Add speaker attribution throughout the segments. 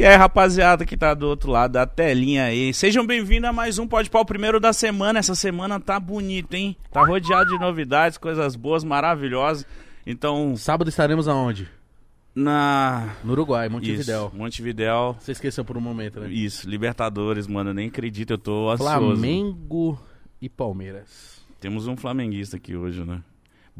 Speaker 1: E aí, rapaziada que tá do outro lado da telinha aí, sejam bem-vindos a mais um Pode Pau, primeiro da semana. Essa semana tá bonito, hein? Tá rodeado de novidades, coisas boas, maravilhosas. Então,
Speaker 2: Sábado estaremos aonde?
Speaker 1: na.
Speaker 2: No Uruguai, Montevidéu.
Speaker 1: Isso, Montevidéu.
Speaker 2: Você esqueceu por um momento, né?
Speaker 1: Isso, Libertadores, mano. Eu nem acredito, eu tô ansioso.
Speaker 2: Flamengo e Palmeiras.
Speaker 1: Temos um flamenguista aqui hoje, né?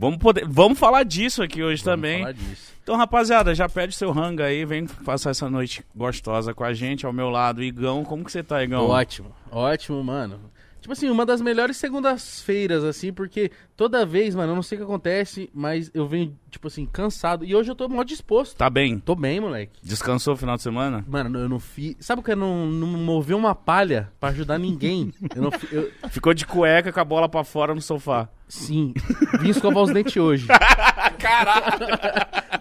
Speaker 1: Vamos, poder, vamos falar disso aqui hoje
Speaker 2: Vamos
Speaker 1: também.
Speaker 2: falar disso.
Speaker 1: Então, rapaziada, já pede seu rango aí, vem passar essa noite gostosa com a gente. Ao meu lado, Igão. Como que você tá, Igão?
Speaker 2: Ótimo, ótimo, mano. Tipo assim, uma das melhores segundas-feiras, assim, porque toda vez, mano, eu não sei o que acontece, mas eu venho, tipo assim, cansado. E hoje eu tô mó disposto.
Speaker 1: Tá bem?
Speaker 2: Tô bem, moleque.
Speaker 1: Descansou o final de semana?
Speaker 2: Mano, eu não fiz. Sabe o que é não, não mover uma palha pra ajudar ninguém? Eu não fi- eu-
Speaker 1: Ficou de cueca com a bola pra fora no sofá.
Speaker 2: Sim, vim escovar os dentes hoje.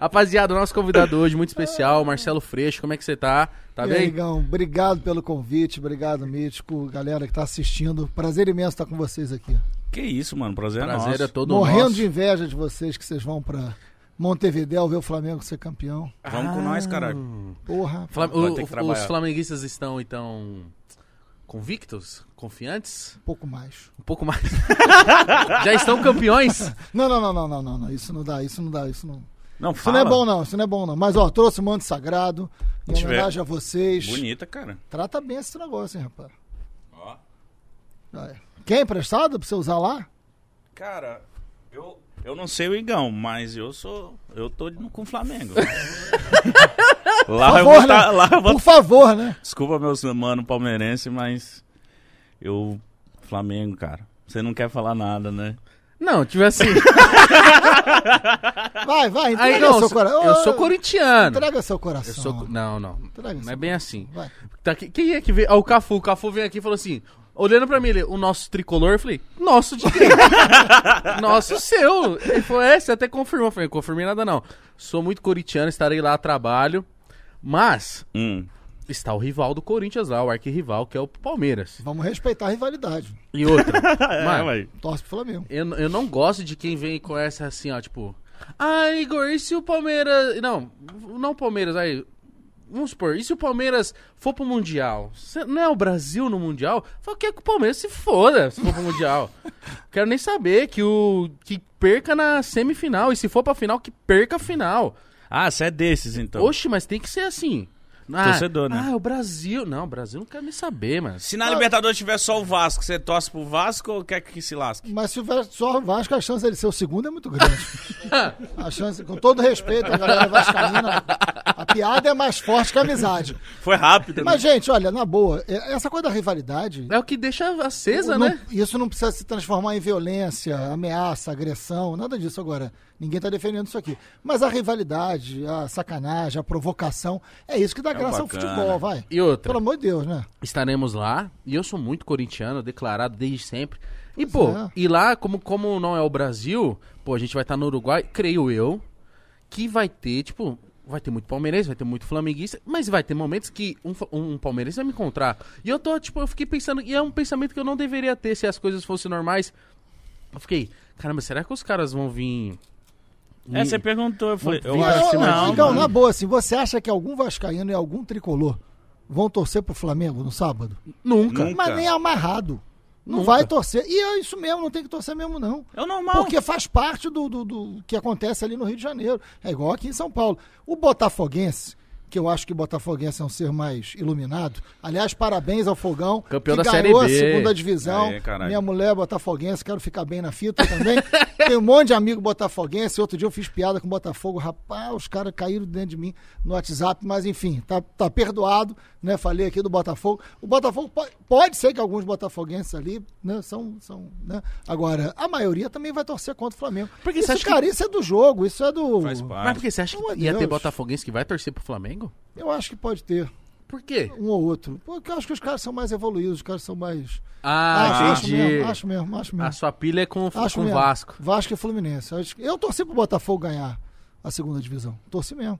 Speaker 2: Rapaziada, o nosso convidado hoje, muito especial, Marcelo Freixo, como é que você tá? Tá
Speaker 3: e aí,
Speaker 2: bem?
Speaker 3: Igão, obrigado pelo convite, obrigado, Mítico, galera que tá assistindo. Prazer imenso estar com vocês aqui.
Speaker 1: Que isso, mano. Prazer, é
Speaker 2: Prazer
Speaker 1: nosso.
Speaker 2: é todo
Speaker 3: Morrendo
Speaker 2: nosso.
Speaker 3: de inveja de vocês que vocês vão pra Montevidéu ver o Flamengo ser campeão.
Speaker 1: Vamos com nós, caralho.
Speaker 3: Porra.
Speaker 2: Flam- o- os flamenguistas estão, então, convictos? Confiantes?
Speaker 3: Um pouco mais.
Speaker 2: Um pouco mais. Já estão campeões?
Speaker 3: Não, não, não, não, não, não. Isso não dá, isso não dá, isso não.
Speaker 1: Não,
Speaker 3: Isso
Speaker 1: fala.
Speaker 3: não é bom, não. Isso não é bom, não. Mas, ó, trouxe o manto sagrado. Em homenagem a vocês.
Speaker 1: Bonita, cara.
Speaker 3: Trata bem esse negócio, hein, rapaz.
Speaker 1: Ó.
Speaker 3: Vai. Quer emprestado pra você usar lá?
Speaker 1: Cara, eu, eu não sei o Igão, mas eu sou. Eu tô no- com o Flamengo.
Speaker 3: Por
Speaker 1: lá, eu
Speaker 3: favor,
Speaker 1: vou tá,
Speaker 3: né?
Speaker 1: lá eu vou
Speaker 3: Por favor, né?
Speaker 1: Desculpa, meus mano palmeirense, mas. Eu. Flamengo, cara. Você não quer falar nada, né?
Speaker 2: Não, tipo assim.
Speaker 3: Vai, vai, entrega
Speaker 2: Aí, não,
Speaker 3: seu coração.
Speaker 2: eu sou corintiano.
Speaker 3: Entrega seu coração.
Speaker 2: Eu sou. Não, não.
Speaker 3: Entrega
Speaker 2: Não
Speaker 3: seu
Speaker 2: é bem assim.
Speaker 3: Vai.
Speaker 2: Tá, que- quem é que veio? Ah, o Cafu. O Cafu veio aqui e falou assim. Olhando pra mim, ele, o nosso tricolor, eu falei, nosso de quem? nosso seu. Ele falou, é, você até confirmou. Eu falei, confirmei nada não. Sou muito corintiano, estarei lá a trabalho. Mas
Speaker 1: Hum.
Speaker 2: está o rival do Corinthians lá, o arquirrival, que é o Palmeiras.
Speaker 3: Vamos respeitar a rivalidade.
Speaker 2: E outra,
Speaker 1: É,
Speaker 2: mano,
Speaker 1: ué.
Speaker 3: Torce pro Flamengo.
Speaker 2: eu, eu não gosto de quem vem com essa assim, ó, tipo... Ah, Igor, e se o Palmeiras... Não, não o Palmeiras, aí... Vamos supor, e se o Palmeiras for pro Mundial? Não é o Brasil no Mundial? Fala que é que o Palmeiras se foda se for pro Mundial. Quero nem saber que o... Que perca na semifinal. E se for pra final, que perca a final.
Speaker 1: Ah, você é desses, então.
Speaker 2: Oxe, mas tem que ser assim. Ah,
Speaker 1: Torcedor, né?
Speaker 2: Ah, o Brasil. Não, o Brasil não quero nem saber, mano.
Speaker 1: Se na Libertadores tiver só o Vasco, você torce pro Vasco ou quer que se lasque?
Speaker 3: Mas se tiver só o Vasco, a chance dele ser o segundo é muito grande. a chance, com todo respeito, a galera vascaína, a piada é mais forte que a amizade.
Speaker 1: Foi rápido, né?
Speaker 3: Mas, gente, olha, na boa, é- essa coisa da rivalidade...
Speaker 2: É o que deixa acesa,
Speaker 3: não-
Speaker 2: né?
Speaker 3: Isso não precisa se transformar em violência, ameaça, agressão, nada disso agora. Ninguém está defendendo isso aqui. Mas a rivalidade, a sacanagem, a provocação, é isso que dá graça ao
Speaker 1: bacana.
Speaker 3: futebol, vai.
Speaker 2: E outra,
Speaker 3: Pelo amor de Deus, né?
Speaker 2: estaremos lá, e eu sou muito corintiano, declarado desde sempre. E, pô,
Speaker 3: é.
Speaker 2: e lá, como, como não é o Brasil, pô, a gente vai estar no Uruguai, creio eu, que vai ter, tipo, vai ter muito palmeirense, vai ter muito flamenguista, mas vai ter momentos que um, fa- um palmeirense vai me encontrar. E eu tô, tipo, eu fiquei pensando, e é um pensamento que eu não deveria ter se as coisas fossem normais. Eu fiquei, caramba, será que os caras vão vir.
Speaker 1: É, você perguntou, eu falei, eu acho que
Speaker 2: cima
Speaker 1: não.
Speaker 3: então, na boa, assim, você acha que algum vascaíno e algum tricolor vão torcer pro Flamengo no sábado?
Speaker 2: Nunca.
Speaker 1: Nunca.
Speaker 3: Mas nem amarrado. Não
Speaker 2: Nunca.
Speaker 3: vai torcer. E é isso mesmo, não tem que torcer mesmo, não.
Speaker 1: É o normal.
Speaker 3: Porque faz parte do, do, do que acontece ali no Rio de Janeiro. É igual aqui em São Paulo. O Botafoguense, que eu acho que o Botafoguense é um ser mais iluminado. Aliás, parabéns ao Fogão.
Speaker 2: Campeão
Speaker 3: que
Speaker 2: da
Speaker 3: ganhou
Speaker 2: Série B.
Speaker 3: a segunda divisão.
Speaker 1: Aê.
Speaker 3: Minha mulher é botafoguense, quero ficar bem na fita também. Tem um monte de amigo botafoguense. Outro dia eu fiz piada com o Botafogo. Rapaz, os caras caíram dentro de mim no WhatsApp. Mas enfim, tá, tá perdoado, né? Falei aqui do Botafogo. O Botafogo pode, pode ser que alguns botafoguenses ali, né? São, são, né? Agora, a maioria também vai torcer contra o Flamengo.
Speaker 2: Porque
Speaker 3: isso,
Speaker 2: você acha
Speaker 3: cara, isso é do jogo. Isso é do...
Speaker 1: Faz
Speaker 2: Mas
Speaker 1: parte.
Speaker 2: por que você acha
Speaker 3: amor
Speaker 2: que ia ter
Speaker 3: Deus.
Speaker 2: botafoguense que vai torcer pro Flamengo?
Speaker 3: Eu acho que pode ter
Speaker 2: Por quê?
Speaker 3: um ou outro. Porque eu acho que os caras são mais evoluídos. Os caras são mais...
Speaker 2: Ah,
Speaker 3: acho, acho
Speaker 2: entendi.
Speaker 3: mesmo, acho mesmo, acho mesmo.
Speaker 2: A sua pilha é com,
Speaker 3: Acho
Speaker 2: com o. Vasco.
Speaker 3: Vasco e Fluminense. Eu acho torci pro Botafogo ganhar a segunda divisão. Torci mesmo.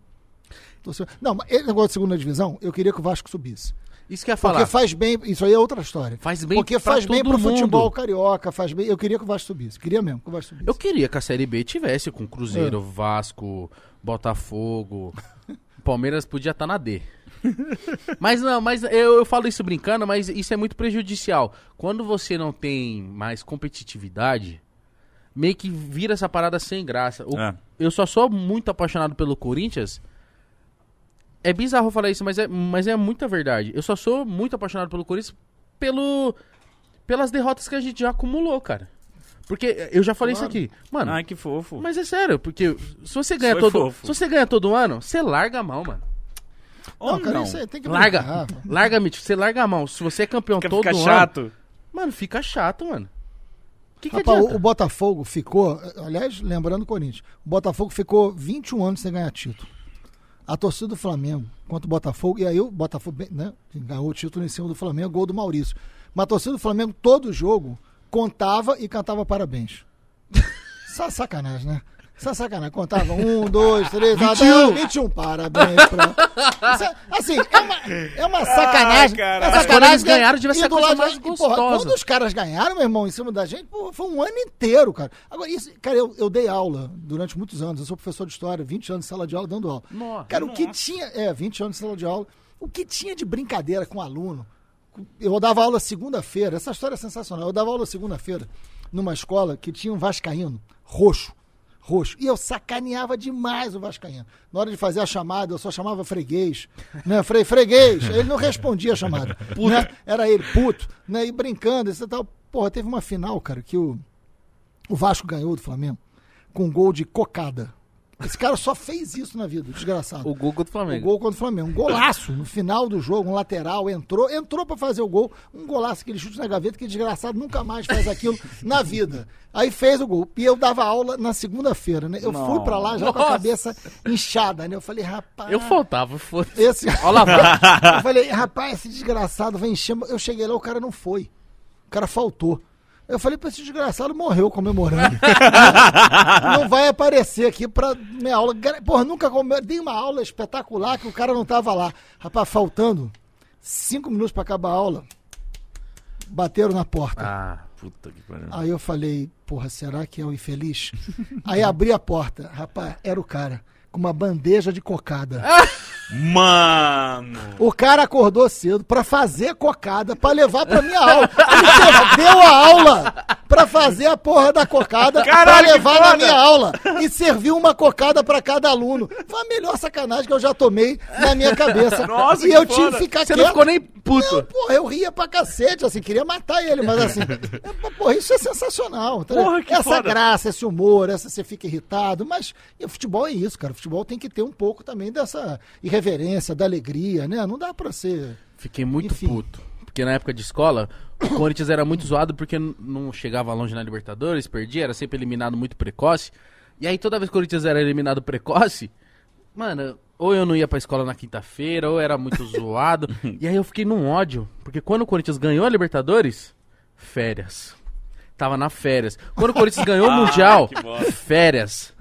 Speaker 3: Torci... Não, mas esse negócio de segunda divisão, eu queria que o Vasco subisse.
Speaker 2: Isso que ia
Speaker 3: Porque
Speaker 2: falar.
Speaker 3: faz bem, isso aí é outra história.
Speaker 2: Faz bem
Speaker 3: Porque faz bem pro
Speaker 2: mundo.
Speaker 3: futebol carioca, faz bem. Eu queria que o Vasco subisse, queria mesmo que o Vasco subisse.
Speaker 2: Eu queria que a Série B tivesse com Cruzeiro,
Speaker 3: É.
Speaker 2: Vasco, Botafogo. Palmeiras podia estar na D. mas não, mas eu, eu falo isso brincando, mas isso é muito prejudicial. Quando você não tem mais competitividade, meio que vira essa parada sem graça. O-
Speaker 1: É.
Speaker 2: Eu só sou muito apaixonado pelo Corinthians. É bizarro falar isso, mas é, mas é muita verdade. Eu só sou muito apaixonado pelo Corinthians pelo, pelas derrotas que a gente já acumulou, cara. Porque eu já falei
Speaker 3: Claro.
Speaker 2: isso aqui. Mano,
Speaker 1: Ai, que fofo.
Speaker 2: mas é sério, porque se você ganha
Speaker 1: Foi
Speaker 2: todo,
Speaker 1: fofo.
Speaker 2: se você ganha todo ano, você larga a mão, mano.
Speaker 1: Ou
Speaker 3: não, cara,
Speaker 1: não.
Speaker 3: isso aí tem que
Speaker 2: Larga,
Speaker 3: brincar.
Speaker 2: larga, Mitch, você larga a mão. Se você é campeão
Speaker 1: Fica,
Speaker 2: todo
Speaker 1: fica
Speaker 2: ano,
Speaker 1: chato.
Speaker 2: mano, fica chato, mano. O que, que
Speaker 3: Rapaz, o, o Botafogo ficou, aliás, lembrando o Corinthians, o Botafogo ficou 21 anos sem ganhar título. A torcida do Flamengo contra o Botafogo, e aí o Botafogo né, ganhou o título em cima do Flamengo, gol do Maurício. Mas a torcida do Flamengo, todo jogo, contava e cantava parabéns. Só sacanagem, né? Só sacanagem. Contava um, dois, três, 21. 21. Parabéns pra. É- assim, é uma, é uma sacanagem.
Speaker 1: cara.
Speaker 3: é
Speaker 2: quando eles ganharam, devia ser a coisa mais
Speaker 3: de- porra, quando os caras ganharam, meu irmão, em cima da gente, pô, foi um ano inteiro, cara. Agora, isso, cara, eu, eu dei aula durante muitos anos. Eu sou professor de história, 20 anos de sala de aula dando aula.
Speaker 2: Nossa.
Speaker 3: Cara, o que tinha. É, 20 anos de sala de aula. O que tinha de brincadeira com aluno. Eu dava aula segunda-feira. Essa história é sensacional. Eu dava aula segunda-feira numa escola que tinha um Vascaíno roxo. Roxo. E eu sacaneava demais o Vascaíno. Na hora de fazer a chamada, eu só chamava freguês. Né? Fre freguês. Ele não respondia a chamada. Né? Era ele, puto. Né? E brincando, isso e tal. Porra, teve uma final, cara, que o, o Vasco ganhou do Flamengo com um gol de cocada. Esse cara só fez isso na vida, o desgraçado.
Speaker 2: O Google do
Speaker 3: O
Speaker 2: Flamengo.
Speaker 3: gol contra o Flamengo. Um golaço no final do jogo, um lateral, entrou, entrou pra fazer o gol. Um golaço, aquele chute na gaveta, que desgraçado nunca mais faz aquilo na vida. Aí fez o gol. E eu dava aula na segunda-feira, né? Eu
Speaker 1: Não.
Speaker 3: fui pra lá já com a
Speaker 2: Nossa.
Speaker 3: cabeça inchada, né? Eu falei, rapaz.
Speaker 2: Eu faltava, foda-se.
Speaker 3: Esse...
Speaker 2: Olha lá,
Speaker 3: eu falei, rapaz, esse desgraçado vai encher. Eu cheguei lá, o cara não foi. O cara faltou. Eu falei pra esse desgraçado, morreu comemorando. não vai aparecer aqui pra minha aula. Porra, nunca come... dei uma aula espetacular que o cara não tava lá. Rapaz, faltando cinco minutos pra acabar a aula, bateram na porta.
Speaker 2: Ah,
Speaker 1: Puta que pariu.
Speaker 3: Aí eu falei, porra, será que é o infeliz? Aí abri a porta, rapaz, era o cara, com uma bandeja de cocada.
Speaker 1: Mano!
Speaker 3: O cara acordou cedo pra fazer cocada, pra levar pra minha aula. Ele deu a aula pra fazer a porra da cocada
Speaker 1: Caralho,
Speaker 3: pra levar na minha aula. E serviu uma cocada pra cada aluno. Foi a melhor sacanagem que eu já tomei na minha cabeça.
Speaker 1: Nossa,
Speaker 3: e
Speaker 1: que
Speaker 3: eu tive
Speaker 1: foda!
Speaker 3: que ficar
Speaker 2: você
Speaker 3: quieto.
Speaker 2: não ficou nem puto.
Speaker 3: Não, porra, eu ria pra cacete, assim, queria matar ele, mas assim, porra, isso é sensacional. tá
Speaker 1: Porra,
Speaker 3: essa
Speaker 1: foda.
Speaker 3: graça, esse humor, essa você fica irritado, mas e o futebol é isso, cara. O futebol tem que ter um pouco também dessa irreverência, da alegria, né? Não dá pra ser.
Speaker 2: Fiquei muito
Speaker 3: Enfim.
Speaker 2: puto. Porque na época de escola, o Corinthians era muito zoado porque não chegava longe na Libertadores, perdia, era sempre eliminado muito precoce. E aí toda vez que o Corinthians era eliminado precoce, mano, ou eu não ia pra escola na quinta-feira, ou era muito zoado. E aí eu fiquei num ódio. Porque quando o Corinthians ganhou a Libertadores, férias. Tava na férias. Quando o Corinthians ganhou o Mundial,
Speaker 1: que bosta.
Speaker 2: férias.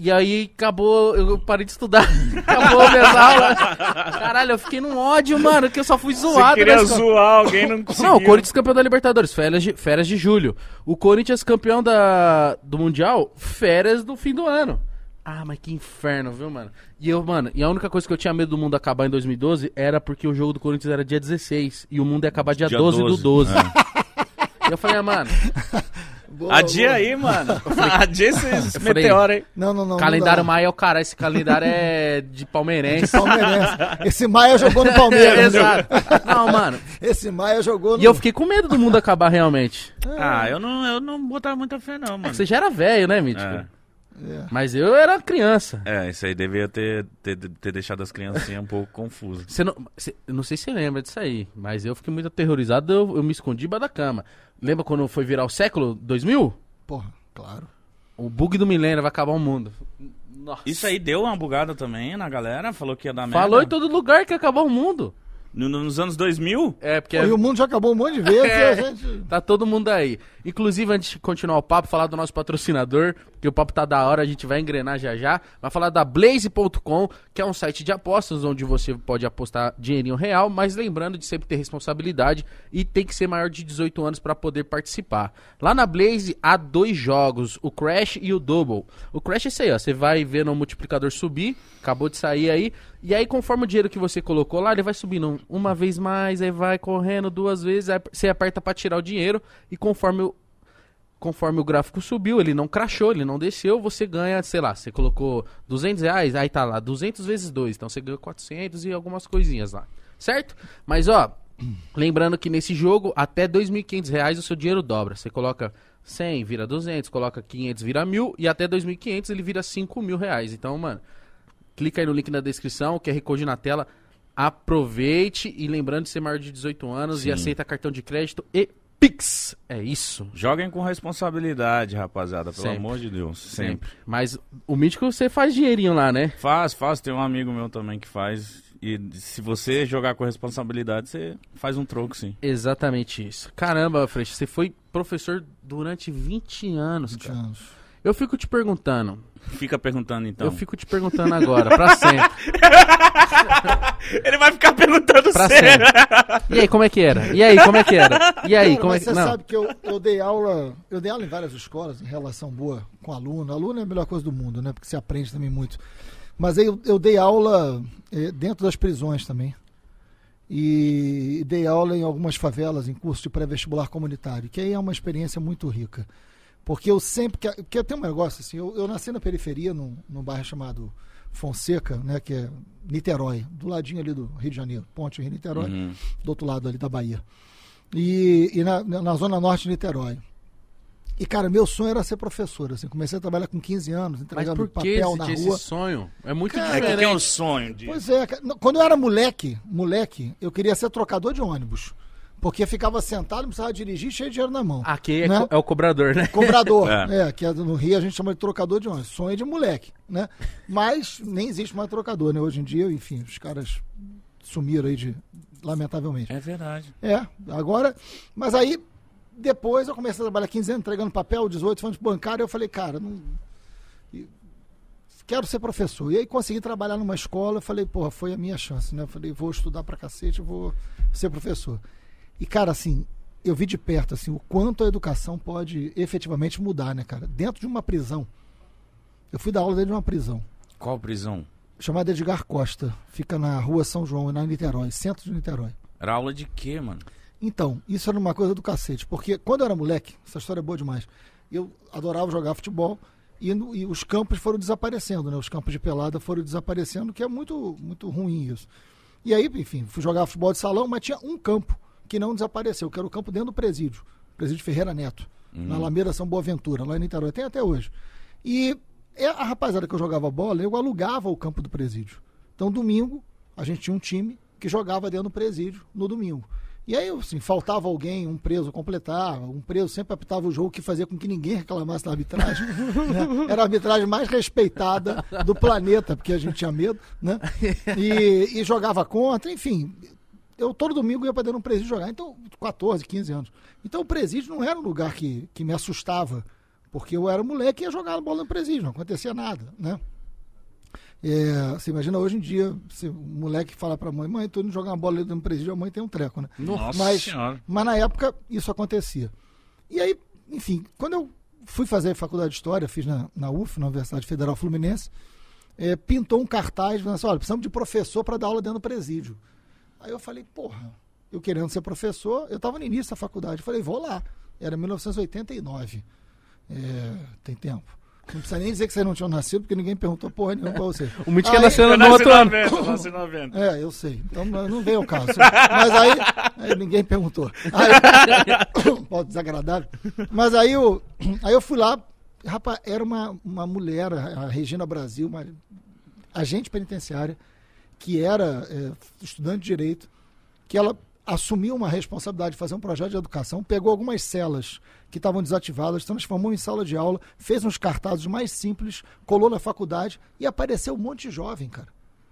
Speaker 2: E aí acabou, eu parei de estudar. Acabou minhas aulas. Caralho, eu fiquei num ódio, mano, que eu só fui
Speaker 1: Você
Speaker 2: zoado.
Speaker 1: queria
Speaker 2: na escola.
Speaker 1: zoar alguém, não conseguiu.
Speaker 2: Não, o Corinthians campeão da Libertadores, férias de, férias de julho. O Corinthians campeão da, do Mundial, férias do fim do ano. Ah, mas que inferno, viu, mano? E eu, mano, e a única coisa que eu tinha medo do mundo acabar em 2012 era porque o jogo do Corinthians era dia 16 e o mundo ia acabar dia,
Speaker 1: Dia
Speaker 2: 12, do
Speaker 1: 12,
Speaker 2: 12. E eu falei, ah, mano,
Speaker 3: Boa,
Speaker 1: Adia
Speaker 3: boa.
Speaker 1: aí, mano. Adia esses meteoros aí.
Speaker 3: Não, não, não.
Speaker 2: calendário
Speaker 3: não dá.
Speaker 2: maio é o cara, esse calendário é de palmeirense.
Speaker 3: Palmeirense. Esse Maia jogou no Palmeiras.
Speaker 2: Exato. Não, mano.
Speaker 3: Esse Maia jogou no.
Speaker 2: E eu fiquei com medo do mundo acabar realmente.
Speaker 1: Ah, eu não, eu não botava muita fé, não, mano.
Speaker 2: Você já era velho, né, Mítico?
Speaker 1: É.
Speaker 3: É.
Speaker 2: Mas eu era criança.
Speaker 1: É, isso aí devia ter, ter, ter deixado as criancinhas um pouco confusas.
Speaker 2: Você não, não sei se você lembra disso aí, mas eu fiquei muito aterrorizado, eu, eu me escondi embaixo da cama. Lembra quando foi virar o século 2000?
Speaker 3: Porra, claro.
Speaker 2: O bug do milênio vai acabar o mundo. Nossa.
Speaker 1: Isso aí deu uma bugada também na galera, falou que ia dar merda.
Speaker 2: Falou em todo lugar que ia acabar o mundo.
Speaker 1: No- no- nos anos 2000?
Speaker 2: É, porque
Speaker 3: Pô, e o mundo já acabou um monte de vezes
Speaker 2: É.
Speaker 3: e a gente...
Speaker 2: Tá todo mundo aí. Inclusive, antes de continuar o papo, falar do nosso patrocinador, porque o papo tá da hora, a gente vai engrenar já já. Vai falar da Blaze.com, que é um site de apostas onde você pode apostar dinheirinho real, mas lembrando de sempre ter responsabilidade e tem que ser maior de 18 anos para poder participar. Lá na Blaze há dois jogos, o Crash e o Double. O Crash é isso aí, ó. Você vai vendo o multiplicador subir, acabou de sair aí. E aí, conforme o dinheiro que você colocou lá, ele vai subindo uma vez mais, aí vai correndo duas vezes, aí você aperta pra tirar o dinheiro e conforme o, conforme o gráfico subiu, ele não crashou, ele não desceu, você ganha, sei lá, você colocou 200 reais, aí tá lá, 200 vezes 2, então você ganhou 400 e algumas coisinhas lá, certo? Mas ó, lembrando que nesse jogo, até 2.500 reais o seu dinheiro dobra, você coloca 100, vira 200, coloca 500, vira 1.000 e até 2.500 ele vira 5 mil reais, então mano, clica aí no link na descrição, o QR Code na tela. Aproveite e lembrando de ser maior de 18 anos
Speaker 1: Sim.
Speaker 2: e aceita cartão de crédito e Pix. É isso.
Speaker 1: Joguem com responsabilidade, rapaziada, pelo
Speaker 2: Sempre.
Speaker 1: amor de Deus. Sempre.
Speaker 2: Mas o Mítico você faz dinheirinho lá, né?
Speaker 1: Faz, faz. Tem um amigo meu também que faz. E se você jogar com responsabilidade, você faz um troco, sim.
Speaker 2: Exatamente isso. Caramba, Freixo, você foi professor durante 20 anos,
Speaker 3: 20
Speaker 2: cara.
Speaker 3: anos.
Speaker 2: Eu fico te perguntando.
Speaker 1: Fica perguntando então.
Speaker 2: Eu fico te perguntando agora, pra sempre.
Speaker 1: Ele vai ficar perguntando
Speaker 2: Pra
Speaker 1: sempre.
Speaker 2: E aí, como é que era? E aí, como é que era? E aí,
Speaker 3: Não,
Speaker 2: como é que.
Speaker 3: você
Speaker 2: Não.
Speaker 3: sabe que eu, eu dei aula, eu dei aula em várias escolas em relação boa com aluno. Aluno é a melhor coisa do mundo, né? Porque você aprende também muito. Mas aí eu, eu dei aula eh, dentro das prisões também. E dei aula em algumas favelas, em curso de pré-vestibular comunitário, que aí é uma experiência muito rica. Porque eu sempre. que- Porque tem um negócio assim, eu, eu nasci na periferia, num, num bairro chamado Fonseca, né? Que é Niterói, do ladinho ali do Rio de Janeiro, Ponte Rio Niterói
Speaker 1: Uhum.
Speaker 3: do outro lado ali da Bahia. E, e na, na zona norte de Niterói. E, cara, meu sonho era ser professor. Assim, comecei a trabalhar com 15 anos,
Speaker 2: Mas
Speaker 3: entregando
Speaker 2: por que
Speaker 3: papel na rua.
Speaker 2: esse sonho? É muito
Speaker 3: Cara,
Speaker 1: É que
Speaker 2: diferente.
Speaker 1: tem um sonho de.
Speaker 3: Pois é, cara. Quando eu era moleque, moleque, eu queria ser trocador de ônibus. Porque ficava sentado, não precisava dirigir, cheio de dinheiro na mão.
Speaker 2: Aqui é,
Speaker 3: Né?
Speaker 2: é o cobrador, né?
Speaker 3: Cobrador,
Speaker 1: É.
Speaker 3: é. que é no Rio a gente chama de trocador de ônibus. Sonho de moleque, né? Mas nem existe mais trocador, né? Hoje em dia, enfim, os caras sumiram aí de. Lamentavelmente.
Speaker 1: É verdade.
Speaker 3: É, agora. Mas aí, depois eu comecei a trabalhar 15 anos, entregando papel, 18 anos bancário. Eu falei, cara, não. Quero ser professor. E aí consegui trabalhar numa escola. Eu falei, porra, foi a minha chance, né? Eu falei, vou estudar pra cacete, eu vou ser professor. E, cara, assim, eu vi de perto, assim, o quanto a educação pode efetivamente mudar, né, cara? Dentro de uma prisão. Eu fui dar aula dentro de uma prisão
Speaker 1: Qual prisão?
Speaker 3: chamada Edgar Costa. Fica na rua São João, na Niterói, centro de Niterói.
Speaker 1: Era aula de quê, mano?
Speaker 3: Então, isso era uma coisa do cacete, porque quando eu era moleque, essa história é boa demais, eu adorava jogar futebol e, e os campos foram desaparecendo, né? Os campos de pelada foram desaparecendo, que é muito, muito ruim isso. E aí, enfim, fui jogar futebol de salão, mas tinha um campo que não desapareceu, que era o campo dentro do presídio, presídio Ferreira Neto, na Alameda São Boaventura, lá em Niterói, tem até hoje. E é, a rapaziada que eu jogava bola, eu alugava o campo do presídio. Então, domingo, a gente tinha um time que jogava dentro do presídio no domingo. E aí, assim, faltava alguém, um preso completava, um preso sempre apitava o jogo que fazia com que ninguém reclamasse da arbitragem. né? Era a arbitragem mais respeitada do planeta, porque a gente tinha medo, né? E, e jogava contra, enfim. Eu todo domingo ia para dentro de um presídio jogar, então, 14, 15 anos. Então o presídio não era um lugar que, que me assustava, porque eu era moleque e ia jogar bola no presídio, não acontecia nada, né? É, você imagina hoje em dia, se o moleque fala pra mãe, mãe, tô indo jogar uma bola dentro do presídio, a mãe tem um treco, né?
Speaker 1: Nossa
Speaker 3: mas,
Speaker 1: senhora.
Speaker 3: mas na época isso acontecia. E aí, enfim, quando eu fui fazer faculdade de História, fiz na, na UF, na Universidade Federal Fluminense, é, pintou um cartaz dizendo assim, olha, precisamos de professor para dar aula dentro do presídio. Aí eu falei, porra, eu querendo ser professor, eu estava no início da faculdade, eu falei, vou lá. Era 1989. É, tem tempo. Não precisa nem dizer que vocês não tinham nascido, porque ninguém perguntou porra nenhuma pra você.
Speaker 2: O Mítico
Speaker 3: Aí-
Speaker 2: nasceu
Speaker 1: Eu
Speaker 2: no
Speaker 1: nasci
Speaker 2: outro ano.
Speaker 1: 90, eu nasci em 90.
Speaker 3: é, eu sei. Então não veio ao caso. Mas aí, aí ninguém perguntou. Aí, Pô, desagradável. Mas aí eu, aí eu fui lá, rapaz, era uma, uma mulher, a Regina Brasil, uma agente penitenciária, que era é, estudante de direito, que ela assumiu uma responsabilidade de fazer um projeto de educação, pegou algumas celas que estavam desativadas, transformou em sala de aula, fez uns cartazes mais simples, colou na faculdade e apareceu um monte de jovem, cara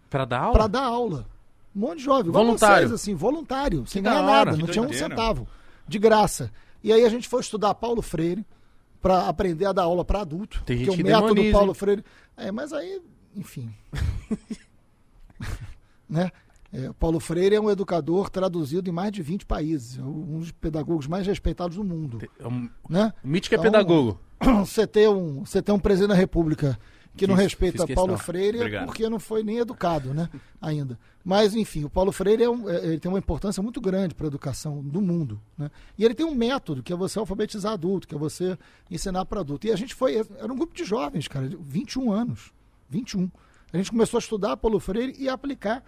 Speaker 2: Pra dar aula?
Speaker 3: para dar aula. Um monte de jovem.
Speaker 2: Voluntário.
Speaker 3: Vocês, assim, voluntário, sem
Speaker 2: da
Speaker 3: ganhar
Speaker 2: hora.
Speaker 3: nada, não
Speaker 1: Que
Speaker 3: tinha um centavo. De graça. E aí a gente foi estudar Paulo Freire para aprender a dar aula para adulto.
Speaker 2: Tem gente que
Speaker 3: o método
Speaker 2: demoniza,
Speaker 3: Paulo
Speaker 2: hein?
Speaker 3: Freire. É, mas aí, enfim. né? É, Paulo Freire é um educador traduzido em mais de 20 países, é um dos pedagogos mais respeitados do mundo.
Speaker 2: É um-
Speaker 3: Né?
Speaker 2: O Mítico é
Speaker 3: Então,
Speaker 2: pedagogo.
Speaker 3: Você ter um, você ter um presidente da República que não
Speaker 2: Fiz-
Speaker 3: respeita
Speaker 2: fiz questão.
Speaker 3: Paulo Freire é
Speaker 1: Obrigado.
Speaker 3: porque não foi nem educado, né? Ainda. Mas, enfim, o Paulo Freire é um- é- ele tem uma importância muito grande para a educação do mundo. Né? E ele tem um método, que é você alfabetizar adulto, que é você ensinar para adulto. E a gente foi, era um grupo de jovens, cara, de 21 anos. 21. A gente começou a estudar Paulo Freire e a aplicar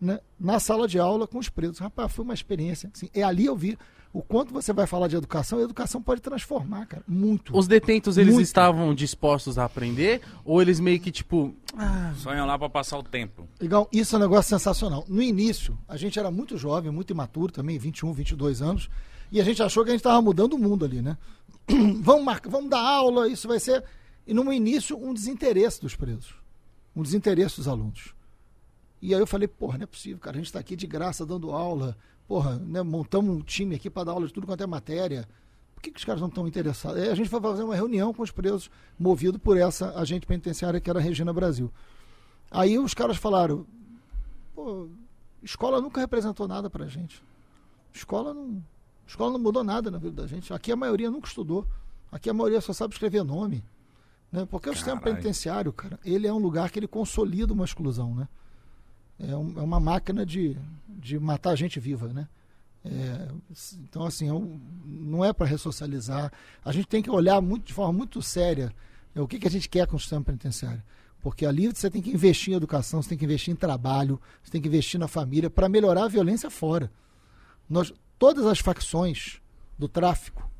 Speaker 3: né, na sala de aula com os presos. Rapaz, foi uma experiência. Assim, é ali eu vi o quanto você vai falar de educação, e a educação pode transformar, cara. Muito.
Speaker 2: Os detentos, eles
Speaker 3: Muito.
Speaker 2: estavam dispostos a aprender? Ou eles meio que, tipo... Ah,
Speaker 1: Só iam lá pra passar o tempo.
Speaker 3: Legal, isso é um negócio sensacional. No início, a gente era muito jovem, muito imaturo também, 21, 22 anos, e a gente achou que a gente estava mudando o mundo ali, né? vamos, marcar, vamos dar aula, isso vai ser. E no início, um desinteresse dos presos, um desinteresse dos alunos. E aí eu falei, porra, não é possível, cara, a gente está aqui de graça dando aula, porra, né, montamos um time aqui para dar aula de tudo quanto é matéria. Por que, que os caras não estão interessados? Aí a gente foi fazer uma reunião com os presos, movido por essa agente penitenciária que era a Regina Brasil. Aí os caras falaram, pô, escola nunca representou nada pra gente. Escola não, escola não mudou nada na vida da gente. Aqui a maioria nunca estudou. Aqui a maioria só sabe escrever nome. Né? Porque o sistema penitenciário, cara, ele é um lugar que ele consolida uma exclusão, né? É, um- é uma máquina de, de matar gente viva, né? É, então, assim, é um- não é para ressocializar. A gente tem que olhar muito, de forma muito séria é, o que, que a gente quer com o sistema penitenciário. Porque ali você tem que investir em educação, você tem que investir em trabalho, você tem que investir na família para melhorar a violência fora. Nós, todas as facções do tráfico,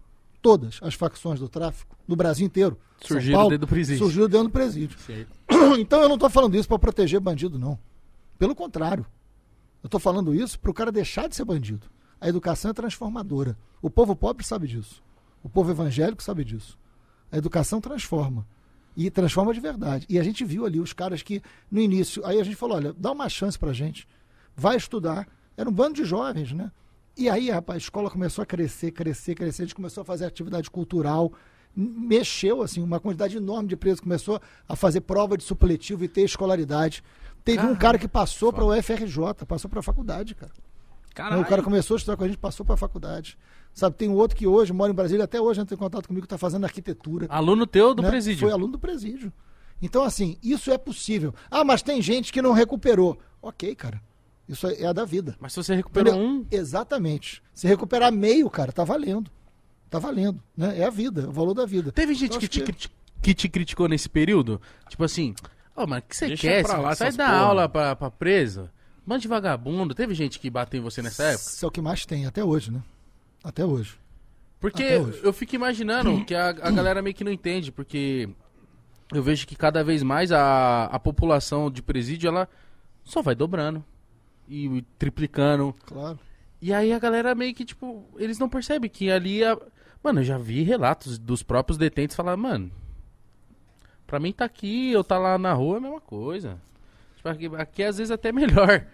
Speaker 3: todas as facções do tráfico, no Brasil inteiro,
Speaker 2: Surgiram
Speaker 3: Paulo,
Speaker 2: dentro do presídio.
Speaker 3: Surgiu dentro do presídio.
Speaker 2: certo.
Speaker 3: Então eu não estou falando isso para proteger bandido, não. Pelo contrário. Eu estou falando isso para o cara deixar de ser bandido. A educação é transformadora. O povo pobre sabe disso. O povo evangélico sabe disso. A educação transforma. E transforma de verdade. E a gente viu ali os caras que, no início, aí a gente falou: olha, dá uma chance pra gente. Vai estudar. Era um bando de jovens, né? E aí, rapaz, a escola começou a crescer, crescer, crescer. A gente começou a fazer atividade cultural. Mexeu, assim, uma quantidade enorme de presos. Começou a fazer prova de supletivo e ter escolaridade. Teve um cara que passou para o UFRJ, passou para a faculdade, cara.
Speaker 1: Caralho.
Speaker 3: O cara começou a estudar com a gente, passou para a faculdade. Sabe, tem um outro que hoje mora em Brasília, até hoje entra em contato comigo, está fazendo arquitetura.
Speaker 2: Aluno teu do
Speaker 3: né?
Speaker 2: presídio.
Speaker 3: Foi aluno do presídio. Então, assim, isso é possível. Ah, mas tem gente que não recuperou. Ok, cara. Isso é, é a da vida.
Speaker 2: Mas se você recuperou um...
Speaker 3: Exatamente. Se recuperar meio, cara, tá valendo. Tá valendo. Né? É a vida, é o valor da vida.
Speaker 2: Teve gente
Speaker 3: Eu
Speaker 2: que te, criti- que te criticou nesse período? Tipo assim, ó, mas o que você quer?
Speaker 1: pra lá
Speaker 2: Sai da
Speaker 1: porra.
Speaker 2: aula pra, pra presa. Bando de vagabundo. Teve gente que bateu em você nessa época?
Speaker 3: Isso é o que mais tem, até hoje, né? Até hoje.
Speaker 2: Porque
Speaker 3: Até hoje.
Speaker 2: eu fico imaginando que a, a galera meio que não entende, porque eu vejo que cada vez mais a, a população de presídio, ela só vai dobrando e triplicando.
Speaker 3: Claro.
Speaker 2: E aí a galera meio que, tipo, eles não percebem que ali... A... Mano, eu já vi relatos dos próprios detentos falar, mano, pra mim tá aqui, eu tá lá na rua é a mesma coisa. Tipo, aqui, aqui às vezes até melhor.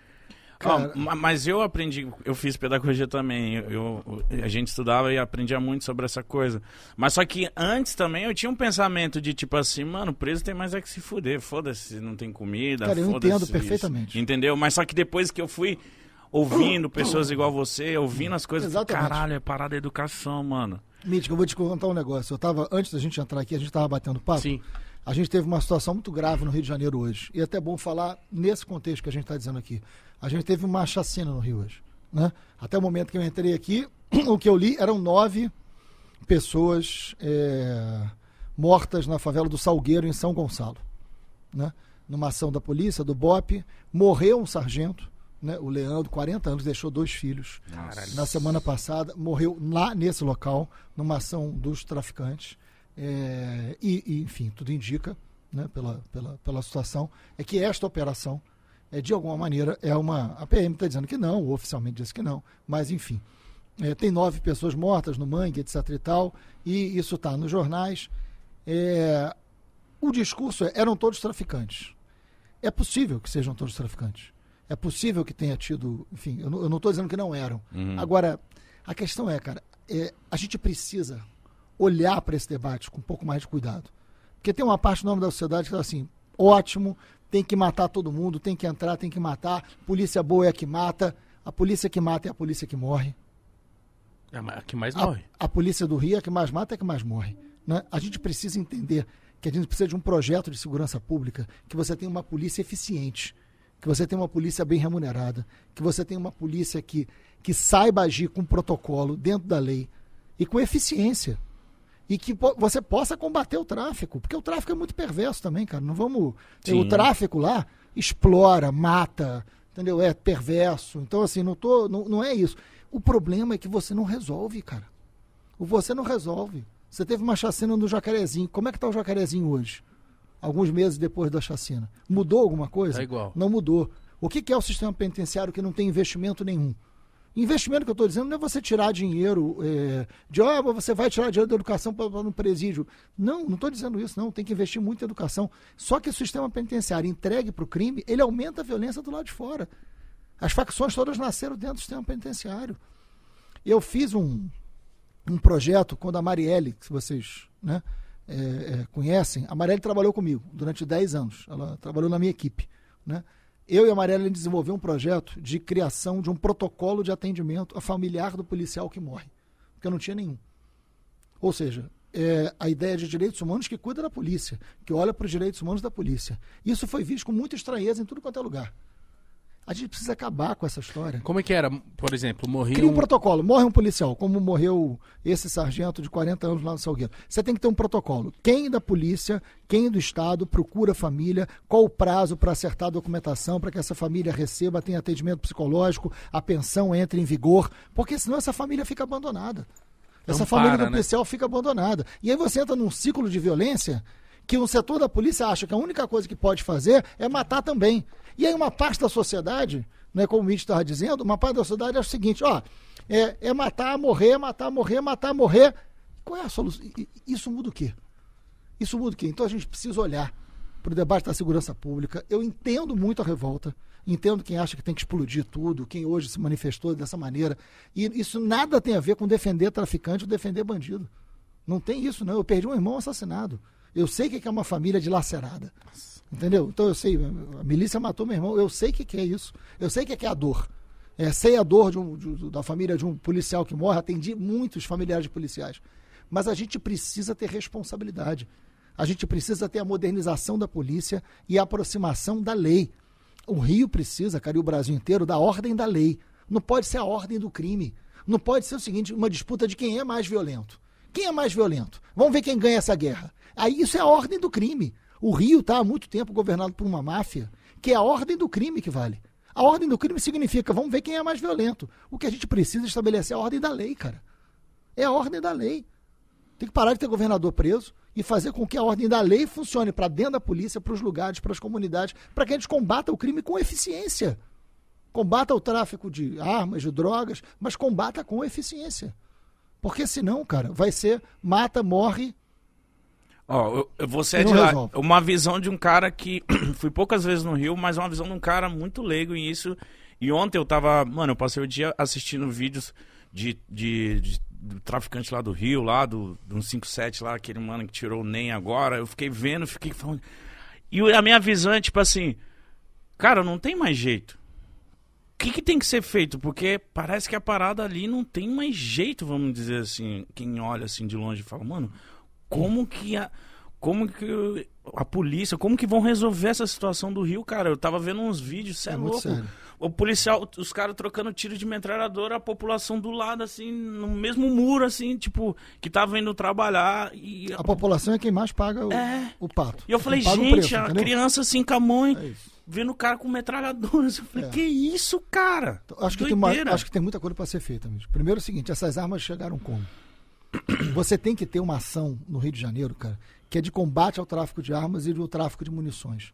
Speaker 3: Cara-
Speaker 1: ma- mas eu aprendi, eu fiz pedagogia também. Eu, eu- a gente estudava e aprendia muito sobre essa coisa. Mas só que antes também eu tinha um pensamento de tipo assim, mano, preso tem mais é que se fuder. Foda-se, não tem comida.
Speaker 3: Cara, eu entendo
Speaker 1: isso.
Speaker 3: perfeitamente.
Speaker 1: Entendeu? Mas só que depois que eu fui ouvindo pessoas igual você, ouvindo as coisas,
Speaker 3: Exatamente.
Speaker 1: caralho, é parada da educação, mano.
Speaker 3: Mítico, eu vou te contar um negócio. Eu tava, antes da gente entrar aqui, a gente tava batendo papo.
Speaker 2: Sim.
Speaker 3: A gente teve uma situação muito grave no Rio de Janeiro hoje. E é até bom falar nesse contexto que a gente está dizendo aqui. A gente teve uma chacina no Rio hoje. Né? Até o momento que eu entrei aqui, o que eu li eram nove pessoas é, mortas na favela do Salgueiro, em São Gonçalo. Né? Numa ação da polícia, do BOP, morreu um sargento, né? o Leandro, 40 anos, deixou dois filhos. Na semana passada, morreu lá nesse local, numa ação dos traficantes. É, e, e, enfim, tudo indica, né, pela, pela, pela situação, é que esta operação, é, de alguma maneira, é uma. A PM está dizendo que não, oficialmente diz que não, mas enfim. É, tem nove pessoas mortas no mangue, etc e tal, e isso está nos jornais. É, o discurso é, eram todos traficantes. É possível que sejam todos traficantes. É possível que tenha tido, enfim, eu não, tô dizendo que não eram.
Speaker 1: Uhum.
Speaker 3: Agora, a questão é, cara, é, a gente precisa olhar para esse debate com um pouco mais de cuidado. Porque tem uma parte do nome da sociedade que está assim, ótimo, tem que matar todo mundo, tem que entrar, tem que matar, polícia boa é a que mata, a polícia que mata é a polícia que morre.
Speaker 2: É a que mais
Speaker 3: A,
Speaker 2: morre.
Speaker 3: a polícia do Rio é a que mais mata, é a que mais morre. Né? A gente precisa entender que a gente precisa de um projeto de segurança pública, que você tenha uma polícia eficiente, que você tenha uma polícia bem remunerada, que você tenha uma polícia que, que saiba agir com protocolo dentro da lei e com eficiência. E que você possa combater o tráfico, porque o tráfico é muito perverso também, cara. Não vamos.
Speaker 1: Sim.
Speaker 3: O tráfico lá explora, mata, entendeu? É perverso. Então, assim, não, tô, não, não é isso. O problema é que você não resolve, cara. Você não resolve. Você teve uma chacina no Jacarezinho. Como é que tá o Jacarezinho hoje? Alguns meses depois da chacina. Mudou alguma coisa?
Speaker 2: Tá igual.
Speaker 3: Não mudou. O que que é o sistema penitenciário que não tem investimento nenhum? Investimento que eu estou dizendo não é você tirar dinheiro é, de, ó, você vai tirar dinheiro da educação para no presídio. Não, não estou dizendo isso, não. Tem que investir muito em educação. Só que o sistema penitenciário entregue para o crime, ele aumenta a violência do lado de fora. As facções todas nasceram dentro do sistema penitenciário. Eu fiz um, um projeto quando a Marielle, que vocês né, é, é, conhecem, a Marielle trabalhou comigo durante 10 anos. Ela trabalhou na minha equipe. Né? Eu e a Marielle desenvolveu um projeto de criação de um protocolo de atendimento a familiar do policial que morre, porque não tinha nenhum. Ou seja, é a ideia de direitos humanos que cuida da polícia, que olha para os direitos humanos da polícia. Isso foi visto com muita estranheza em tudo quanto é lugar. A gente precisa acabar com essa história.
Speaker 2: Como é que era, por exemplo, morria
Speaker 3: Cria um
Speaker 2: um...
Speaker 3: protocolo. Morre um policial, como morreu esse sargento de 40 anos lá no Salgueiro. Você tem que ter um protocolo. Quem da polícia, quem do Estado procura a família, qual o prazo para acertar a documentação, para que essa família receba, tenha atendimento psicológico, a pensão entre em vigor, porque senão essa família fica abandonada. Essa
Speaker 2: Não
Speaker 3: família
Speaker 2: para,
Speaker 3: do
Speaker 2: né?
Speaker 3: policial fica abandonada. E aí você entra num ciclo de violência que o setor da polícia acha que a única coisa que pode fazer é matar também. E aí uma parte da sociedade, né, como o Mitch estava dizendo, uma parte da sociedade acha o seguinte, ó, é, é matar, morrer, matar, morrer, matar, morrer. Qual é a solução? Isso muda o quê? Isso muda o quê? Então a gente precisa olhar para o debate da segurança pública. Eu entendo muito a revolta, entendo quem acha que tem que explodir tudo, quem hoje se manifestou dessa maneira. E isso nada tem a ver com defender traficante ou defender bandido. Não tem isso, não. Eu perdi um irmão assassinado. Eu sei o que é uma família dilacerada. Entendeu? Então eu sei, a milícia matou meu irmão, eu sei o que é isso. Eu sei o que é a dor. É, sei a dor de um- de- da família de um policial que morre, atendi muitos familiares de policiais. Mas a gente precisa ter responsabilidade. A gente precisa ter a modernização da polícia e a aproximação da lei. O Rio precisa, cara, e o Brasil inteiro, da ordem da lei. Não pode ser a ordem do crime. Não pode ser o seguinte, uma disputa de quem é mais violento. Quem é mais violento? Vamos ver quem ganha essa guerra. Aí isso é a ordem do crime. O Rio está há muito tempo governado por uma máfia, que é a ordem do crime que vale. A ordem do crime significa, vamos ver quem é mais violento. O que a gente precisa estabelecer é a ordem da lei, cara. É a ordem da lei. Tem que parar de ter governador preso e fazer com que a ordem da lei funcione para dentro da polícia, para os lugares, para as comunidades, para que a gente combata o crime com eficiência. Combata o tráfico de armas, de drogas, mas combata com eficiência. Porque senão, cara, vai ser mata, morre.
Speaker 1: Ó, eu, você é de lá.
Speaker 3: resolve.
Speaker 1: Uma visão de um cara que. fui poucas vezes no Rio, mas uma visão de um cara muito leigo em isso. E ontem eu tava. Mano, eu passei o dia assistindo vídeos de, de, de- do traficante lá do Rio, lá do, do 157, lá, aquele mano que tirou o NEM agora. Eu fiquei vendo, fiquei falando. E a minha visão é tipo assim. Cara, não tem mais jeito. O que, que tem que ser feito? Porque parece que a parada ali não tem mais jeito, vamos dizer assim. Quem olha assim de longe fala, mano, como que a. Como que a polícia, como que vão resolver essa situação do Rio, cara? Eu tava vendo uns vídeos, cê é,
Speaker 3: É
Speaker 1: louco.
Speaker 3: sério.
Speaker 1: O policial, os caras trocando tiro de metralhadora, a população do lado, assim, no mesmo muro, assim, tipo, que tava indo trabalhar. E,
Speaker 3: A população é quem mais paga o,
Speaker 1: É.
Speaker 3: o pato.
Speaker 1: e eu falei, gente,
Speaker 3: preço,
Speaker 1: a
Speaker 3: entendeu?
Speaker 1: criança assim com a mãe,
Speaker 3: É
Speaker 1: vendo o cara com metralhadora. Eu falei,
Speaker 3: É.
Speaker 1: que isso, cara?
Speaker 3: Acho, que tem uma- acho que tem muita coisa para ser feita, amigo. Primeiro é o seguinte, essas armas chegaram como? Você tem que ter uma ação no Rio de Janeiro, cara, que é de combate ao tráfico de armas e do tráfico de munições.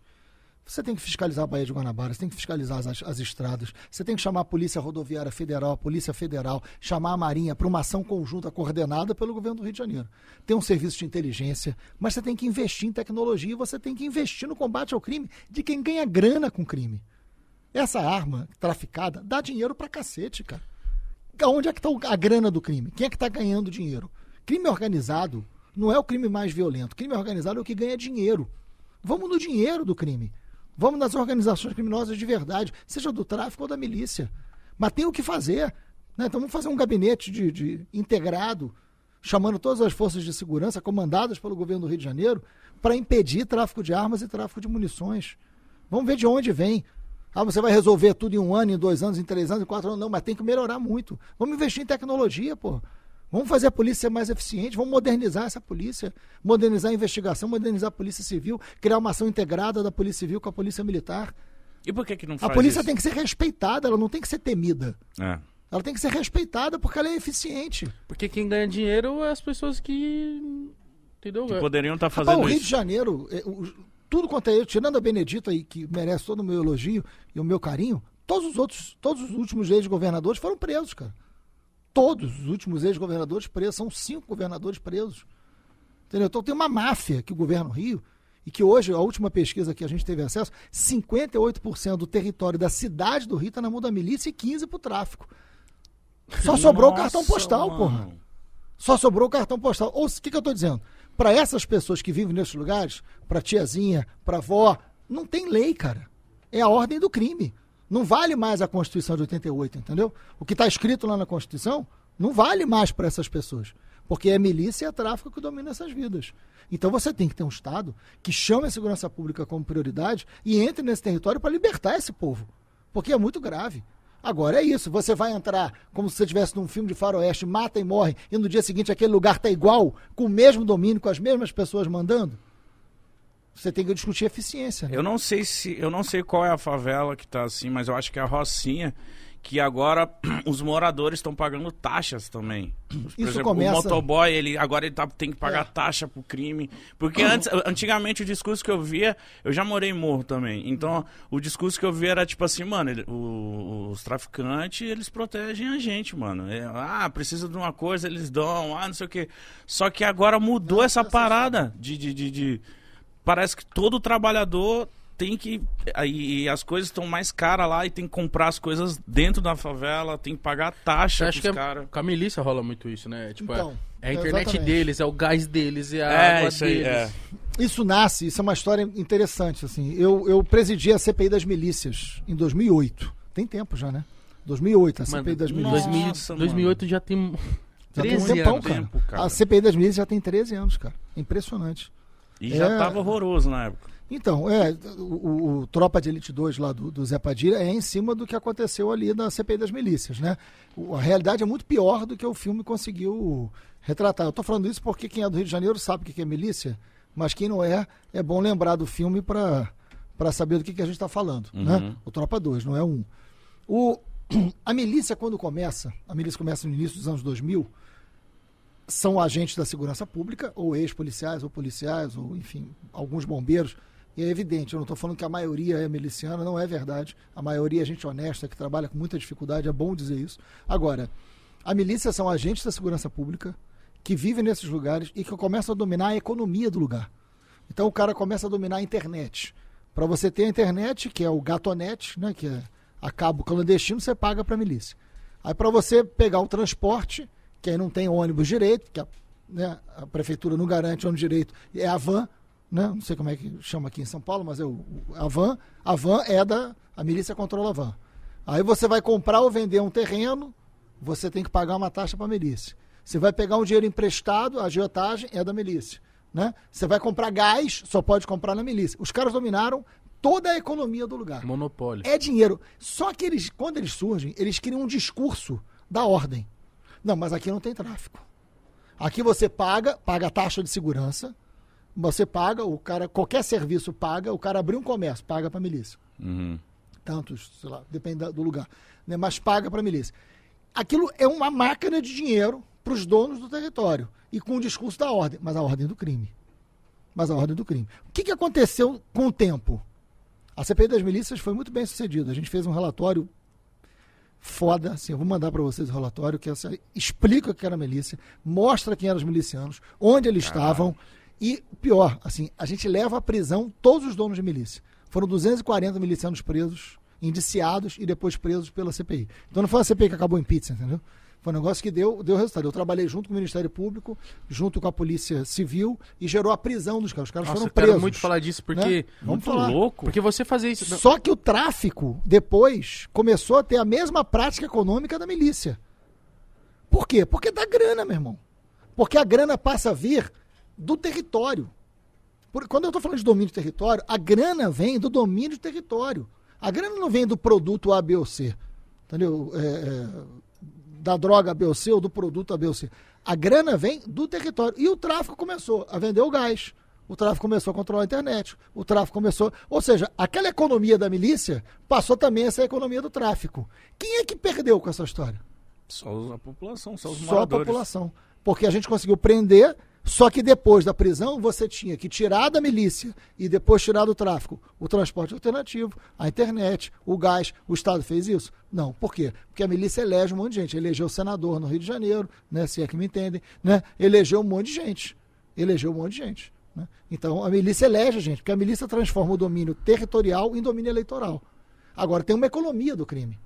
Speaker 3: Você tem que fiscalizar a Baía de Guanabara, você tem que fiscalizar as, as estradas, você tem que chamar a Polícia Rodoviária Federal, a Polícia Federal, chamar a Marinha para uma ação conjunta coordenada pelo governo do Rio de Janeiro. Tem um serviço de inteligência, mas você tem que investir em tecnologia e você tem que investir no combate ao crime de quem ganha grana com crime. Essa arma traficada dá dinheiro pra cacete, cara. Onde é que tá o- a grana do crime? Quem é que tá ganhando dinheiro? Crime organizado não é o crime mais violento. Crime organizado é o que ganha dinheiro. Vamos no dinheiro do crime. Vamos nas organizações criminosas de verdade, seja do tráfico ou da milícia. Mas tem o que fazer. Né? Então vamos fazer um gabinete de, de integrado, chamando todas as forças de segurança comandadas pelo governo do Rio de Janeiro para impedir tráfico de armas e tráfico de munições. Vamos ver de onde vem. Ah, você vai resolver tudo em um ano, em dois anos, em três anos, em quatro anos. Não, mas tem que melhorar muito. Vamos investir em tecnologia, pô. Vamos fazer a polícia ser mais eficiente, vamos modernizar essa polícia, modernizar a investigação, modernizar a polícia civil, criar uma ação integrada da polícia civil com a polícia militar.
Speaker 1: E por que que não
Speaker 3: A
Speaker 1: faz
Speaker 3: polícia
Speaker 1: isso?
Speaker 3: tem que ser respeitada, ela não tem que ser temida.
Speaker 1: É.
Speaker 3: Ela tem que ser respeitada porque ela é eficiente.
Speaker 2: Porque quem ganha dinheiro é as pessoas que. Entendeu?
Speaker 1: Que poderiam estar
Speaker 3: Rapaz,
Speaker 1: fazendo
Speaker 3: o Rio de. Janeiro, é, tudo quanto é ele, tirando a Benedita aí, que merece todo o meu elogio e o meu carinho, todos os outros, todos os últimos ex-governadores foram presos, cara. Todos os últimos ex-governadores presos, são cinco governadores presos. Entendeu? Então tem uma máfia que o governo Rio, e que hoje, a última pesquisa que a gente teve acesso, 58% do território da cidade do Rio está na mão da milícia e 15% para o tráfico. Só sobrou o
Speaker 1: Nossa,
Speaker 3: cartão postal,
Speaker 1: mano.
Speaker 3: porra. Só sobrou o cartão postal. Ou o que, que eu estou dizendo? Para essas pessoas que vivem nesses lugares, para tiazinha, para avó, não tem lei, cara. É a ordem do crime. Não vale mais a Constituição de 88, entendeu? O que está escrito lá na Constituição não vale mais para essas pessoas. Porque é milícia e é tráfico que domina essas vidas. Então você tem que ter um Estado que chame a segurança pública como prioridade e entre nesse território para libertar esse povo. Porque é muito grave. Agora é isso, você vai entrar como se você estivesse num filme de faroeste, mata e morre, e no dia seguinte aquele lugar tá igual, com o mesmo domínio, com as mesmas pessoas mandando? Você tem que discutir eficiência. né?
Speaker 1: Eu não sei se. Eu não sei qual é a favela que tá assim, mas eu acho que é a Rocinha. Que agora os moradores estão pagando taxas também. Por
Speaker 3: Isso
Speaker 1: exemplo,
Speaker 3: começa-
Speaker 1: o motoboy, ele, agora ele tá, tem que pagar
Speaker 3: É.
Speaker 1: taxa pro crime. Porque antes, antigamente o discurso que eu via, eu já morei em morro também. Então, o discurso que eu via era tipo assim, mano, ele- o- os traficantes, eles protegem a gente, mano. É, ah, precisa de uma coisa, eles dão, ah, não sei o quê. Só que agora mudou essa parada de- de- de- de parece que todo trabalhador tem que. Aí as coisas estão mais caras lá e tem que comprar as coisas dentro da favela, tem que pagar taxa
Speaker 2: acha
Speaker 1: pros
Speaker 2: que é,
Speaker 1: caras.
Speaker 2: com a milícia rola muito isso, né? Tipo, é-
Speaker 3: Então,
Speaker 2: é, a internet
Speaker 3: exatamente.
Speaker 2: deles, é o gás deles, é a
Speaker 1: É,
Speaker 2: água
Speaker 1: isso aí,
Speaker 2: deles.
Speaker 1: é.
Speaker 3: Isso nasce, isso é uma história interessante. Assim. Eu, eu presidi a CPI das milícias em 2008. Tem tempo já, né? 2008, a
Speaker 2: Mano,
Speaker 3: CPI das milícias.
Speaker 2: 2000
Speaker 1: Nossa,
Speaker 2: 2008 já tem
Speaker 3: Já tem um
Speaker 2: 13
Speaker 3: tempão,
Speaker 2: anos.
Speaker 3: cara.
Speaker 1: Tempo, cara.
Speaker 3: A CPI das milícias já tem 13 anos, cara. Impressionante.
Speaker 1: E já
Speaker 3: É.
Speaker 1: tava horroroso na época.
Speaker 3: Então, é, o, o- Tropa de Elite 2 lá do, do Zé Padilha é em cima do que aconteceu ali na CPI das milícias, né? O- a realidade é muito pior do que o filme conseguiu retratar. Eu tô falando isso porque quem é do Rio de Janeiro sabe o que é milícia, mas quem não é, é bom lembrar do filme para saber do que, que a gente está falando, né?
Speaker 1: Uhum.
Speaker 3: O Tropa 2, não é um. O, a milícia, quando começa, a milícia começa no início dos anos 2000, são agentes da segurança pública, ou ex-policiais, ou policiais, ou enfim, alguns bombeiros. E é evidente, eu não estou falando que a maioria é miliciana, não é verdade. A maioria é gente honesta, que trabalha com muita dificuldade, é bom dizer isso. Agora, a milícia são agentes da segurança pública que vivem nesses lugares e que começam a dominar a economia do lugar. Então o cara começa a dominar a internet. Para você ter a internet, que é o gatonet, né, que é a cabo clandestino, você paga para a milícia. Aí para você pegar o transporte, que aí não tem ônibus direito, que a, né, a prefeitura não garante ônibus direito, é a van, né, não sei como é que chama aqui em São Paulo, mas é o, a van, a van é da a milícia controla a van. Aí você vai comprar ou vender um terreno, você tem que pagar uma taxa para a milícia. Você vai pegar um dinheiro emprestado, a agiotagem é da milícia. Né? Você vai comprar gás, só pode comprar na milícia. Os caras dominaram toda a economia do lugar.
Speaker 2: Monopólio.
Speaker 3: É dinheiro. Só que eles, quando eles surgem, eles criam um discurso da ordem. Não, mas aqui não tem tráfico. Aqui você paga, paga a taxa de segurança, você paga, o cara, qualquer serviço paga, o cara abriu um comércio, paga para milícia
Speaker 1: Uhum.
Speaker 3: tantos, sei lá, depende do lugar, né? mas paga para a milícia. Aquilo é uma máquina de dinheiro para os donos do território e com o discurso da ordem, mas a ordem do crime. Mas a ordem do crime. O que, que aconteceu com o tempo? A CPI das milícias foi muito bem sucedida. A gente fez um relatório foda, assim, eu vou mandar para vocês o relatório que assim, explica o que era a milícia, mostra quem eram os milicianos, onde eles estavam e pior, assim, a gente leva à prisão todos os donos de milícia. Foram 240 milicianos presos indiciados e depois presos pela CPI. Então não foi a CPI que acabou em pizza, entendeu? Foi um negócio que deu, deu resultado. Eu trabalhei junto com o Ministério Público, junto com a Polícia Civil e gerou a prisão dos caras. Os caras
Speaker 2: Nossa,
Speaker 3: foram
Speaker 2: eu quero
Speaker 3: presos.
Speaker 2: muito falar disso,
Speaker 3: né?
Speaker 2: porque.
Speaker 3: Vamos
Speaker 1: Muito
Speaker 3: falar.
Speaker 1: louco.
Speaker 2: Porque você fazer isso.
Speaker 3: Só que o tráfico, depois, começou a ter a mesma prática econômica da milícia. Por quê? Porque dá grana, meu irmão. Porque a grana passa a vir do território. Por- quando eu estou falando de domínio de território, a grana vem do domínio de território. A grana não vem do produto A, B ou C. Entendeu? É, é, da droga A, B ou C ou do produto A, B ou C. A grana vem do território. E o tráfico começou a vender o gás. O tráfico começou a controlar a internet. O tráfico começou. Ou seja, aquela economia da milícia passou também a ser a economia do tráfico. Quem é que perdeu com essa história?
Speaker 1: Só a população, só os
Speaker 3: Só a
Speaker 1: moradores.
Speaker 3: população. Porque a gente conseguiu prender, só que depois da prisão você tinha que tirar da milícia e depois tirar do tráfico o transporte alternativo, a internet, o gás. O Estado fez isso? Não. Por quê? Porque a milícia elege um monte de gente. Elegeu senador no Rio de Janeiro, né? se é que me entendem, né? elegeu um monte de gente. Elegeu um monte de gente. né? Então a milícia elege a gente, porque a milícia transforma o domínio territorial em domínio eleitoral. Agora tem uma economia do crime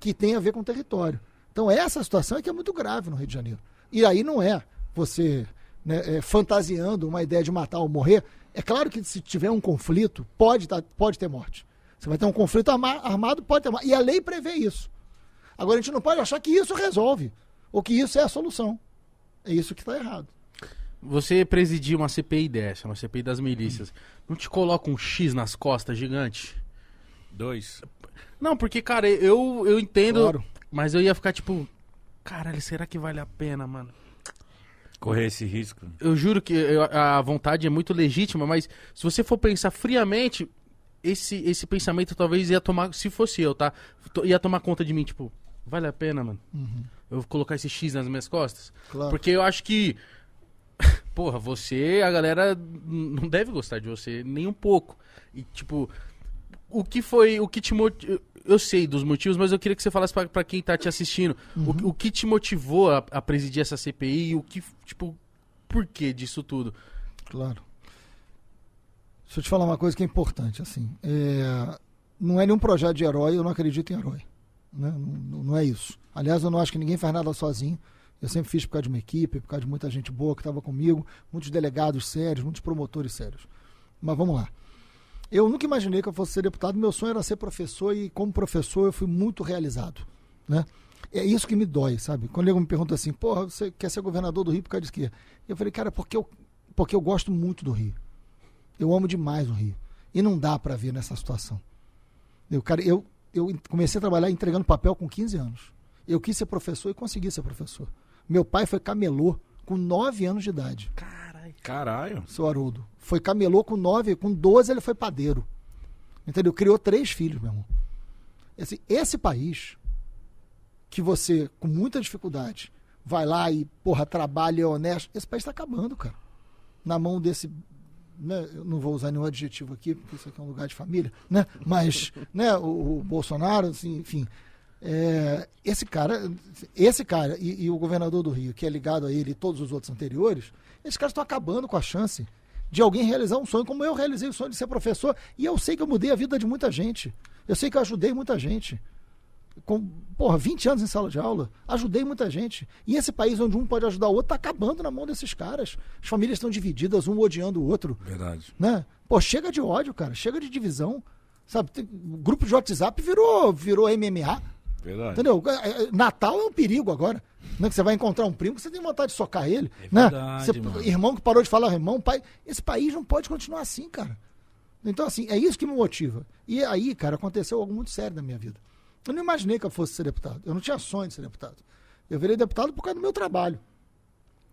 Speaker 3: que tem a ver com o território. Então essa situação é que é muito grave no Rio de Janeiro. E aí não é você né, é, fantasiando uma ideia de matar ou morrer. É claro que se tiver um conflito, pode, tá- pode ter morte. Você vai ter um conflito arma- armado, pode ter morte. E a lei prevê isso. Agora a gente não pode achar que isso resolve, ou que isso é a solução. É isso que está errado.
Speaker 2: Você presidir uma CPI dessa, uma CPI das milícias, não te coloca um X nas costas gigante?
Speaker 1: Dois.
Speaker 2: Não, porque, cara, eu, eu entendo,
Speaker 3: Claro.
Speaker 2: mas eu ia ficar tipo, caralho, será que vale a pena, mano?
Speaker 1: Correr esse risco.
Speaker 2: Eu juro que eu- a vontade é muito legítima, mas se você for pensar friamente, esse, esse pensamento talvez ia tomar, se fosse eu, tá? Ia tomar conta de mim, tipo, vale a pena, mano? Eu vou colocar esse X nas minhas costas?
Speaker 3: Claro.
Speaker 2: Porque eu acho que. Porra, você, a galera não deve gostar de você nem um pouco. E, tipo, o que foi. O que te motivou. Eu sei dos motivos, mas eu queria que você falasse pra quem tá te assistindo. O, o que te motivou a, a presidir essa CPI e o que. Tipo, por que disso tudo?
Speaker 3: Claro. Deixa eu te falar uma coisa que é importante, assim. é, não é nenhum projeto de herói, eu não acredito em herói. Né? Não, não é isso. Aliás, eu não acho que ninguém faz nada sozinho. Eu sempre fiz por causa de uma equipe, por causa de muita gente boa que estava comigo, muitos delegados sérios, muitos promotores sérios. Mas vamos lá. Eu nunca imaginei que eu fosse ser deputado, meu sonho era ser professor e como professor eu fui muito realizado, né? É isso que me dói, sabe? Quando nego me pergunta assim, porra, você quer ser governador do Rio por causa de quê? Eu falei, cara, porque eu, porque eu gosto muito do Rio. Eu amo demais o Rio. E não dá para ver nessa situação. Eu, cara, eu, eu comecei a trabalhar entregando papel com 15 anos. Eu quis ser professor e consegui ser professor. Meu pai foi camelô com 9 anos de idade
Speaker 2: Caralho.
Speaker 1: Caralho.
Speaker 3: seu Haroldo. Foi camelô com 9, com 12 ele foi padeiro. Entendeu? Criou três filhos, meu irmão. Esse, esse país, que você, com muita dificuldade, vai lá e, porra, trabalha e é honesto, esse país está acabando, cara. Na mão desse. Né, eu não vou usar nenhum adjetivo aqui, porque isso aqui é um lugar de família, né? Mas, né, o, o Bolsonaro, assim, enfim. É, esse cara, esse cara e, e o governador do Rio, que é ligado a ele e todos os outros anteriores, esses caras estão acabando com a chance de alguém realizar um sonho, como eu realizei o sonho de ser professor, e eu sei que eu mudei a vida de muita gente. Eu sei que eu ajudei muita gente. Com, porra, 20 anos em sala de aula, ajudei muita gente. E esse país onde um pode ajudar o outro está acabando na mão desses caras. As famílias estão divididas, um odiando o outro
Speaker 1: Verdade.
Speaker 3: né? Pô, chega de ódio, cara, chega de divisão. Sabe, tem- o grupo de WhatsApp virou, virou MMA,
Speaker 1: Verdade.
Speaker 3: entendeu? É, é, Natal é um perigo agora, né? Que você vai encontrar um primo que você tem vontade de socar ele,
Speaker 1: É
Speaker 3: né?
Speaker 1: verdade,
Speaker 3: Você- irmão que parou de falar irmão, pai, esse país não pode continuar assim, cara. Então, assim, é isso que me motiva. E aí, cara, aconteceu algo muito sério na minha vida. Eu não imaginei que eu fosse ser deputado. Eu não tinha sonho de ser deputado. Eu virei deputado por causa do meu trabalho.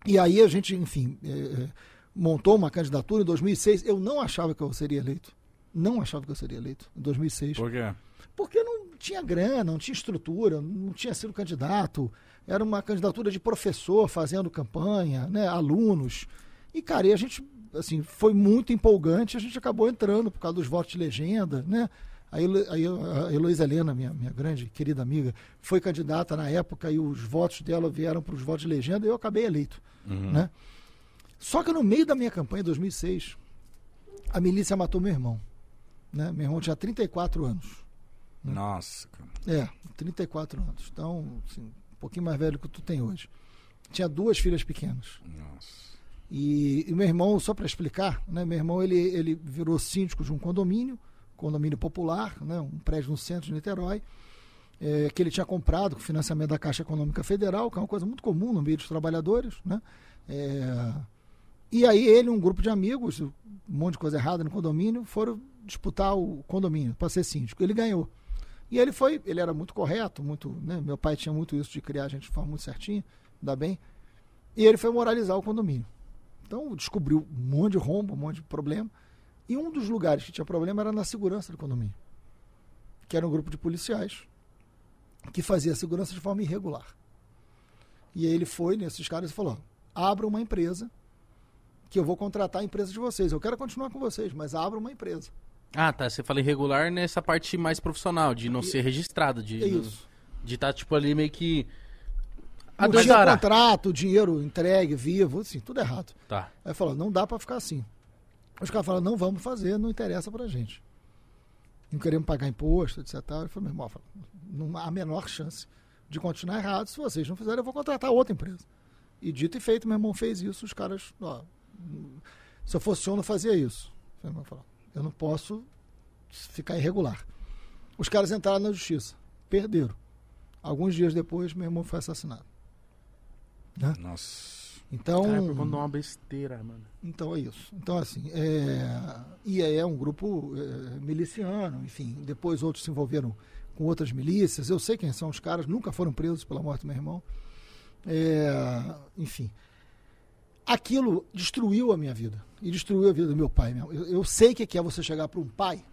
Speaker 3: E aí a gente, enfim, eh, montou uma candidatura em 2006. Eu não achava que eu seria eleito. Não achava que eu seria eleito em 2006.
Speaker 1: Por quê?
Speaker 3: Porque não tinha grana, não tinha estrutura, não tinha sido candidato. Era uma candidatura de professor fazendo campanha, né, alunos. E, cara, e a gente, assim, foi muito empolgante. A gente acabou entrando por causa dos votos de legenda, né? A a Elo- a Heloísa Helena, minha, minha grande querida amiga, foi candidata na época e os votos dela vieram para os votos de legenda e eu acabei eleito. Né? Só que no meio da minha campanha, em 2006, a milícia matou meu irmão. Né? Meu irmão tinha 34 anos.
Speaker 1: Nossa, cara.
Speaker 3: É, 34 anos. Então, assim, um pouquinho mais velho que tu tem hoje. Tinha duas filhas pequenas.
Speaker 1: Nossa.
Speaker 3: E, e meu irmão, só para explicar, né, meu irmão ele, ele virou síndico de um condomínio, condomínio popular, né, um prédio no centro de Niterói, é, que ele tinha comprado com financiamento da Caixa Econômica Federal, que é uma coisa muito comum no meio dos trabalhadores, né? É, e aí ele, um grupo de amigos, um monte de coisa errada no condomínio, foram disputar o condomínio para ser síndico. Ele ganhou. E ele foi, ele era muito correto, muito, né? Meu pai tinha muito isso de criar a gente de forma muito certinha, ainda bem. E ele foi moralizar o condomínio. Então descobriu um monte de rombo, um monte de problema. E um dos lugares que tinha problema era na segurança do condomínio. Que era um grupo de policiais que fazia a segurança de forma irregular. E aí ele foi nesses caras e falou: abra uma empresa que eu vou contratar a empresa de vocês. Eu quero continuar com vocês, mas abra uma empresa.
Speaker 2: Ah, tá. Você fala irregular nessa parte mais profissional, de não ser registrado, de
Speaker 3: É isso.
Speaker 2: de estar tipo ali meio que
Speaker 3: Não tinha
Speaker 2: dará.
Speaker 3: contrato, dinheiro entregue, vivo, assim, tudo errado.
Speaker 2: Tá.
Speaker 3: Aí falou, não dá pra ficar assim. Os caras falaram, não vamos fazer, não interessa pra gente. Não queremos pagar imposto, etc. Ele falou, meu irmão, não há a menor chance de continuar errado. Se vocês não fizerem, eu vou contratar outra empresa. E dito e feito, meu irmão fez isso, os caras, ó, se eu fosse eu, não fazia isso. Meu irmão falou, eu não posso ficar irregular. Os caras entraram na justiça, perderam. Alguns dias depois, meu irmão foi assassinado. Né?
Speaker 1: Nossa.
Speaker 3: Então,
Speaker 2: Cara, de uma besteira, mano.
Speaker 3: então é isso. Então, assim, é... e aí é um grupo é, miliciano, enfim. Depois outros se envolveram com outras milícias. Eu sei quem são os caras, nunca foram presos pela morte do meu irmão. É, Enfim. Aquilo destruiu a minha vida. E destruiu a vida do meu pai. Eu, eu sei o que é você chegar para um pai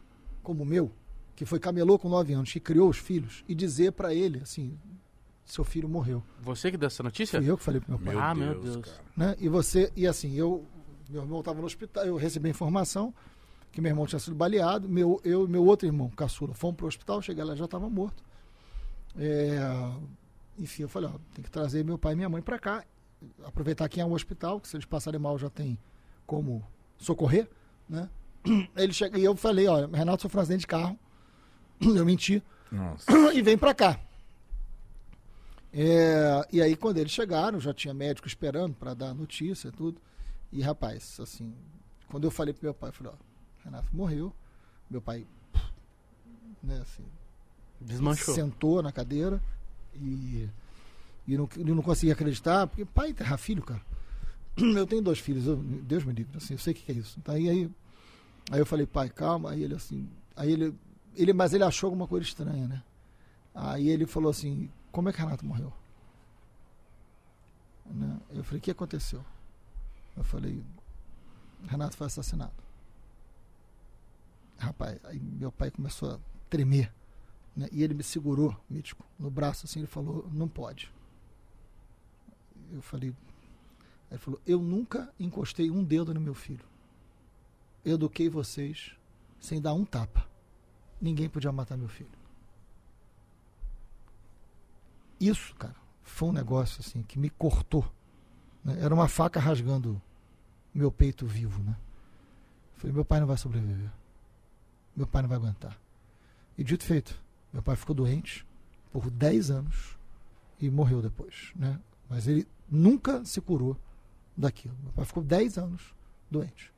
Speaker 3: como o meu, que foi camelô com 9 anos, que criou os filhos, e dizer para ele assim: seu filho morreu.
Speaker 2: Você que deu essa notícia?
Speaker 3: Fui eu que falei pro meu pai
Speaker 1: Meu
Speaker 2: Ah,
Speaker 1: Deus,
Speaker 2: meu Deus.
Speaker 1: cara.
Speaker 3: né? E você, e assim, eu, meu irmão estava no hospital, eu recebi a informação que meu irmão tinha sido baleado, meu, eu e meu outro irmão, caçula, fomos pro hospital, cheguei lá já estava morto. É, enfim, eu falei, ó, tem que trazer meu pai e minha mãe para cá, aproveitar que é um hospital, que se eles passarem mal já tem como socorrer, né? Ele chega, e eu falei, ó, Renato sofreu um acidente de carro, eu menti,
Speaker 1: Nossa.
Speaker 3: e vem pra cá. É, e aí, quando eles chegaram, já tinha médico esperando para dar a notícia e tudo. E, rapaz, assim, quando eu falei pro meu pai, eu falei, ó, Renato morreu. Meu pai, né, assim,
Speaker 2: Desmanchou.
Speaker 3: sentou na cadeira e, e não, não conseguia acreditar, porque pai enterrar filho, cara. Eu tenho dois filhos, eu- Deus me livre, assim, eu sei o que, que é isso. Aí, aí, aí eu falei, pai, calma. Aí ele assim, aí ele, ele, mas ele achou alguma coisa estranha, né? Aí ele falou assim, como é que Renato morreu? Né? Eu falei, o que aconteceu? Eu falei, Renato foi assassinado. Rapaz, aí meu pai começou a tremer. Né? E ele me segurou, mítico, no braço assim, ele falou, não pode. Eu falei, ele falou, eu nunca encostei um dedo no meu filho. Eu eduquei vocês sem dar um tapa. Ninguém podia matar meu filho. Isso, cara, foi um negócio assim que me cortou. né? Era uma faca rasgando meu peito vivo, né? Falei, meu pai não vai sobreviver. Meu pai não vai aguentar. E dito feito, meu pai ficou doente por 10 anos e morreu depois, né? Mas ele nunca se curou daquilo. Meu pai ficou 10 anos doente.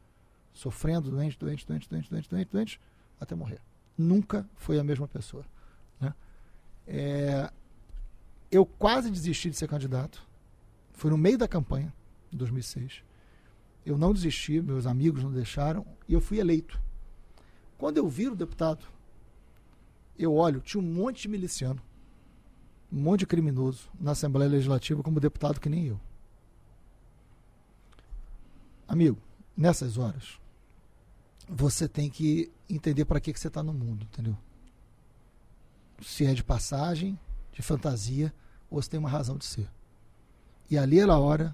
Speaker 3: Sofrendo, doente, doente, doente, doente, doente, doente, doente, até morrer. Nunca foi a mesma pessoa. Né? É, eu quase desisti de ser candidato. Foi no meio da campanha, em 2006. Eu não desisti, meus amigos não deixaram, e eu fui eleito. Quando eu viro deputado, eu olho, tinha um monte de miliciano, um monte de criminoso na Assembleia Legislativa como deputado que nem eu. Amigo, nessas horas, você tem que entender para que, que você está no mundo, entendeu? Se é de passagem, de fantasia, ou se tem uma razão de ser. E ali era a hora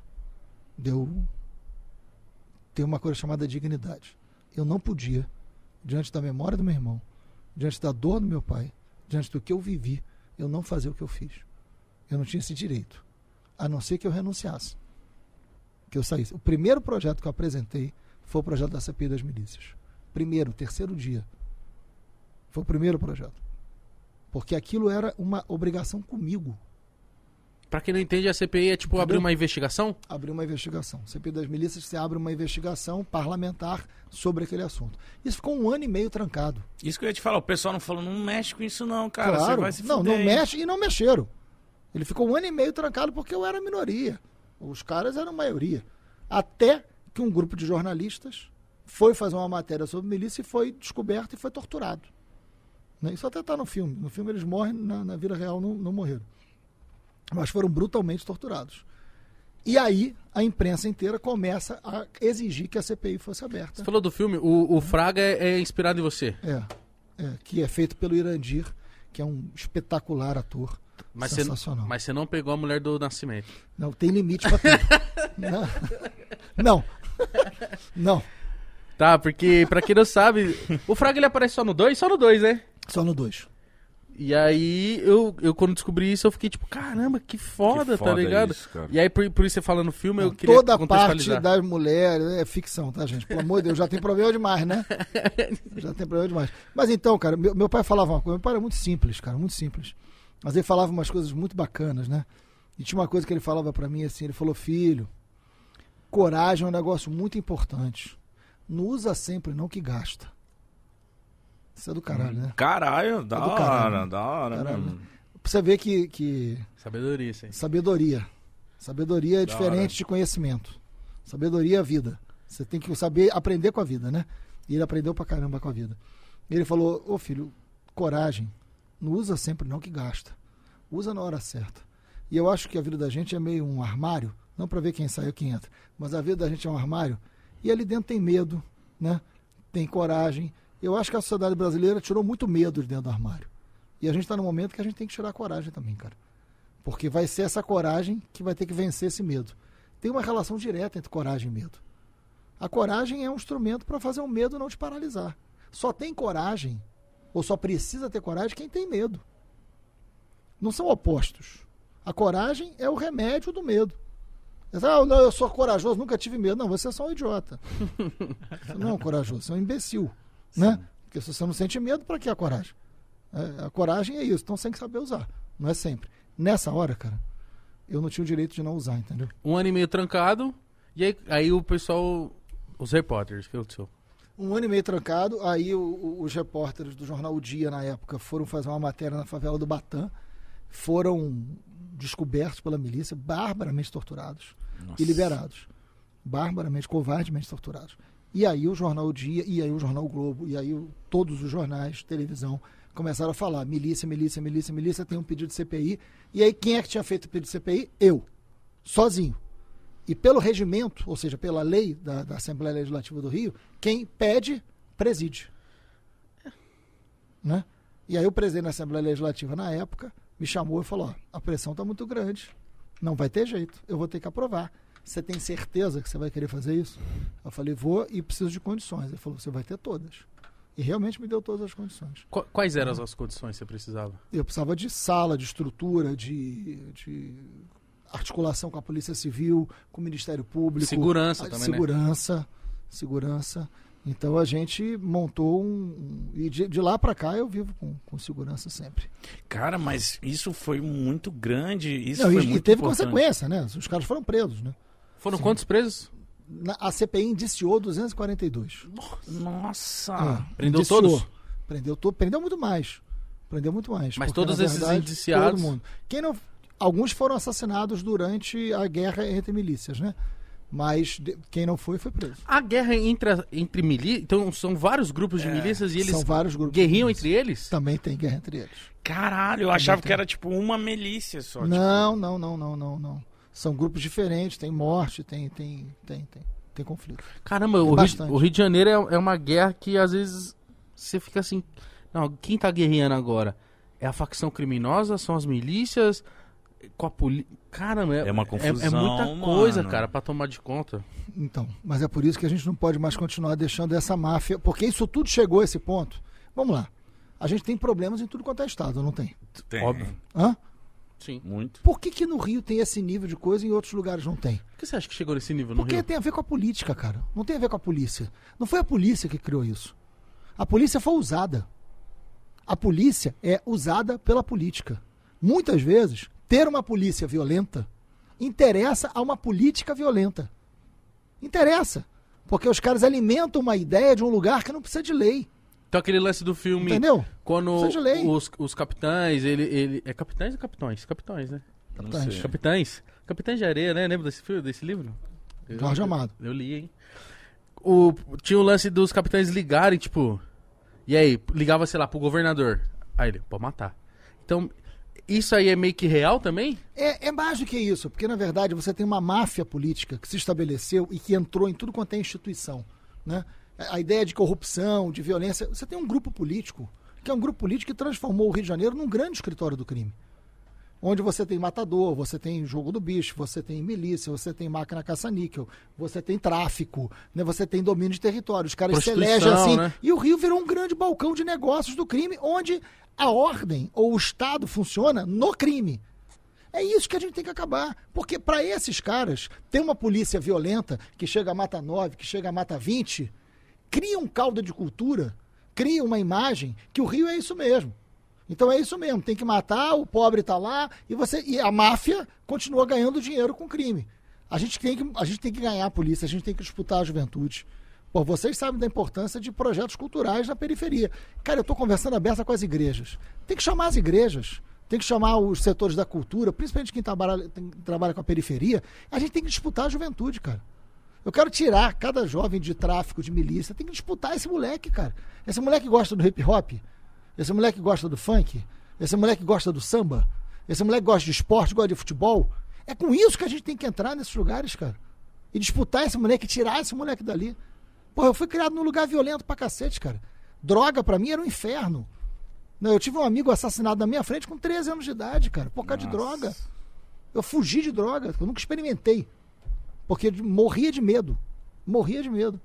Speaker 3: de eu ter uma coisa chamada dignidade. Eu não podia, diante da memória do meu irmão, diante da dor do meu pai, diante do que eu vivi, eu não fazer o que eu fiz. Eu não tinha esse direito. A não ser que eu renunciasse. Que eu saísse. O primeiro projeto que eu apresentei foi o projeto da CPI das milícias. Primeiro, terceiro dia. Foi o primeiro projeto. Porque aquilo era uma obrigação comigo.
Speaker 2: Pra quem não entende, a CPI é tipo abrir uma investigação?
Speaker 3: Abrir uma investigação. CPI das milícias, você abre uma investigação parlamentar sobre aquele assunto. Isso ficou um ano e meio trancado.
Speaker 1: Isso que eu ia te falar, o pessoal não falou, não mexe com isso não, cara. Você
Speaker 3: claro.
Speaker 1: vai se
Speaker 3: não,
Speaker 1: fuder
Speaker 3: não mexe e não mexeram. Ele ficou um ano e meio trancado porque eu era minoria. Os caras eram maioria. Até que um grupo de jornalistas foi fazer uma matéria sobre milícia e foi descoberto e foi torturado. Né? Isso até está no filme. No filme eles morrem, na, na vida real não, não morreram. Mas foram brutalmente torturados. E aí a imprensa inteira começa a exigir que a CPI fosse aberta.
Speaker 2: Você falou do filme, o, o Fraga é, é inspirado em você.
Speaker 3: É, é, que é feito pelo Irandir, que é um espetacular ator.
Speaker 2: Mas você,
Speaker 3: Sensacional.
Speaker 2: mas você não pegou a mulher do Nascimento.
Speaker 3: Não, tem limite pra tudo. não. Não. Não.
Speaker 2: Tá, porque pra quem não sabe, o Fraga ele aparece só no 2? Só no 2, né?
Speaker 3: Só no 2.
Speaker 2: E aí, eu, eu quando descobri isso, eu fiquei tipo, caramba, que foda,
Speaker 1: Que
Speaker 2: tá
Speaker 1: foda
Speaker 2: ligado?
Speaker 1: isso, cara.
Speaker 2: e aí, por, por isso você fala no filme, eu queria
Speaker 3: Toda a parte das mulheres é ficção, tá, gente? Pelo amor de Deus, já tem problema demais, né? Já tem problema demais. Mas então, cara, meu, meu pai falava uma coisa, meu pai era muito simples, cara, muito simples. Mas ele falava umas coisas muito bacanas, né? E tinha uma coisa que ele falava pra mim assim, ele falou, filho, coragem é um negócio muito importante. Não usa sempre, não que gasta. Isso é do caralho, né?
Speaker 1: Caralho, da
Speaker 3: É do
Speaker 1: hora,
Speaker 3: caralho.
Speaker 1: da hora
Speaker 3: Caralho, né? Pra você ver que, que
Speaker 2: Sabedoria, aí.
Speaker 3: Sabedoria. Sabedoria é
Speaker 1: Da
Speaker 3: diferente
Speaker 1: hora.
Speaker 3: de conhecimento. Sabedoria é a vida. Você tem que saber aprender com a vida, né? E ele aprendeu pra caramba com a vida. Ele falou: Ô filho, coragem. Não usa sempre, não que gasta. Usa na hora certa. E eu acho que a vida da gente é meio um armário, não pra ver quem sai ou quem entra, mas a vida da gente é um armário. E ali dentro tem medo, né? Tem coragem. Eu acho que a sociedade brasileira tirou muito medo de dentro do armário. E a gente está no momento que a gente tem que tirar a coragem também, cara. Porque vai ser essa coragem que vai ter que vencer esse medo. Tem uma relação direta entre coragem e medo. A coragem é um instrumento para fazer o medo não te paralisar. Só tem coragem, ou só precisa ter coragem, quem tem medo. Não são opostos. A coragem é o remédio do medo. Ah, não, eu sou corajoso, nunca tive medo. Não, você é só um idiota. Você não é um corajoso, você é um imbecil. Né? Porque se você não sente medo, para que a coragem? É, a coragem é isso, então você tem que saber usar. Não é sempre. Nessa hora, cara, eu não tinha o direito de não usar, entendeu?
Speaker 2: Um ano e meio trancado, e aí, aí o pessoal, os repórteres, que aconteceu?
Speaker 3: Um ano e meio trancado, aí o- o- os repórteres do jornal O Dia, na época, foram fazer uma matéria na favela do Batã, foram descobertos pela milícia, barbaramente torturados
Speaker 1: Nossa.
Speaker 3: e liberados. Barbaramente, covardemente torturados. E aí o jornal O Dia, e aí o jornal o Globo, e aí o- todos os jornais, televisão, começaram a falar: milícia, milícia, milícia, milícia, tem um pedido de CPI. E aí quem é que tinha feito o pedido de CPI? Eu, sozinho. E pelo regimento, ou seja, pela lei da, da Assembleia Legislativa do Rio, quem pede, preside. Né? E aí o presidente da Assembleia Legislativa, na época, me chamou e falou, ó, a pressão está muito grande, não vai ter jeito, eu vou ter que aprovar. Você tem certeza que você vai querer fazer isso? Eu falei, vou e preciso de condições. Ele falou, você vai ter todas. E realmente me deu todas as condições.
Speaker 2: Qu- quais eram as condições que você precisava?
Speaker 3: Eu precisava de sala, de estrutura, de, de articulação com a Polícia Civil, com o Ministério Público.
Speaker 2: Segurança
Speaker 3: Ah,
Speaker 2: também, né?
Speaker 3: Segurança, segurança. Então a gente montou um. e de, de lá pra cá eu vivo com, com segurança sempre.
Speaker 1: Cara, mas isso foi muito grande. Isso
Speaker 3: Não,
Speaker 1: foi
Speaker 3: e, e
Speaker 1: muito
Speaker 3: teve
Speaker 1: importante.
Speaker 3: consequência, né? Os caras foram presos, né?
Speaker 2: Foram quantos presos?
Speaker 3: Na- a CPI indiciou 242.
Speaker 1: Nossa.
Speaker 3: Ah,
Speaker 2: prendeu
Speaker 3: indiciou.
Speaker 2: todos?
Speaker 3: Prendeu, to, prendeu muito mais. Prendeu muito mais.
Speaker 2: Mas
Speaker 3: porque,
Speaker 2: todos
Speaker 3: na
Speaker 2: esses
Speaker 3: verdade,
Speaker 2: indiciados-
Speaker 3: Todo mundo. Quem não, alguns foram assassinados durante a guerra entre milícias, né? Mas de- quem não foi, foi preso.
Speaker 2: A guerra entre, entre milícias. Então são vários grupos de
Speaker 1: É,
Speaker 2: milícias e eles
Speaker 3: São vários grupos.
Speaker 2: guerriam entre eles?
Speaker 3: Também tem guerra entre eles.
Speaker 1: Caralho, eu achava que era tipo uma milícia só. tipo.
Speaker 3: Não, não, não, não, não, não. São grupos diferentes, tem morte, tem, tem, tem, tem, tem conflito.
Speaker 2: Caramba, o Rio, o Rio de Janeiro é, é uma guerra que às vezes você fica assim. Não, quem tá guerreando agora? É a facção criminosa? São as milícias? Com a polícia. Caramba, é,
Speaker 1: É uma
Speaker 2: é-
Speaker 1: confusão,
Speaker 2: É, muita
Speaker 1: mano.
Speaker 2: coisa, cara, pra tomar de conta.
Speaker 3: Então, mas é por isso que a gente não pode mais continuar deixando essa máfia, porque isso tudo chegou a esse ponto. Vamos lá. A gente tem problemas em tudo quanto é estado, não tem?
Speaker 1: Tem.
Speaker 2: Óbvio.
Speaker 3: Hã?
Speaker 2: Sim.
Speaker 1: Muito.
Speaker 3: Por que, que no Rio tem esse nível de coisa e em outros lugares não tem?
Speaker 2: Por que você acha que chegou nesse nível no
Speaker 3: Porque
Speaker 2: Rio?
Speaker 3: tem a ver com a política, cara. Não tem a ver com a polícia. Não foi a polícia que criou isso. A polícia foi usada. A polícia é usada pela política. Muitas vezes, ter uma polícia violenta interessa a uma política violenta. Interessa. Porque os caras alimentam uma ideia de um lugar que não precisa de lei.
Speaker 2: Então aquele lance do filme.
Speaker 3: Entendeu?
Speaker 2: Quando os, os capitães, ele, ele. É capitães ou capitões? Capitões, né?
Speaker 3: Capitães.
Speaker 2: Capitães. Capitães de Areia, né? Lembra desse filme, desse livro? Eu-
Speaker 3: Jorge Amado.
Speaker 2: Eu li, hein? O, tinha o lance dos capitães ligarem, tipo. E aí, ligava, sei lá, pro governador. Aí ele, pode matar. Então, isso aí é meio que real também?
Speaker 3: É, é mais do que isso, porque na verdade você tem uma máfia política que se estabeleceu e que entrou em tudo quanto é instituição. Né? A ideia de corrupção, de violência. Você tem um grupo político, que é um grupo político que transformou o Rio de Janeiro num grande escritório do crime. Onde você tem matador, você tem jogo do bicho, você tem milícia, você tem máquina caça-níquel, você tem tráfico, né? você tem domínio de território. Os caras se elegem assim.
Speaker 2: né?
Speaker 3: E o Rio virou um grande balcão de negócios do crime, onde a ordem ou o Estado funciona no crime. É isso que a gente tem que acabar. Porque para esses caras, ter uma polícia violenta que chega a mata 9, que chega a mata 20, cria um caldo de cultura, cria uma imagem que o Rio é isso mesmo. Então é isso mesmo, tem que matar, o pobre tá lá e você e a máfia continua ganhando dinheiro com crime. A gente tem que a gente tem que ganhar a polícia, a gente tem que disputar a juventude. Pô, vocês sabem da importância de projetos culturais na periferia. Cara, eu estou conversando aberta com as igrejas. Tem que chamar as igrejas, tem que chamar os setores da cultura, principalmente quem trabalha, trabalha com a periferia. A gente tem que disputar a juventude, cara. Eu quero tirar cada jovem de tráfico, de milícia. Tem que disputar esse moleque, cara. Esse moleque gosta do hip hop. Esse moleque gosta do funk. Esse moleque gosta do samba. Esse moleque gosta de esporte, gosta de futebol. É com isso que a gente tem que entrar nesses lugares, cara. E disputar esse moleque, tirar esse moleque dali. Porra, eu fui criado num lugar violento pra cacete, cara. Droga pra mim era um inferno. Não, eu tive um amigo assassinado na minha frente com 13 anos de idade, cara, por causa de
Speaker 1: Nossa.
Speaker 3: droga. Eu fugi de droga, eu nunca experimentei. Porque morria de medo. Morria de medo.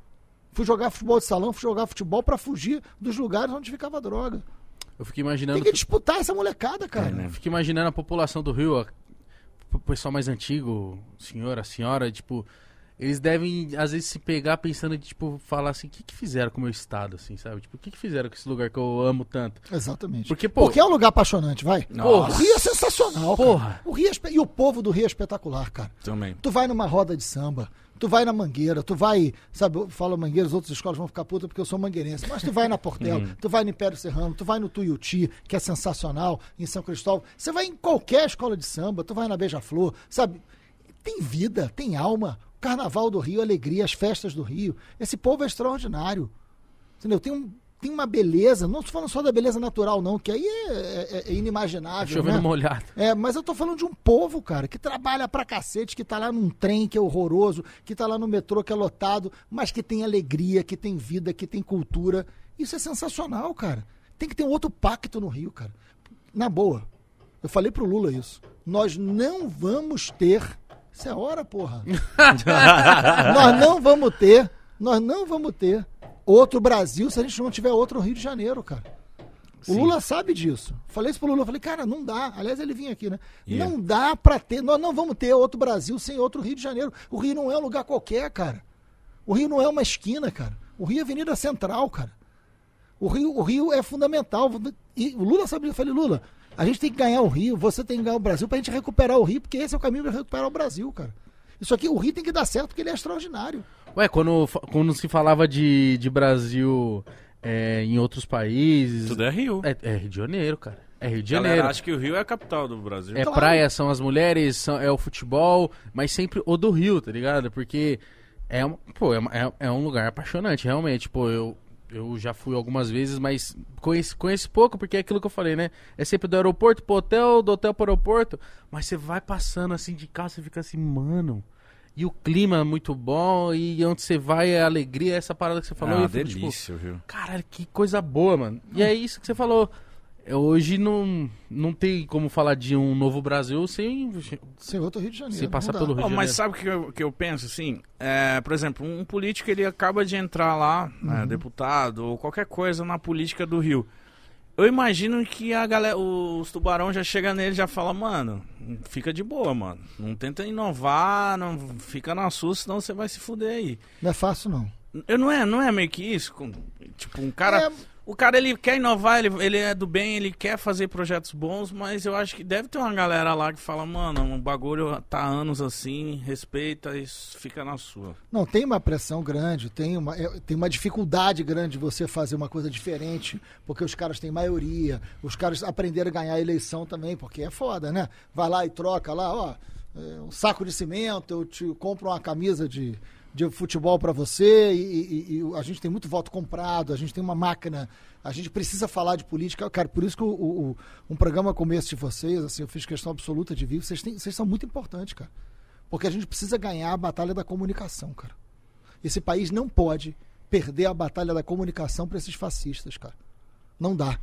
Speaker 3: Fui jogar futebol de salão, fui jogar futebol pra fugir dos lugares onde ficava droga.
Speaker 2: Eu fico imaginando.
Speaker 3: Tem que disputar essa molecada, cara.
Speaker 1: É, né?
Speaker 2: Eu fico imaginando a população do Rio, o pessoal mais antigo, o senhor, a senhora, tipo, eles devem, às vezes, se pegar pensando de, tipo, falar assim, o que que fizeram com o meu estado, assim, sabe? Tipo, o que que fizeram com esse lugar que eu amo tanto?
Speaker 3: Exatamente.
Speaker 2: Porque, pô,
Speaker 3: Porque é um lugar apaixonante, vai.
Speaker 1: Nossa.
Speaker 3: O Rio é sensacional, cara.
Speaker 2: Porra.
Speaker 3: O Rio é E o povo do Rio é espetacular, cara.
Speaker 1: Também.
Speaker 3: Tu vai numa roda de samba, tu vai na Mangueira, tu vai, sabe, eu falo Mangueira, as outras escolas vão ficar putas porque eu sou mangueirense, mas tu vai na Portela, tu vai no Império Serrano, tu vai no Tuiuti, que é sensacional, em São Cristóvão, você vai em qualquer escola de samba, tu vai na Beija-Flor, sabe? Tem vida, tem alma. Carnaval do Rio, alegria, as festas do Rio. Esse povo é extraordinário. Entendeu? Tem, um, tem uma beleza, não estou falando só da beleza natural, não, que aí é, é- é inimaginável.
Speaker 2: chovendo
Speaker 3: né?
Speaker 2: molhado.
Speaker 3: É, mas eu tô falando de um povo, cara, que trabalha pra cacete, que tá lá num trem que é horroroso, que tá lá no metrô que é lotado, mas que tem alegria, que tem vida, que tem cultura. Isso é sensacional, cara. Tem que ter um outro pacto no Rio, cara. Na boa. Eu falei pro Lula isso. Nós não vamos ter. Isso é hora, porra. nós não vamos ter. Nós não vamos ter outro Brasil se a gente não tiver outro Rio de Janeiro, cara. O Lula sabe disso. Falei isso pro Lula. Falei, cara, não dá. Aliás, ele vinha aqui, né?
Speaker 1: Yeah.
Speaker 3: Não dá pra ter. Nós não vamos ter outro Brasil sem outro Rio de Janeiro. O Rio não é um lugar qualquer, cara. O Rio não é uma esquina, cara. O Rio é Avenida Central, cara. O Rio, o Rio é fundamental. E o Lula sabe disso. Eu falei, Lula, a gente tem que ganhar o Rio, você tem que ganhar o Brasil pra gente recuperar o Rio, porque esse é o caminho pra recuperar o Brasil, cara. Isso aqui, o Rio tem que dar certo porque ele é extraordinário.
Speaker 2: Ué, quando, quando se falava de, de Brasil é, em outros países.
Speaker 1: Tudo é Rio.
Speaker 2: É, é Rio de Janeiro, cara. É Rio de
Speaker 1: Galera,
Speaker 2: Janeiro.
Speaker 1: acho que o Rio é a capital do Brasil.
Speaker 2: É
Speaker 3: Claro.
Speaker 2: praia, são as mulheres, são, é o futebol, mas sempre o do Rio, tá ligado? Porque é, um- pô, é, é- é um lugar apaixonante, realmente. Pô, eu, eu já fui algumas vezes, mas conheci, conheci pouco, porque é aquilo que eu falei, né? É sempre do aeroporto pro hotel, do hotel pro aeroporto. Mas você vai passando assim de carro, você fica assim, mano. E o clima é muito bom, e onde você vai é alegria, essa parada que você falou.
Speaker 1: Ah,
Speaker 2: eu fico, tipo,
Speaker 1: delícia, Rio.
Speaker 2: Caralho, que coisa boa, mano. E é isso que você falou. É, Hoje não, não tem como falar de um novo Brasil sem.
Speaker 3: Sem outro Rio de Janeiro.
Speaker 2: Sem passar pelo Rio de
Speaker 1: mas
Speaker 2: Janeiro.
Speaker 1: sabe o que eu, que eu penso, assim? É, por exemplo, um político ele acaba de entrar lá, né,
Speaker 2: Uhum.
Speaker 1: deputado ou qualquer coisa na política do Rio. Eu imagino que a galera, os tubarão já chega nele e já fala, mano, fica de boa, mano. Não tenta inovar, não fica na sua, senão você vai se fuder aí.
Speaker 3: Não é fácil, não.
Speaker 1: Eu não é, não é meio que isso? Com- Tipo, um cara,
Speaker 3: É,
Speaker 1: o cara ele quer inovar, ele, ele é do bem, ele quer fazer projetos bons, mas eu acho que deve ter uma galera lá que fala, mano, o bagulho tá há anos assim, respeita e fica na sua.
Speaker 3: Não, tem uma pressão grande, tem uma, é, tem uma dificuldade grande de você fazer uma coisa diferente, porque os caras têm maioria, os caras aprenderam a ganhar a eleição também, porque é foda, né? Vai lá e troca lá, ó, é, um saco de cimento, eu te compro uma camisa de, de futebol para você e, e, e, a gente tem muito voto comprado, a gente tem uma máquina, a gente precisa falar de política. Cara, por isso que o, o, um programa como esse de vocês, assim, eu fiz questão absoluta de vir, vocês, têm, vocês são muito importantes, cara. Porque a gente precisa ganhar a batalha da comunicação, cara. Esse país não pode perder a batalha da comunicação para esses fascistas, cara. Não dá.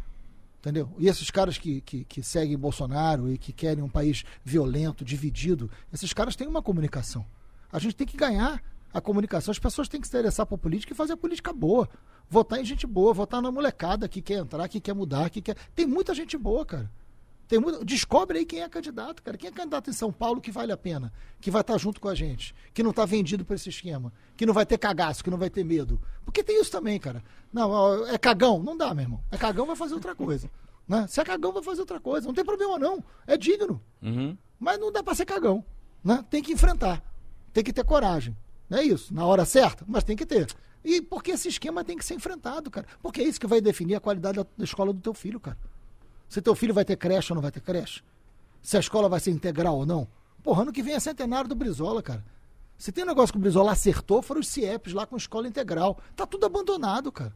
Speaker 3: Entendeu? E esses caras que, que, que seguem Bolsonaro e que querem um país violento, dividido, esses caras têm uma comunicação. A gente tem que ganhar a comunicação. As pessoas têm que se interessar por política e fazer a política boa. Votar em gente boa, votar na molecada que quer entrar, que quer mudar, que quer. Tem muita gente boa, cara. Tem muito... Descobre aí quem é candidato, cara. Quem é candidato em São Paulo que vale a pena, que vai estar junto com a gente, que não está vendido por esse esquema, que não vai ter cagaço, que não vai ter medo. Porque tem isso também, cara. Não, é cagão. Não dá, meu irmão. É cagão, vai fazer outra coisa. Né? Se é cagão, vai fazer outra coisa. Não tem problema, não. É digno.
Speaker 1: Uhum.
Speaker 3: Mas não dá para ser cagão. Né? Tem que enfrentar. Tem que ter coragem. É isso, na hora certa, mas tem que ter. E porque esse esquema tem que ser enfrentado, cara. Porque é isso que vai definir a qualidade da, da escola do teu filho, cara. Se teu filho vai ter creche ou não vai ter creche. Se a escola vai ser integral ou não. Porra, ano que vem é centenário do Brizola, cara. Se tem um negócio que o Brizola acertou, foram os CIEPs lá com escola integral. Tá tudo abandonado, cara.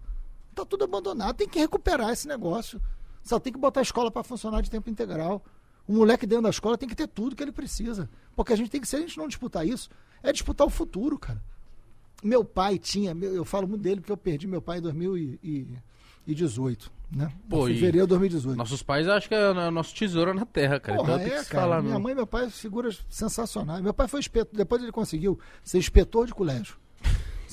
Speaker 3: Tá tudo abandonado. Tem que recuperar esse negócio. Só tem que botar a escola para funcionar de tempo integral. O moleque dentro da escola tem que ter tudo que ele precisa. Porque a gente tem que, se a gente não disputar isso, é disputar o futuro, cara. Meu pai tinha, eu falo muito dele porque eu perdi meu pai em 2018, né?
Speaker 2: Pô,
Speaker 3: em fevereiro de 2018.
Speaker 2: Nossos pais acham que é o nosso tesouro na terra, cara.
Speaker 3: Porra,
Speaker 2: então
Speaker 3: é, cara.
Speaker 2: falar
Speaker 3: Minha mãe e meu pai, figuras sensacionais. Meu pai foi inspetor, depois ele conseguiu ser inspetor de colégio.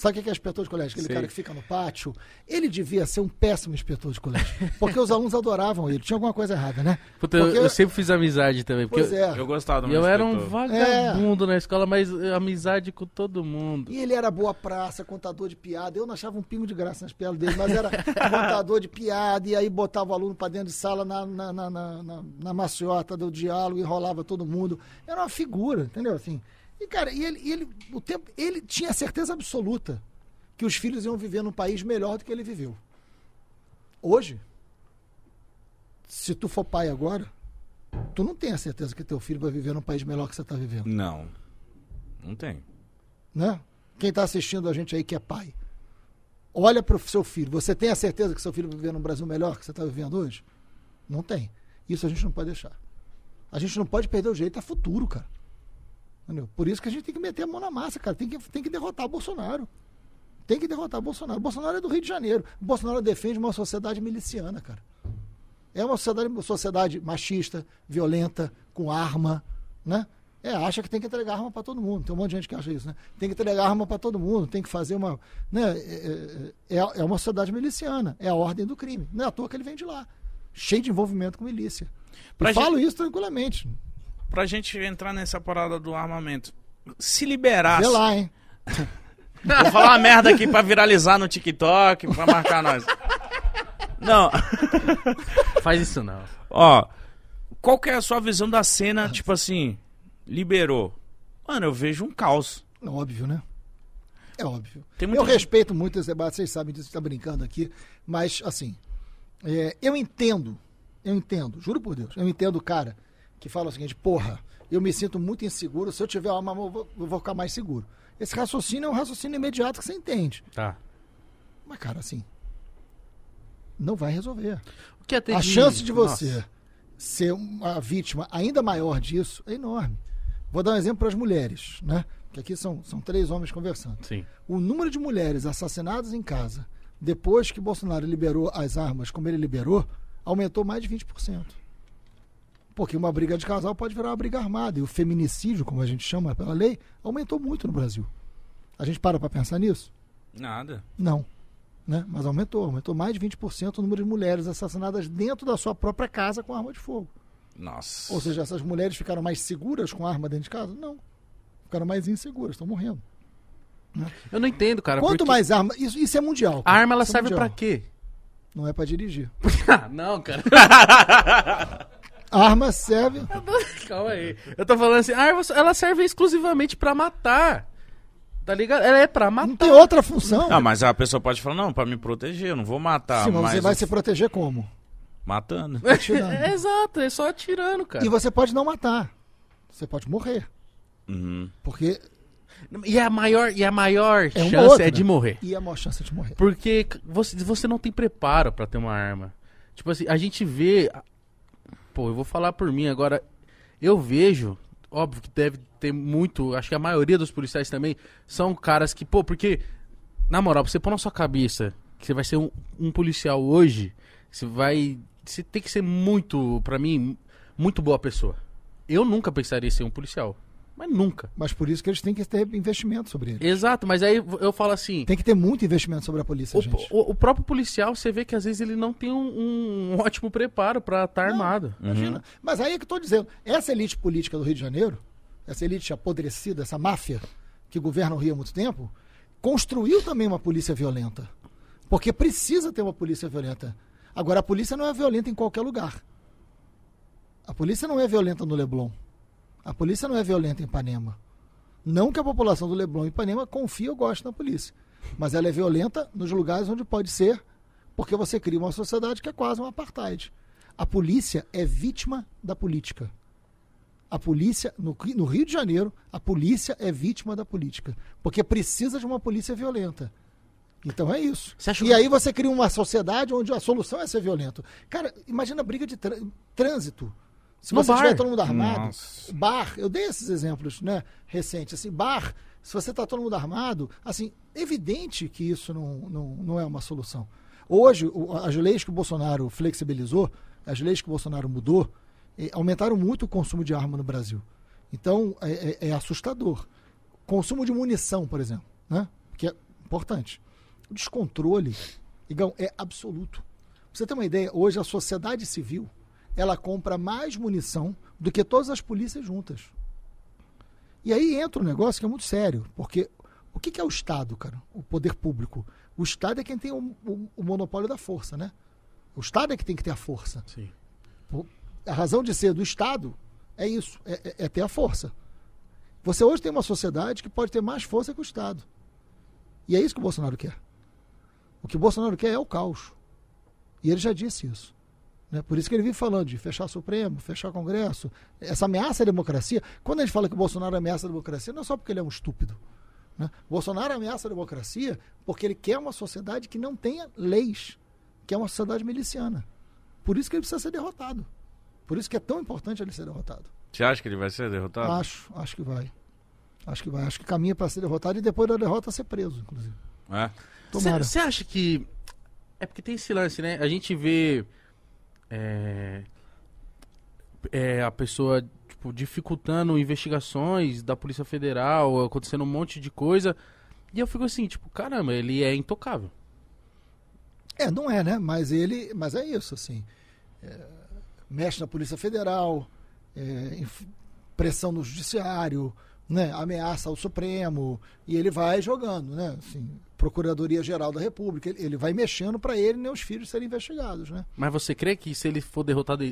Speaker 3: Sabe o que é inspetor de colégio? Aquele
Speaker 2: Sei.
Speaker 3: cara que fica no pátio. Ele devia ser um péssimo inspetor de colégio. Porque os alunos adoravam ele. Tinha alguma coisa errada, né?
Speaker 2: Puta, eu,
Speaker 3: Porque-
Speaker 2: eu sempre fiz amizade também. Porque
Speaker 3: Pois
Speaker 2: eu,
Speaker 3: é.
Speaker 1: Eu gostava do
Speaker 2: e
Speaker 1: meu
Speaker 2: eu era um vagabundo na escola, mas amizade com todo mundo.
Speaker 3: E ele era boa praça, contador de piada. Eu não achava um pingo de graça nas piadas dele, mas era contador de piada. E aí botava o aluno pra dentro de sala na, na, na, na, na- na maciota do diálogo, enrolava todo mundo. Era uma figura, entendeu? Assim. E, cara, e ele, e ele, o tempo, ele tinha certeza absoluta que os filhos iam viver num país melhor do que ele viveu. Hoje, se tu for pai agora, tu não tem a certeza que teu filho vai viver num país melhor que você está vivendo
Speaker 1: Não. Não tem.
Speaker 3: né? Quem está assistindo a gente aí que é pai, olha para o seu filho. Você tem a certeza que seu filho vai viver num Brasil melhor que você está vivendo hoje? Não tem. Isso a gente não pode deixar. A gente não pode perder o jeito, é futuro, cara. Entendeu? Por isso que a gente tem que meter a mão na massa, cara. Tem que, tem que derrotar o Bolsonaro. Tem que derrotar o Bolsonaro. O Bolsonaro é do Rio de Janeiro. O Bolsonaro defende uma sociedade miliciana, cara. É uma sociedade, uma sociedade machista, violenta, com arma, né? É, acha que tem que entregar arma para todo mundo. Tem um monte de gente que acha isso, né? Tem que entregar arma para todo mundo, tem que fazer uma. Né? É, é, é- é uma sociedade miliciana, é a ordem do crime. Não é à toa que ele vem de lá. Cheio de envolvimento com milícia.
Speaker 1: Pra
Speaker 3: Eu falo isso tranquilamente.
Speaker 1: Pra gente entrar nessa parada do armamento, se liberasse.
Speaker 3: Vê lá, hein?
Speaker 1: Vou falar uma merda aqui pra viralizar no TikTok, pra marcar nós. Não,
Speaker 2: Faz isso não.
Speaker 1: ó. Qual que é a sua visão da cena, tipo assim, liberou? Mano, eu vejo um caos.
Speaker 3: É óbvio, né? É óbvio. Eu
Speaker 1: gente-
Speaker 3: respeito muito esse debate, vocês sabem disso, está brincando aqui, mas assim, é, eu entendo, eu entendo, juro por Deus, eu entendo o cara que fala o seguinte, porra, eu me sinto muito inseguro, se eu tiver uma arma, eu vou, eu vou ficar mais seguro. Esse raciocínio é um raciocínio imediato que você entende.
Speaker 2: Tá.
Speaker 3: Mas, cara, assim, não vai resolver.
Speaker 2: O que é ter
Speaker 3: A chance de
Speaker 2: Nossa.
Speaker 3: você ser uma vítima ainda maior disso é enorme. Vou dar um exemplo para as mulheres, né? Que aqui são, são três homens conversando.
Speaker 2: Sim.
Speaker 3: O número de mulheres assassinadas em casa depois que Bolsonaro liberou as armas, como ele liberou, aumentou mais de 20%. Porque uma briga de casal pode virar uma briga armada. E o feminicídio, como a gente chama pela lei, aumentou muito no Brasil. A gente para para pensar nisso?
Speaker 1: Nada.
Speaker 3: Não. Né? Mas aumentou. Aumentou mais de 20% o número de mulheres assassinadas dentro da sua própria casa com arma de fogo.
Speaker 1: Nossa.
Speaker 3: Ou seja, essas mulheres ficaram mais seguras com arma dentro de casa? Não. Ficaram mais inseguras, estão morrendo.
Speaker 2: Eu não entendo, cara.
Speaker 3: Quanto
Speaker 2: porque
Speaker 3: mais arma. Isso, isso é mundial.
Speaker 2: A
Speaker 3: cara.
Speaker 2: arma ela
Speaker 3: Isso é
Speaker 2: serve
Speaker 3: mundial.
Speaker 2: pra quê?
Speaker 3: Não é pra dirigir.
Speaker 2: Não, cara.
Speaker 3: Arma serve.
Speaker 2: Calma aí. Eu tô falando assim, a arma, ela serve exclusivamente pra matar. Tá ligado? Ela é pra
Speaker 3: Não
Speaker 2: matar.
Speaker 3: tem outra função.
Speaker 1: Ah, mas a pessoa pode falar, não, pra me proteger, eu não vou matar,
Speaker 3: Sim, mas
Speaker 1: mas
Speaker 3: você vai
Speaker 1: eu-
Speaker 3: se proteger como?
Speaker 1: matando.
Speaker 3: Atirando.
Speaker 2: É, exato, é só atirando, cara.
Speaker 3: E você pode não matar. Você pode morrer.
Speaker 1: Uhum.
Speaker 3: Porque.
Speaker 2: E a maior, e a maior
Speaker 3: É
Speaker 2: chance
Speaker 3: outra.
Speaker 2: é de morrer.
Speaker 3: E a maior chance de morrer.
Speaker 2: Porque você, você não tem preparo pra ter uma arma. Tipo assim, a gente vê. Pô, eu vou falar por mim agora. Eu vejo, óbvio que deve ter muito. Acho que a maioria dos policiais também são caras que, pô, porque. Na moral, pra você pôr na sua cabeça que você vai ser um, um policial hoje, você vai. Você tem que ser muito, pra mim, muito boa pessoa. Eu nunca pensaria em ser um policial. Mas nunca.
Speaker 3: Mas por isso que eles têm que ter investimento sobre ele.
Speaker 2: Exato, mas aí eu falo assim.
Speaker 3: Tem que ter muito investimento sobre a polícia,
Speaker 2: O,
Speaker 3: gente.
Speaker 2: o- o próprio policial, você vê que às vezes ele não tem um, um ótimo preparo pra estar
Speaker 3: Não.
Speaker 2: armado.
Speaker 3: Imagina. Mas aí é que eu tô dizendo, essa elite política do Rio de Janeiro, essa elite apodrecida, essa máfia que governa o Rio há muito tempo, construiu também uma polícia violenta. Porque precisa ter uma polícia violenta. Agora, a polícia não é violenta em qualquer lugar. A polícia não é violenta no Leblon. A polícia não é violenta em Ipanema. Não que a população do Leblon e Ipanema confie ou goste da polícia. Mas ela é violenta nos lugares onde pode ser, porque você cria uma sociedade que é quase um apartheid. A polícia é vítima da política. A polícia, no, no Rio de Janeiro, a polícia é vítima da política. Porque precisa de uma polícia violenta. Então é isso. E
Speaker 2: que-
Speaker 3: aí você cria uma sociedade onde a solução é ser violento. Cara, imagina a briga de trâ- trânsito. Se
Speaker 2: No
Speaker 3: você
Speaker 2: bar.
Speaker 3: tiver todo mundo armado,
Speaker 1: Nossa.
Speaker 3: bar, eu dei esses exemplos, né, recentes, assim, bar, se você está todo mundo armado, assim, evidente que isso não, não, não é uma solução. Hoje, o- as leis que o Bolsonaro flexibilizou, as leis que o Bolsonaro mudou, eh, aumentaram muito o consumo de arma no Brasil. Então, é, é- é assustador. Consumo de munição, por exemplo, né, que é importante. O descontrole, Igão, é absoluto. Pra você ter uma ideia, hoje a sociedade civil ela compra mais munição do que todas as polícias juntas. E aí entra um negócio que é muito sério, porque o que que é o Estado, cara? O poder público. O Estado é quem tem o, o- o monopólio da força, né? O Estado é que tem que ter a força.
Speaker 2: Sim.
Speaker 3: A razão de ser do Estado é isso, é, é- é ter a força. Você hoje tem uma sociedade que pode ter mais força que o Estado. E é isso que o Bolsonaro quer. O que o Bolsonaro quer é o caos. E ele já disse isso. Né? Por isso que ele vive falando de fechar Supremo, fechar Congresso. Essa ameaça à democracia. Quando a gente fala que o Bolsonaro ameaça a democracia, não é só porque ele é um estúpido. Né? Bolsonaro ameaça a democracia porque ele quer uma sociedade que não tenha leis, que é uma sociedade miliciana. Por isso que ele precisa ser derrotado. Por isso que é tão importante ele ser derrotado.
Speaker 1: Você acha que ele vai ser derrotado?
Speaker 3: Acho, acho que vai. Acho que vai. Acho que caminha para ser derrotado e depois da derrota ser preso, inclusive.
Speaker 1: É?
Speaker 3: Tomara.
Speaker 2: Você acha que. É porque tem esse lance, né? A gente vê. É, é, a pessoa tipo, dificultando investigações da Polícia Federal, acontecendo um monte de coisa. E eu fico assim, tipo, caramba, ele é intocável.
Speaker 3: É, não é, né? Mas ele. Mas é isso, assim. É, mexe na Polícia Federal, é, pressão no Judiciário, né? ameaça ao Supremo, e ele vai jogando, né? Assim, Procuradoria Geral da República, ele, vai mexendo para ele e os filhos serem investigados, né?
Speaker 2: Mas você crê que se ele for derrotado,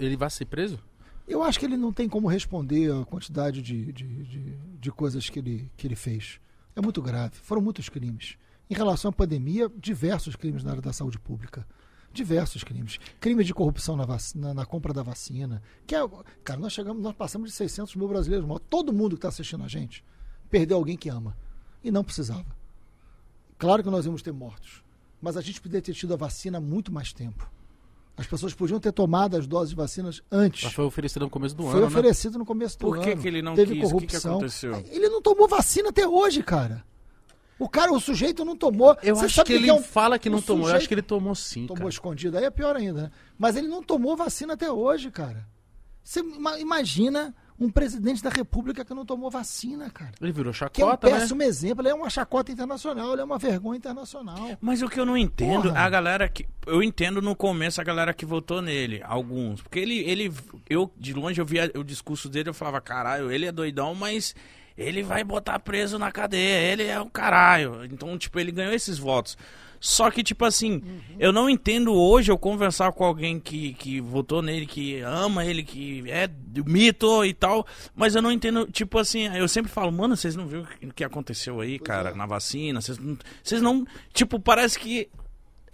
Speaker 2: ele vai ser preso?
Speaker 3: Eu acho que ele não tem como responder a quantidade de, de, de, de coisas que ele, que ele fez. É muito grave. Foram muitos crimes. Em relação à pandemia, diversos crimes na área da saúde pública. Diversos crimes. Crimes de corrupção na, vac- na, compra da vacina. Que é, cara, nós chegamos, nós passamos de 600 mil brasileiros mortos. Todo mundo que está assistindo a gente perdeu alguém que ama. E não precisava. Claro que nós íamos ter mortos. Mas a gente poderia ter tido a vacina há muito mais tempo. As pessoas podiam ter tomado as doses de vacinas antes.
Speaker 2: Ela foi oferecida no começo do
Speaker 3: Foi
Speaker 2: ano, né?
Speaker 3: oferecido no começo do
Speaker 1: Por que
Speaker 3: ano.
Speaker 1: que ele não
Speaker 3: Teve
Speaker 1: quis? O que que
Speaker 3: corrupção.
Speaker 1: aconteceu?
Speaker 3: Ele não tomou vacina até hoje, cara. O cara, o sujeito não tomou.
Speaker 2: Eu
Speaker 3: Você
Speaker 2: acho
Speaker 3: sabe
Speaker 2: que
Speaker 3: o
Speaker 2: ele
Speaker 3: é um-
Speaker 2: fala que não
Speaker 3: o
Speaker 2: tomou. Eu
Speaker 3: sujeito
Speaker 2: acho que ele tomou sim,
Speaker 3: Tomou
Speaker 2: cara.
Speaker 3: escondido. Aí é pior ainda, né? Mas ele não tomou vacina até hoje, cara. Você ima- imagina um presidente da república que não tomou vacina, cara.
Speaker 2: Ele virou
Speaker 3: Que é um
Speaker 2: chacota, né?
Speaker 3: péssimo exemplo. Ele é uma chacota internacional, ele é uma vergonha internacional.
Speaker 1: Mas o que eu não entendo,
Speaker 3: Porra.
Speaker 1: a galera que. Eu entendo no começo a galera que votou nele, alguns. Porque ele. ele eu, de longe, eu via o discurso dele, eu falava, caralho, ele é doidão, mas ele vai botar preso na cadeia, ele é o caralho. Então, tipo, ele ganhou esses votos. Só que, tipo assim, eu não entendo hoje eu conversar com alguém que, que votou nele, que ama ele, que é do mito e tal, mas eu não entendo, tipo assim, eu sempre falo, mano, vocês não viram o que aconteceu aí, cara, na vacina, vocês não, vocês não, tipo, parece que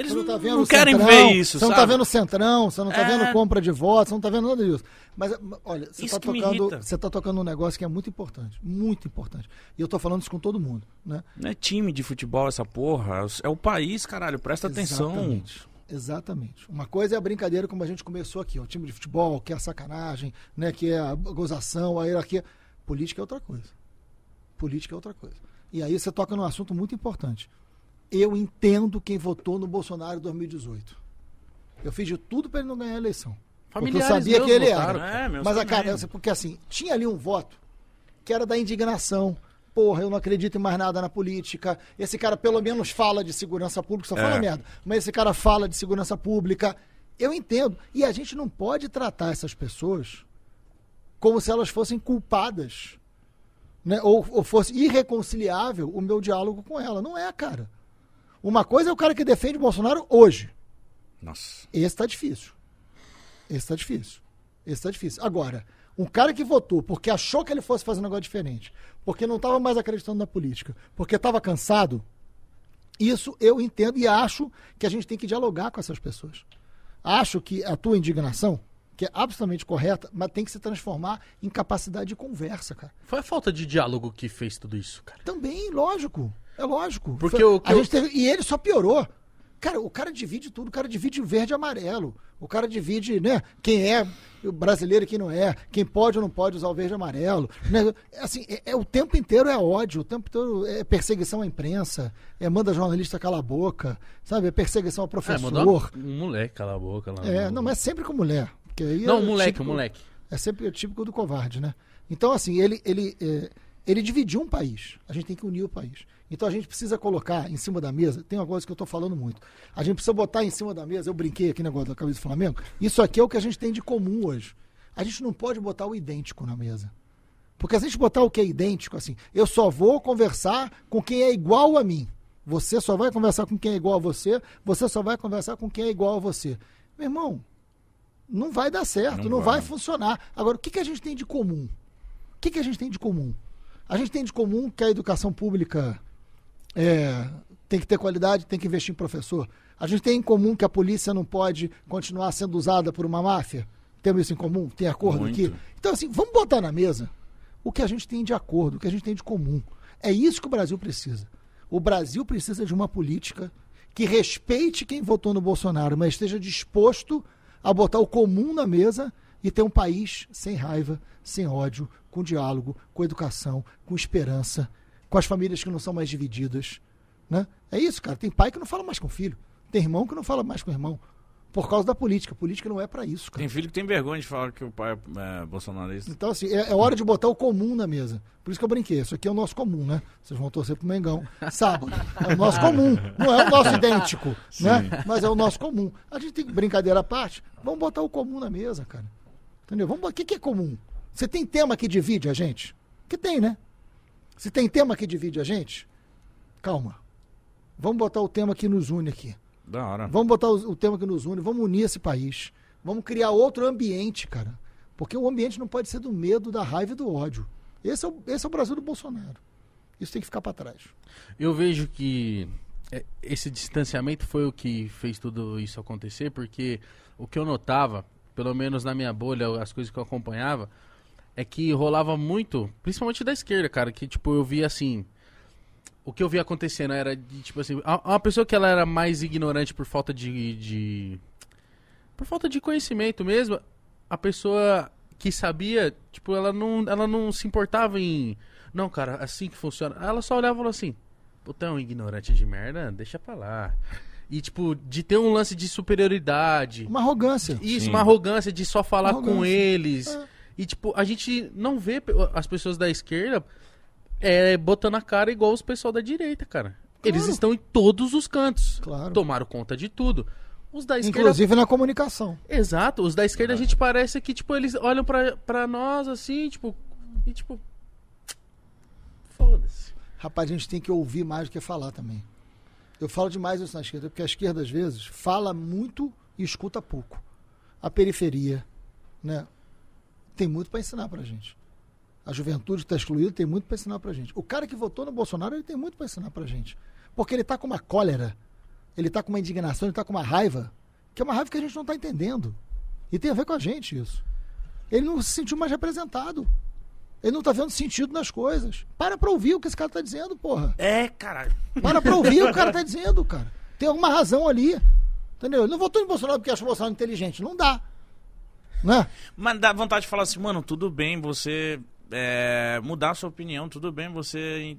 Speaker 1: eles não,
Speaker 3: não, tá vendo
Speaker 1: não querem
Speaker 3: Centrão,
Speaker 1: ver isso,
Speaker 3: Você não
Speaker 1: sabe?
Speaker 3: tá vendo o Centrão, você não tá
Speaker 1: É.
Speaker 3: vendo compra de votos, você não tá vendo nada disso. Mas, olha, você
Speaker 1: Isso
Speaker 3: tá, tocando, você tá tocando um negócio que é muito importante. Muito importante. E eu tô falando isso com todo mundo, né?
Speaker 1: Não é time de futebol essa porra, é o país, caralho, presta atenção.
Speaker 3: Exatamente. Exatamente. Uma coisa é a brincadeira como a gente começou aqui, ó, o time de futebol, que é a sacanagem, né, que é a gozação, a hierarquia. Política é outra coisa. Política é outra coisa. E aí você toca num assunto muito importante. Eu entendo quem votou no Bolsonaro em 2018. Eu fiz de tudo para ele não ganhar a eleição. Porque eu sabia que ele
Speaker 2: votaram.
Speaker 3: era.
Speaker 1: É, meus
Speaker 3: Mas a cara, porque assim, tinha ali um voto que era da indignação. Porra, eu não acredito em mais nada na política. Esse cara pelo menos fala de segurança pública, só fala
Speaker 1: É.
Speaker 3: merda. Mas esse cara fala de segurança pública. Eu entendo. E a gente não pode tratar essas pessoas como se elas fossem culpadas. Né? Ou, ou fosse irreconciliável o meu diálogo com ela. Não é, cara. Uma coisa é o cara que defende o Bolsonaro hoje.
Speaker 1: Nossa.
Speaker 3: Esse tá difícil. Esse tá difícil. Esse tá difícil. Agora, um cara que votou porque achou que ele fosse fazer um negócio diferente, porque não estava mais acreditando na política, porque estava cansado, isso eu entendo e acho que a gente tem que dialogar com essas pessoas. Acho que a tua indignação, que é absolutamente correta, mas tem que se transformar em capacidade de conversa, cara.
Speaker 2: Foi a falta de diálogo que fez tudo isso, cara.
Speaker 3: Também, lógico. É lógico.
Speaker 2: Porque
Speaker 3: Foi-
Speaker 2: o
Speaker 3: a
Speaker 2: eu-
Speaker 3: gente teve- E ele só piorou. Cara, o cara divide tudo. O cara divide o verde e amarelo. O cara divide, né? Quem é o brasileiro e quem não é. Quem pode ou não pode usar o verde e amarelo. Né? Assim, é, é- o tempo inteiro é ódio. O tempo inteiro é perseguição à imprensa. É manda jornalista calar a boca. Sabe? É perseguição ao
Speaker 2: É,
Speaker 3: professor.
Speaker 2: mandou um moleque cala a boca lá.
Speaker 3: É, não, mas sempre com mulher.
Speaker 2: Não,
Speaker 3: é
Speaker 2: moleque,
Speaker 3: típico-
Speaker 2: moleque.
Speaker 3: é sempre o típico do covarde, né? Então, assim, ele, ele, é, ele dividiu um país. A gente tem que unir o país. Então a gente precisa colocar em cima da mesa. Tem uma coisa que eu estou falando muito. A gente precisa botar em cima da mesa. Eu brinquei aqui no negócio da cabeça do Flamengo. Isso aqui é o que a gente tem de comum hoje. A gente não pode botar o idêntico na mesa. Porque se a gente botar o que é idêntico, assim, eu só vou conversar com quem é igual a mim. Você só vai conversar com quem é igual a você. Você só vai conversar com quem é igual a você. Meu irmão, não vai dar certo, não,
Speaker 1: Não
Speaker 3: vai.
Speaker 1: vai.
Speaker 3: funcionar. Agora, o que, que a gente tem de comum? O que, que a gente tem de comum? A gente tem de comum que a educação pública é, tem que ter qualidade, tem que investir em professor. A gente tem em comum que a polícia não pode continuar sendo usada por uma máfia. Temos isso em comum? Tem acordo
Speaker 1: Muito.
Speaker 3: aqui? Então, assim, vamos botar na mesa o que a gente tem de acordo, o que a gente tem de comum. É isso que o Brasil precisa. O Brasil precisa de uma política que respeite quem votou no Bolsonaro, mas esteja disposto a botar o comum na mesa e ter um país sem raiva, sem ódio, com diálogo, com educação, com esperança, com as famílias que não são mais divididas. Né? É isso, cara. Tem pai que não fala mais com filho, tem irmão que não fala mais com irmão. Por causa da política. Política não é para isso, cara.
Speaker 1: Tem filho que tem vergonha de falar que o pai é, é bolsonarista.
Speaker 3: Então, assim, é, é hora de botar o comum na mesa. Por isso que eu brinquei. Isso aqui é o nosso comum, né? Vocês vão torcer pro Mengão. Sábado. É o nosso comum. Não é o nosso idêntico, né? Mas é o nosso comum. A gente tem que, brincadeira à parte, vamos botar o comum na mesa, cara. Entendeu? Vamos, o que, que é comum? Você tem tema que divide a gente? Que tem, né? Se tem tema que divide a gente, calma. Vamos botar o tema que nos une aqui.
Speaker 1: Da hora.
Speaker 3: Vamos botar o, o tema que nos une, vamos unir esse país. Vamos criar outro ambiente, cara. Porque o ambiente não pode ser do medo, da raiva e do ódio. Esse é o, esse é o Brasil do Bolsonaro. Isso tem que ficar para trás.
Speaker 2: Eu vejo que é, esse distanciamento foi o que fez tudo isso acontecer, porque o que eu notava, pelo menos na minha bolha, as coisas que eu acompanhava, é que rolava muito, principalmente da esquerda, cara, que tipo, eu via assim. O que eu via acontecendo era de, tipo assim, uma pessoa que ela era mais ignorante por falta de, de. por falta de conhecimento mesmo, a pessoa que sabia, tipo, ela não, ela não se importava em. Não, cara, assim que funciona. Ela só olhava e falou assim: Puta, é um ignorante de merda, deixa pra lá. E, tipo, de ter um lance de superioridade.
Speaker 3: Uma arrogância.
Speaker 2: Isso,
Speaker 1: Sim.
Speaker 2: uma arrogância de só falar
Speaker 3: Arrogância.
Speaker 2: com eles.
Speaker 3: É.
Speaker 2: E, tipo, a gente não vê as pessoas da esquerda é, botando a cara igual os pessoal da direita, cara. Eles
Speaker 3: Claro.
Speaker 2: estão em todos os cantos.
Speaker 3: Claro.
Speaker 2: Tomaram conta de tudo. Os da esquerda.
Speaker 3: Inclusive na comunicação.
Speaker 2: Exato, os da esquerda a gente parece que, tipo, eles olham pra, pra nós assim, tipo. E tipo. Foda-se.
Speaker 3: Rapaz, a gente tem que ouvir mais do que falar também. Eu falo demais isso na esquerda, porque a esquerda, às vezes, fala muito e escuta pouco. A periferia, né? Tem muito para ensinar pra gente. A juventude que está excluída tem muito para ensinar pra gente. O cara que votou no Bolsonaro, ele tem muito para ensinar pra gente. Porque ele tá com uma cólera, ele tá com uma indignação, ele tá com uma raiva, que é uma raiva que a gente não tá entendendo. E tem a ver com a gente isso. Ele não se sentiu mais representado. Ele não tá vendo sentido nas coisas. Para pra ouvir o que esse cara tá dizendo, porra.
Speaker 1: É, caralho.
Speaker 3: Para pra ouvir o que o cara tá dizendo, cara. Tem alguma razão ali. Entendeu? Ele não votou em Bolsonaro porque achou o Bolsonaro inteligente. Não dá. Né?
Speaker 1: Mas dá vontade de falar assim, mano, tudo bem você é, mudar sua opinião, tudo bem você.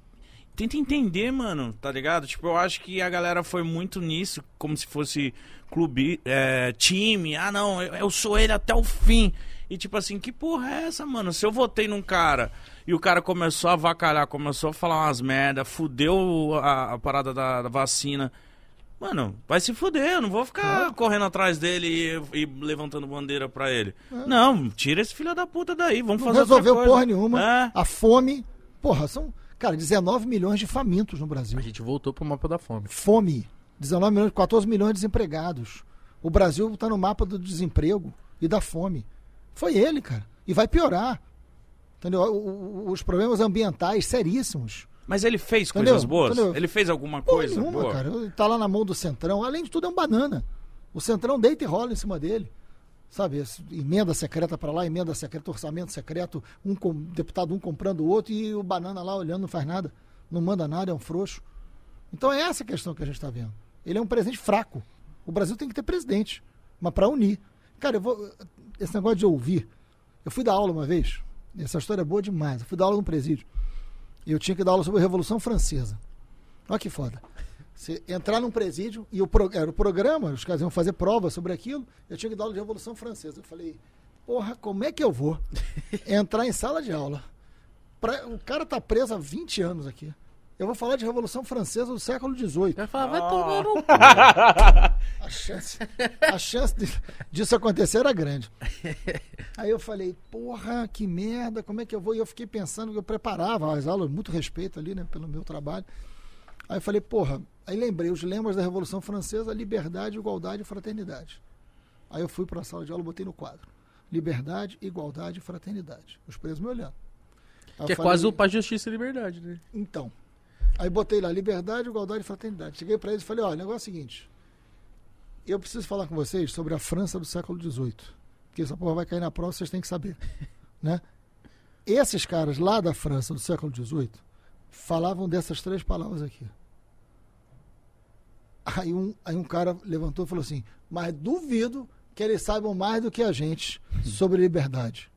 Speaker 1: Tenta entender, mano, tá ligado? Tipo, eu acho que a galera foi muito nisso, como se fosse clube, é, time. Ah, não, eu, eu sou ele até o fim. E tipo assim, que porra é essa, mano? Se eu votei num cara e o cara começou a avacalhar, começou a falar umas merda, fudeu a, a parada da, da vacina. Mano, vai se fuder, eu não vou ficar correndo atrás dele e, e levantando bandeira pra ele. Não, tira esse filho da puta daí, vamos
Speaker 3: Não
Speaker 1: fazer outra
Speaker 3: resolveu
Speaker 1: coisa.
Speaker 3: porra nenhuma.
Speaker 1: É.
Speaker 3: A fome. Porra, são, cara, 19 milhões de famintos no Brasil.
Speaker 2: A gente voltou pro mapa da fome.
Speaker 3: Fome. 19 milhões, 14 milhões de desempregados. O Brasil está no mapa do desemprego e da fome. Foi ele, cara. E vai piorar. Entendeu? O- o- Os problemas ambientais seríssimos.
Speaker 1: Mas ele fez
Speaker 3: Entendeu?
Speaker 1: coisas boas?
Speaker 3: Entendeu?
Speaker 1: Ele fez alguma
Speaker 3: Porra
Speaker 1: coisa
Speaker 3: nenhuma,
Speaker 1: boa?
Speaker 3: cara. Ele tá lá na mão do Centrão. Além de tudo, é um banana. O Centrão deita e rola em cima dele. Sabe, emenda secreta para lá, emenda secreta, orçamento secreto, um com- deputado um comprando o outro e o banana lá olhando não faz nada, não manda nada, é um frouxo. Então é essa a questão que a gente está vendo. Ele é um presidente fraco. O Brasil tem que ter presidente, mas para unir. Cara, eu vou. Esse negócio de ouvir. Eu fui dar aula uma vez, essa história é boa demais. Eu fui dar aula num presídio. E eu tinha que dar aula sobre a Revolução Francesa. Olha que foda. Você entrar num presídio e o pro- era o programa, os caras iam fazer prova sobre aquilo, eu tinha que dar aula de Revolução Francesa. Eu falei, porra, como é que eu vou entrar em sala de aula? Pra- o cara tá preso há 20 anos aqui. Eu vou falar de Revolução Francesa do século XVIII.
Speaker 2: Vai falar, vai tomar no
Speaker 3: A chance, a chance de- disso acontecer era grande. Aí eu falei, porra, que merda, como é que eu vou? E eu fiquei pensando, eu preparava as aulas, muito respeito ali, né, pelo meu trabalho. Aí eu falei, porra, aí lembrei os lemas da Revolução Francesa, liberdade, igualdade e fraternidade. Aí eu fui para a sala de aula e botei no quadro. Liberdade, igualdade e fraternidade. Os presos me olhando. Aí
Speaker 2: Que
Speaker 3: eu
Speaker 2: é
Speaker 3: falei,
Speaker 2: quase o Paz Justiça e Liberdade, né?
Speaker 3: então. Aí botei lá liberdade, igualdade e fraternidade. Cheguei para eles e falei: olha, o negócio é o seguinte. Eu preciso falar com vocês sobre a França do século XVIII. Porque essa porra vai cair na prova, vocês têm que saber. né? Esses caras lá da França do século XVIII falavam dessas três palavras aqui. Aí um, aí um cara levantou e falou assim: Mas duvido que eles saibam mais do que a gente sobre liberdade.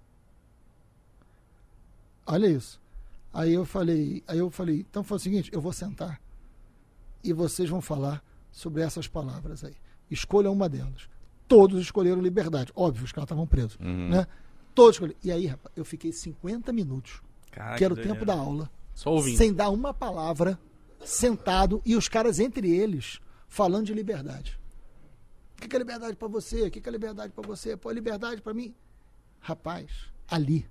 Speaker 3: Olha isso. Aí eu falei, aí eu falei, então foi o seguinte, eu vou sentar e vocês vão falar sobre essas palavras aí. Escolha uma delas. Todos escolheram liberdade. Óbvio, os caras estavam presos. Né? Todos escolheram. E aí, rapaz, eu fiquei 50 minutos,
Speaker 1: Caraca,
Speaker 3: que era o tempo da aula,
Speaker 2: Só ouvindo.
Speaker 3: sem dar uma palavra, sentado, e os caras entre eles falando de liberdade. O que que é liberdade pra você? O que que é liberdade pra você? Pô, liberdade pra mim. Rapaz, ali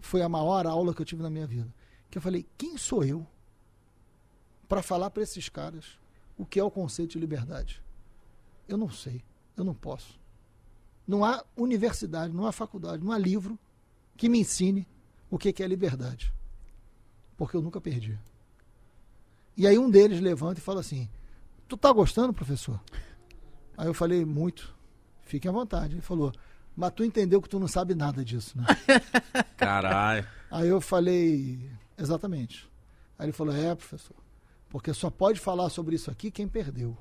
Speaker 3: foi a maior aula que eu tive na minha vida. Que eu falei, quem sou eu para falar para esses caras o que é o conceito de liberdade? Eu não sei, eu não posso. Não há universidade, não há faculdade, não há livro que me ensine o que é liberdade. Porque eu nunca perdi. E aí um deles levanta e fala assim: Tu tá gostando, professor? Aí eu falei: Muito. Fique à vontade. Ele falou: Mas tu entendeu que tu não sabe nada disso, né?
Speaker 1: Caralho.
Speaker 3: Aí eu falei: Exatamente. Aí ele falou: É, professor. Porque só pode falar sobre isso aqui quem perdeu.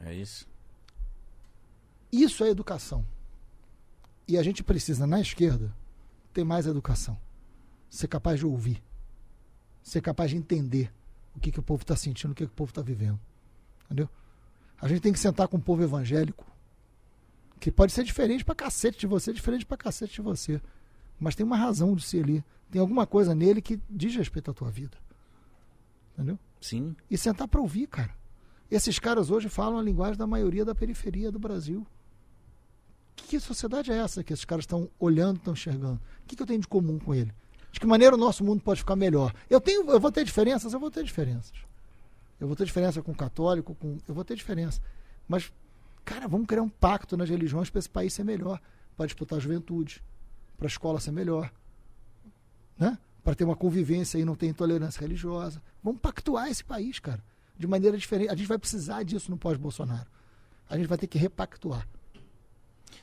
Speaker 1: É isso.
Speaker 3: Isso é educação. E a gente precisa, na esquerda, ter mais educação. Ser capaz de ouvir. Ser capaz de entender o que, que o povo está sentindo, o que, que o povo está vivendo. Entendeu? A gente tem que sentar com o povo evangélico, que pode ser diferente pra cacete de você, diferente pra cacete de você. Mas tem uma razão de ser ali. Tem alguma coisa nele que diz respeito à tua vida. Entendeu?
Speaker 1: Sim.
Speaker 3: e sentar para ouvir, cara. Esses caras hoje falam a linguagem da maioria da periferia do Brasil. Que, sociedade é essa que esses caras estão olhando, estão enxergando? O que, que eu tenho de comum com ele? De que maneira o nosso mundo pode ficar melhor? Eu tenho, eu vou ter diferenças, eu vou ter diferenças. Eu vou ter diferença com o católico, com, eu vou ter diferença. Mas, cara, vamos criar um pacto nas religiões para esse país ser melhor, para disputar a juventude, para a escola ser melhor, né? Para ter uma convivência e não ter intolerância religiosa. Vamos pactuar esse país, cara, de maneira diferente. A gente vai precisar disso no pós-Bolsonaro. A gente vai ter que repactuar.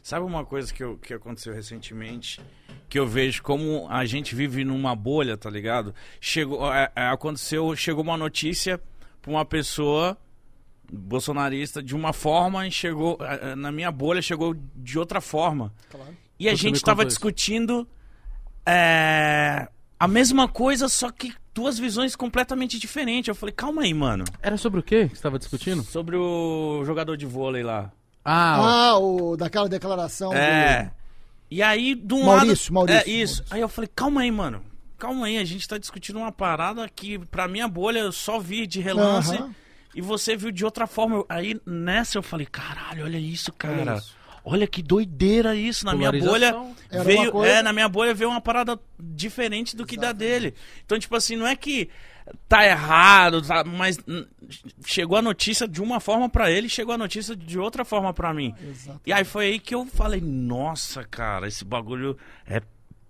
Speaker 1: Sabe uma coisa que, eu, que aconteceu recentemente? Que eu vejo como a gente vive numa bolha, tá ligado? Chegou, é, é, aconteceu, chegou uma notícia pra uma pessoa bolsonarista de uma forma e chegou. Na minha bolha chegou de outra forma.
Speaker 3: Claro.
Speaker 1: E a
Speaker 2: Você
Speaker 1: gente estava discutindo é, a mesma coisa, só que duas visões completamente diferentes. Eu falei, calma aí, mano.
Speaker 2: Era sobre o quê que você tava discutindo?
Speaker 1: Sobre o jogador de vôlei lá.
Speaker 2: Ah,
Speaker 3: Ah, o, daquela declaração
Speaker 1: É. E aí, de um
Speaker 3: Maurício,
Speaker 1: lado.
Speaker 3: Maurício,
Speaker 1: É isso.
Speaker 3: Maurício.
Speaker 1: Aí eu falei, calma aí, mano. Calma aí, a gente tá discutindo uma parada que, pra minha bolha, eu só vi de relance. E você viu de outra forma. Aí nessa eu falei, caralho, olha isso, cara.
Speaker 3: Olha
Speaker 1: Olha,
Speaker 3: isso.
Speaker 1: que doideira isso. Na minha bolha.
Speaker 3: Era
Speaker 1: veio.
Speaker 3: coisa-
Speaker 1: É, na minha bolha veio uma parada diferente do que da dele. Então, tipo assim, não é que tá errado, tá- mas chegou a notícia de uma forma pra ele, chegou a notícia de outra forma pra mim.
Speaker 3: Exato.
Speaker 1: E aí foi aí que eu falei, nossa, cara, esse bagulho é,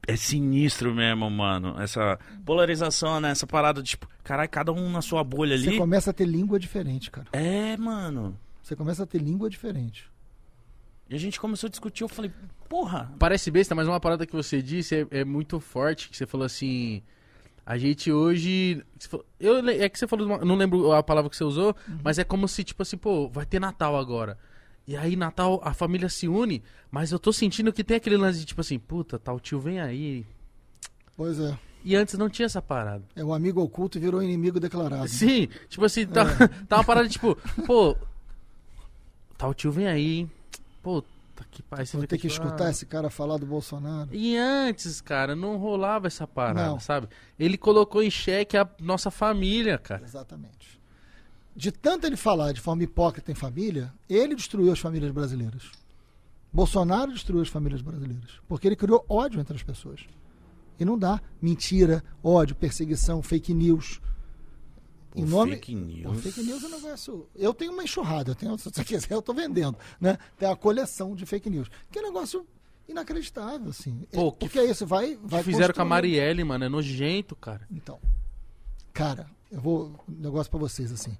Speaker 1: é sinistro mesmo, mano. Essa polarização, né? Essa parada, de, tipo, caralho, cada um na sua bolha
Speaker 3: Você
Speaker 1: ali.
Speaker 3: começa a ter língua diferente, cara.
Speaker 1: É, mano.
Speaker 3: Você começa a ter língua diferente.
Speaker 1: E a gente começou a discutir, eu falei, porra.
Speaker 2: Parece besta, mas uma parada que você disse é, é muito forte, que você falou assim... A gente hoje... você eu, é que você falou, não lembro a palavra que você usou, mas é como se, tipo assim, pô, vai ter Natal agora. E aí, Natal, a família se une, mas eu tô sentindo que tem aquele lance de, tipo assim, puta, tal tio vem aí.
Speaker 3: Pois é.
Speaker 2: E antes não tinha essa parada.
Speaker 3: É um amigo oculto e virou inimigo declarado.
Speaker 2: Sim, tipo assim, tá, tá uma parada tipo, pô, tal tio vem aí, hein? Pô, tá que pai, você
Speaker 3: Vou ter que
Speaker 2: tipo,
Speaker 3: escutar
Speaker 2: ah.
Speaker 3: esse cara falar do Bolsonaro.
Speaker 2: E antes, cara, não rolava essa parada,
Speaker 3: Não.
Speaker 2: sabe? Ele colocou em xeque a nossa família, cara.
Speaker 3: Exatamente. De tanto ele falar de forma hipócrita em família, ele destruiu as famílias brasileiras. Bolsonaro destruiu as famílias brasileiras. Porque ele criou ódio entre as pessoas. E não dá. Mentira, ódio, perseguição, fake news. Em
Speaker 1: Pô,
Speaker 3: nome...
Speaker 1: fake news.
Speaker 3: Pô, fake news é um negócio. Eu tenho uma enxurrada, eu tenho, se você quiser, eu estou vendendo. Né? Tem a coleção de fake news. Que é um negócio inacreditável, assim.
Speaker 2: Pô,
Speaker 3: É,
Speaker 2: que
Speaker 3: porque isso vai.
Speaker 2: Que
Speaker 3: vai
Speaker 2: fizeram com a. Marielle, mano, é nojento, cara.
Speaker 3: Então, cara, eu vou um negócio pra vocês assim.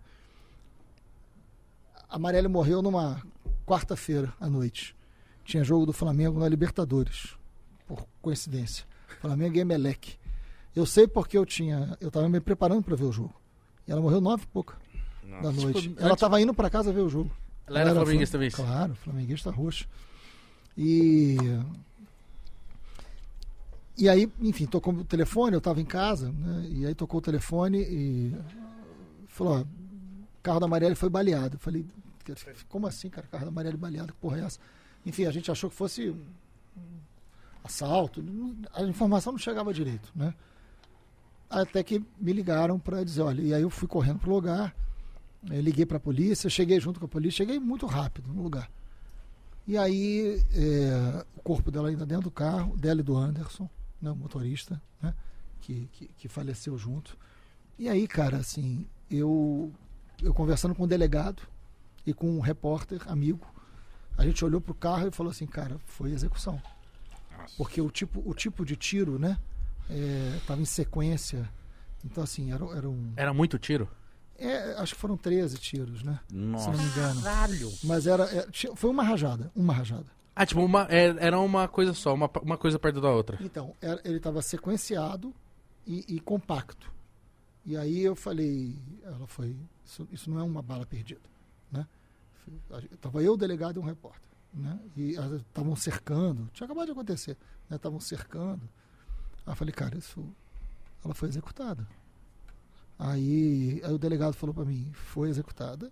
Speaker 3: A Marielle morreu numa quarta-feira à noite. Tinha jogo do Flamengo na Libertadores, por coincidência. Flamengo e Emelec. Eu sei porque eu tinha, eu tava me preparando pra ver o jogo. E ela morreu nove e pouca da
Speaker 2: Tipo,
Speaker 3: noite.
Speaker 2: antes-
Speaker 3: ela tava indo pra casa ver o jogo.
Speaker 2: Ela era flamenguista
Speaker 3: flam-
Speaker 2: também.
Speaker 3: Claro, flamenguista roxa. E e aí, enfim, tocou o telefone, eu estava em casa, né? E aí tocou o telefone e falou, ó, carro da Marielle foi baleado. Eu falei, como assim, cara? Carro da Marielle baleado, que porra é essa? Enfim, a gente achou que fosse um assalto, a informação não chegava direito, né? Até que me ligaram para dizer, olha, e aí eu fui correndo pro lugar, eu liguei para a polícia, cheguei junto com a polícia, cheguei muito rápido no lugar. E aí, é, o corpo dela ainda dentro do carro, dela e do Anderson, né, o motorista, né, que, que, que faleceu junto. E aí, cara, assim, eu, eu conversando com o delegado e com um repórter amigo, a gente olhou pro carro e falou assim, cara, foi execução. Porque o tipo, o tipo de tiro, né, estava em sequência. Então, assim, era, era um.
Speaker 2: Era muito tiro.
Speaker 3: É, acho que foram 13 tiros, né? Se
Speaker 1: Nossa.
Speaker 3: não me engano.
Speaker 2: Caralho.
Speaker 3: Mas era, é, tinha- foi uma rajada, uma rajada.
Speaker 2: Ah, tipo, uma, é- era uma coisa só, uma, uma coisa perto da outra.
Speaker 3: Então, era- ele estava sequenciado e, e compacto. E aí eu falei, ela foi, isso, isso não é uma bala perdida, né? Tava eu, o delegado e um repórter, né? E estavam cercando, tinha acabado de acontecer, né? Estavam cercando. Aí eu falei, cara, isso, ela foi executada. Aí, aí o delegado falou para mim, foi executada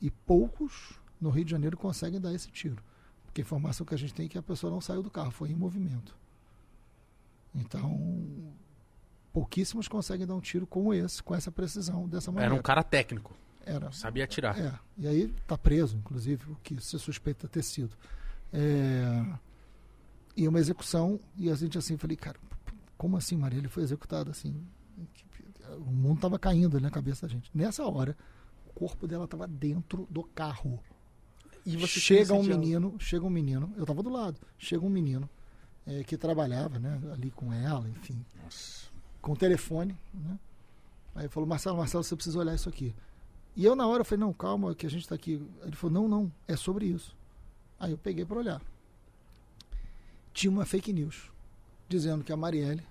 Speaker 3: e poucos no Rio de Janeiro conseguem dar esse tiro. Porque a informação que a gente tem é que a pessoa não saiu do carro, foi em movimento. Então, pouquíssimos conseguem dar um tiro como esse, com essa precisão, dessa maneira.
Speaker 2: Era um cara técnico,
Speaker 3: Era.
Speaker 2: sabia atirar.
Speaker 3: É, e aí está preso, inclusive, o que se suspeita ter sido. É, e uma execução, e a gente assim, falei, cara, como assim, Marielle foi executada assim? O mundo estava caindo ali na cabeça da gente. Nessa hora, o corpo dela estava dentro do carro.
Speaker 2: E você
Speaker 3: chega um menino, chega um menino, eu estava do lado, chega um menino é, que trabalhava, né, ali com ela, enfim, com o telefone, né? Aí falou, Marcelo, Marcelo, você precisa olhar isso aqui. E eu na hora falei, não, calma, que a gente está aqui. Ele falou, não, não, é sobre isso. Aí eu peguei para olhar. Tinha uma fake news dizendo que a Marielle.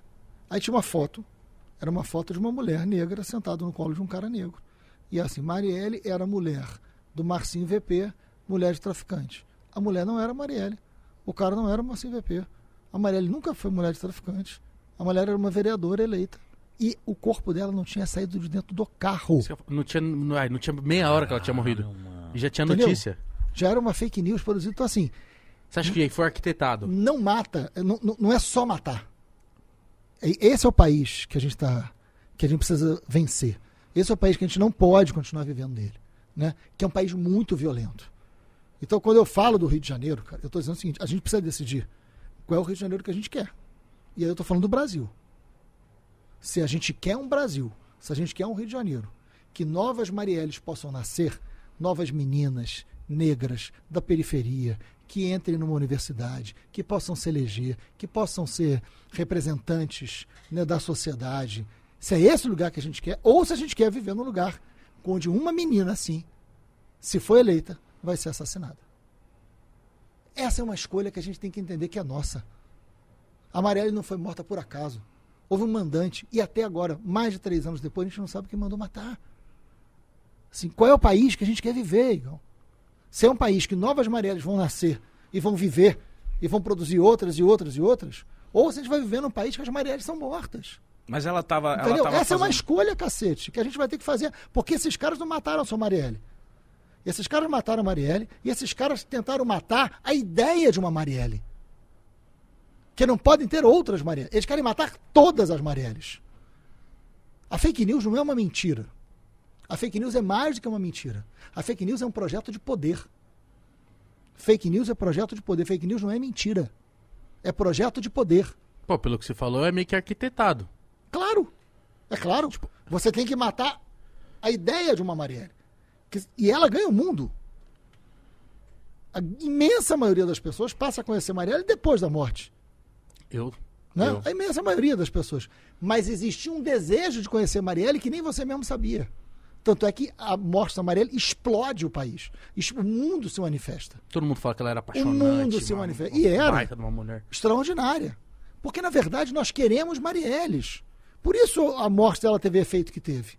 Speaker 3: Aí tinha uma foto, era uma foto de uma mulher negra sentada no colo de um cara negro. E assim, Marielle era mulher do Marcinho VP, mulher de traficante. A mulher não era Marielle. O cara não era Marcinho VP. A Marielle nunca foi mulher de traficante. A mulher era uma vereadora eleita. E o corpo dela não tinha saído de dentro do carro.
Speaker 2: Não tinha, não, não tinha meia hora que ela tinha morrido. E já tinha
Speaker 3: Entendeu?
Speaker 2: notícia.
Speaker 3: Já era uma fake news produzida. Então, assim,
Speaker 2: Você acha que foi arquitetado?
Speaker 3: não mata, não, não- é só matar. E- Esse é o país que a gente tá, que a gente precisa vencer. Esse é o país que a gente não pode continuar vivendo nele, né? Que é um país muito violento. Então, quando eu falo do Rio de Janeiro, cara, eu estou dizendo o seguinte: a gente precisa decidir qual é o Rio de Janeiro que a gente quer. E aí eu estou falando do Brasil. Se a gente quer um Brasil, se a gente quer um Rio de Janeiro, que novas Marielles possam nascer, novas meninas negras da periferia, que entrem numa universidade, que possam se eleger, que possam ser representantes né, da sociedade. Se é esse lugar que a gente quer, ou se a gente quer viver num lugar onde uma menina assim, se for eleita, vai ser assassinada. Essa é uma escolha que a gente tem que entender que é nossa. A Marielle não foi morta por acaso. Houve um mandante, e até agora, mais de três anos depois, a gente não sabe quem mandou matar. Assim, qual é o país que a gente quer viver, Igor? Se é um país que novas Marielles vão nascer e vão viver e vão produzir outras e outras e outras, ou se a gente vai viver num país que as Marielles são mortas.
Speaker 1: Mas ela tava. Ela
Speaker 3: Entendeu?
Speaker 1: tava
Speaker 3: Essa é uma
Speaker 1: fazendo-
Speaker 3: escolha, cacete, que a gente vai ter que fazer. Porque esses caras não mataram só Marielle. Esses caras mataram a Marielle e esses caras tentaram matar a ideia de uma Marielle. Que não podem ter outras Marielles. Eles querem matar todas as Marielles. A fake news não é uma mentira. A fake news é mais do que uma mentira. A fake news é um projeto de poder. Fake news é projeto de poder. Fake news não é mentira. É projeto de poder.
Speaker 2: Pô, pelo que você falou, é meio que arquitetado.
Speaker 3: Claro. É claro. Você tem que matar a ideia de uma Marielle. E ela ganha o mundo. A imensa maioria das pessoas passa a conhecer Marielle depois da morte.
Speaker 2: Eu.
Speaker 3: Né?
Speaker 2: eu.
Speaker 3: A imensa maioria das pessoas. Mas existia um desejo de conhecer Marielle que nem você mesmo sabia. Tanto é que a morte da Marielle explode o país. O mundo se manifesta.
Speaker 2: Todo mundo fala que ela era apaixonante.
Speaker 3: mundo se
Speaker 2: uma-
Speaker 3: manifesta.
Speaker 2: uma
Speaker 3: E era. extraordinária. Porque, na verdade, nós queremos Marielles. Por isso a morte dela teve o efeito que teve.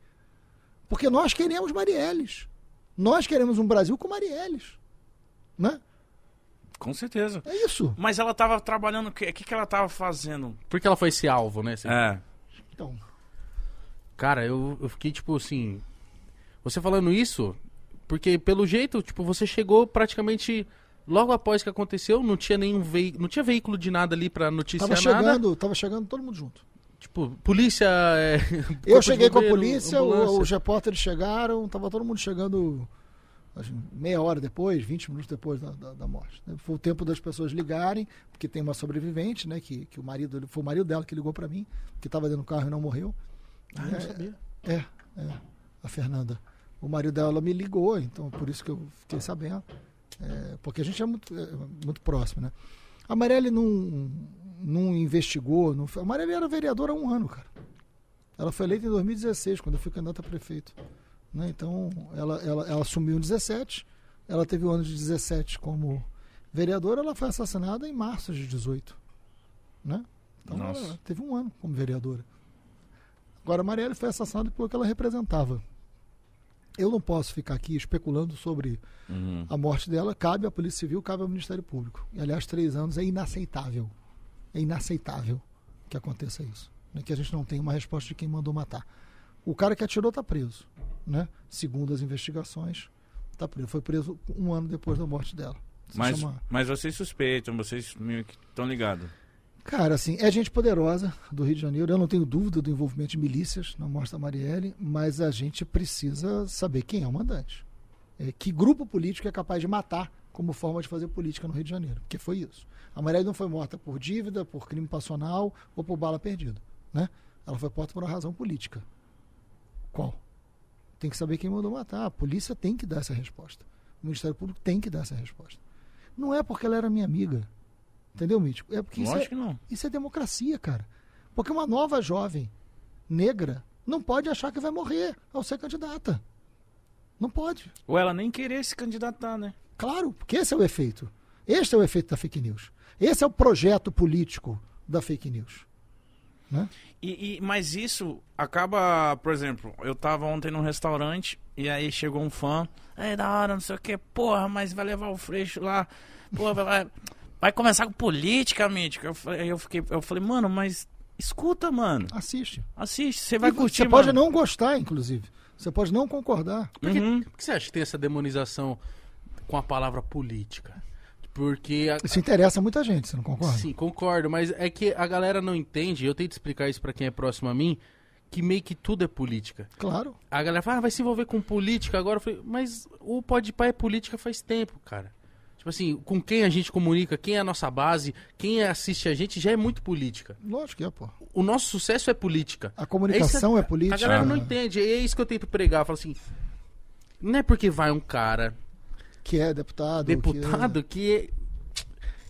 Speaker 3: Porque nós queremos Marielles. Nós queremos um Brasil com Marielles. Né?
Speaker 1: Com certeza.
Speaker 3: É isso.
Speaker 1: Mas ela tava trabalhando. O que, que, que ela tava fazendo?
Speaker 2: Porque ela foi esse alvo, né? Assim,
Speaker 1: É.
Speaker 3: Então,
Speaker 2: Cara, eu, eu fiquei tipo assim. Você falando isso, porque pelo jeito, tipo, você chegou praticamente logo após que aconteceu, não tinha nenhum veículo, não tinha veículo de nada ali pra noticiar
Speaker 3: tava
Speaker 2: nada.
Speaker 3: chegando, tava chegando todo mundo junto.
Speaker 2: Tipo, polícia. é,
Speaker 3: Eu cheguei com a polícia, o-
Speaker 2: ambulância.
Speaker 3: os repórteres chegaram, tava todo mundo chegando meia hora depois, 20 minutos depois da, da- da morte. né? Foi o tempo das pessoas ligarem, porque tem uma sobrevivente, né? Que, que o marido, foi o marido dela que ligou para mim, que estava dentro do carro e não morreu.
Speaker 2: Ah, não sabia.
Speaker 3: É, é, a Fernanda. O marido dela me ligou, então por isso que eu fiquei sabendo. É, porque a gente é muito, é, muito próximo, né? A Marielle não, não investigou. Não, a Marielle era vereadora há um ano, cara. Ela foi eleita em 2016, quando eu fui candidato a prefeito. Né? Então, ela, ela, ela assumiu em 17, ela teve o ano de 17 como vereadora, ela foi assassinada em março de 18. Né? Então,
Speaker 1: Nossa.
Speaker 3: ela teve um ano como vereadora. Agora, a Marielle foi assassinada pelo que ela representava. Eu não posso ficar aqui especulando sobre
Speaker 1: Uhum.
Speaker 3: a morte dela. Cabe à Polícia Civil, cabe ao Ministério Público. E, aliás, três anos é inaceitável. É inaceitável que aconteça isso. Né? Que a gente não tenha uma resposta de quem mandou matar. O cara que atirou está preso. Né? Segundo as investigações, está preso. Foi preso um ano depois da morte dela. Se
Speaker 1: Mas,
Speaker 3: chama-
Speaker 1: mas vocês suspeitam, vocês meio que estão ligados.
Speaker 3: Cara, assim, é gente poderosa do Rio de Janeiro. Eu não tenho dúvida do envolvimento de milícias na morte da Marielle, mas a gente precisa saber quem é o mandante. É, que grupo político é capaz de matar como forma de fazer política no Rio de Janeiro, porque foi isso. A Marielle não foi morta por dívida, por crime passional ou por bala perdida, né? Ela foi morta por uma razão política. Qual? Tem que saber quem mandou matar. A polícia tem que dar essa resposta. O Ministério Público tem que dar essa resposta. Não é porque ela era minha amiga. Entendeu, Mítico? É porque isso é, isso é democracia, cara. Porque uma nova jovem negra não pode achar que vai morrer ao ser candidata. Não pode.
Speaker 1: Ou ela nem querer se candidatar, né?
Speaker 3: Claro, porque esse é o efeito. Este é o efeito da fake news. Esse é o projeto político da fake news. Né?
Speaker 1: E, e- mas isso acaba, por exemplo, eu tava ontem num restaurante e aí chegou um fã, é da hora, não sei o que, porra, mas vai levar o freixo lá, porra, vai, vai começar com política, mítica. Eu, falei- aí eu fiquei, eu falei, mano, mas escuta, mano,
Speaker 3: Assiste.
Speaker 1: assiste, você vai
Speaker 3: E
Speaker 1: curtir,
Speaker 3: Você pode não gostar, inclusive. Você pode não concordar.
Speaker 2: Por que,
Speaker 1: Uhum.
Speaker 2: por que você acha que tem essa demonização com a palavra política? Porque a-
Speaker 3: Isso interessa muita gente, você não concorda?
Speaker 2: Sim, concordo, mas é que a galera não entende, eu tento explicar isso pra quem é próximo a mim, que meio que tudo é política.
Speaker 3: Claro.
Speaker 2: A galera fala, ah, vai se envolver com política agora. Eu falei, mas o Podpah é política faz tempo, cara. Tipo assim, com quem a gente comunica, quem é a nossa base, quem assiste a gente já é muito política.
Speaker 3: Lógico que é, pô.
Speaker 2: O nosso sucesso é política.
Speaker 3: A comunicação é,
Speaker 2: A
Speaker 3: política.
Speaker 2: galera não entende, e é isso que eu tento pregar. Eu falo assim, não é porque vai um cara
Speaker 3: Que é deputado. que é-
Speaker 2: deputado que. é-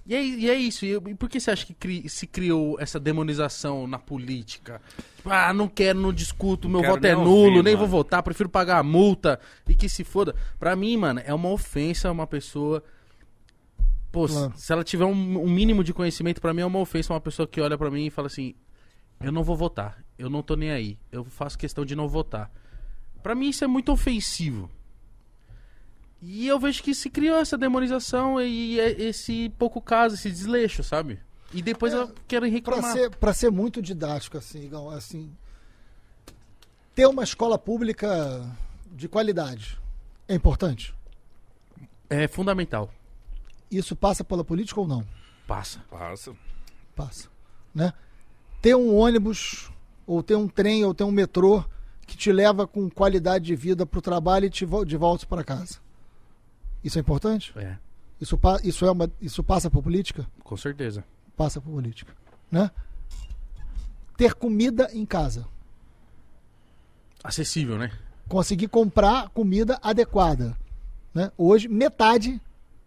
Speaker 2: E é, e é isso. E e por que você acha que cri- se criou essa demonização na política? Tipo, ah, não quero, não discuto, meu
Speaker 1: quero
Speaker 2: voto é nulo,
Speaker 1: ouvir,
Speaker 2: nem vou
Speaker 1: mano.
Speaker 2: votar, prefiro pagar a multa e que se foda. Pra mim, mano, é uma ofensa a uma pessoa. Pô, se-
Speaker 3: Claro.
Speaker 2: se ela tiver um, um mínimo de conhecimento, pra mim é uma ofensa uma pessoa que olha pra mim e fala assim: eu não vou votar, eu não tô nem aí, eu faço questão de não votar. Pra mim isso é muito ofensivo. E eu vejo que se criou essa demonização e é- esse pouco caso, esse desleixo, sabe? E depois
Speaker 3: É,
Speaker 2: eu quero
Speaker 3: Pra
Speaker 2: reclamar.
Speaker 3: ser, pra ser muito didático, assim, Igão, assim, ter uma escola pública de qualidade é importante?
Speaker 2: É fundamental.
Speaker 3: Isso passa pela política ou não?
Speaker 2: Passa.
Speaker 1: Passa.
Speaker 3: Passa. Né? Ter um ônibus, ou ter um trem, ou ter um metrô que te leva com qualidade de vida para o trabalho e te vo- de volta para casa. Isso é importante?
Speaker 2: É,
Speaker 3: Isso, isso, é uma, isso passa por política?
Speaker 2: com certeza.
Speaker 3: Passa por política. Né? Ter comida em casa.
Speaker 2: Acessível, né?
Speaker 3: conseguir comprar comida adequada. Né? Hoje, metade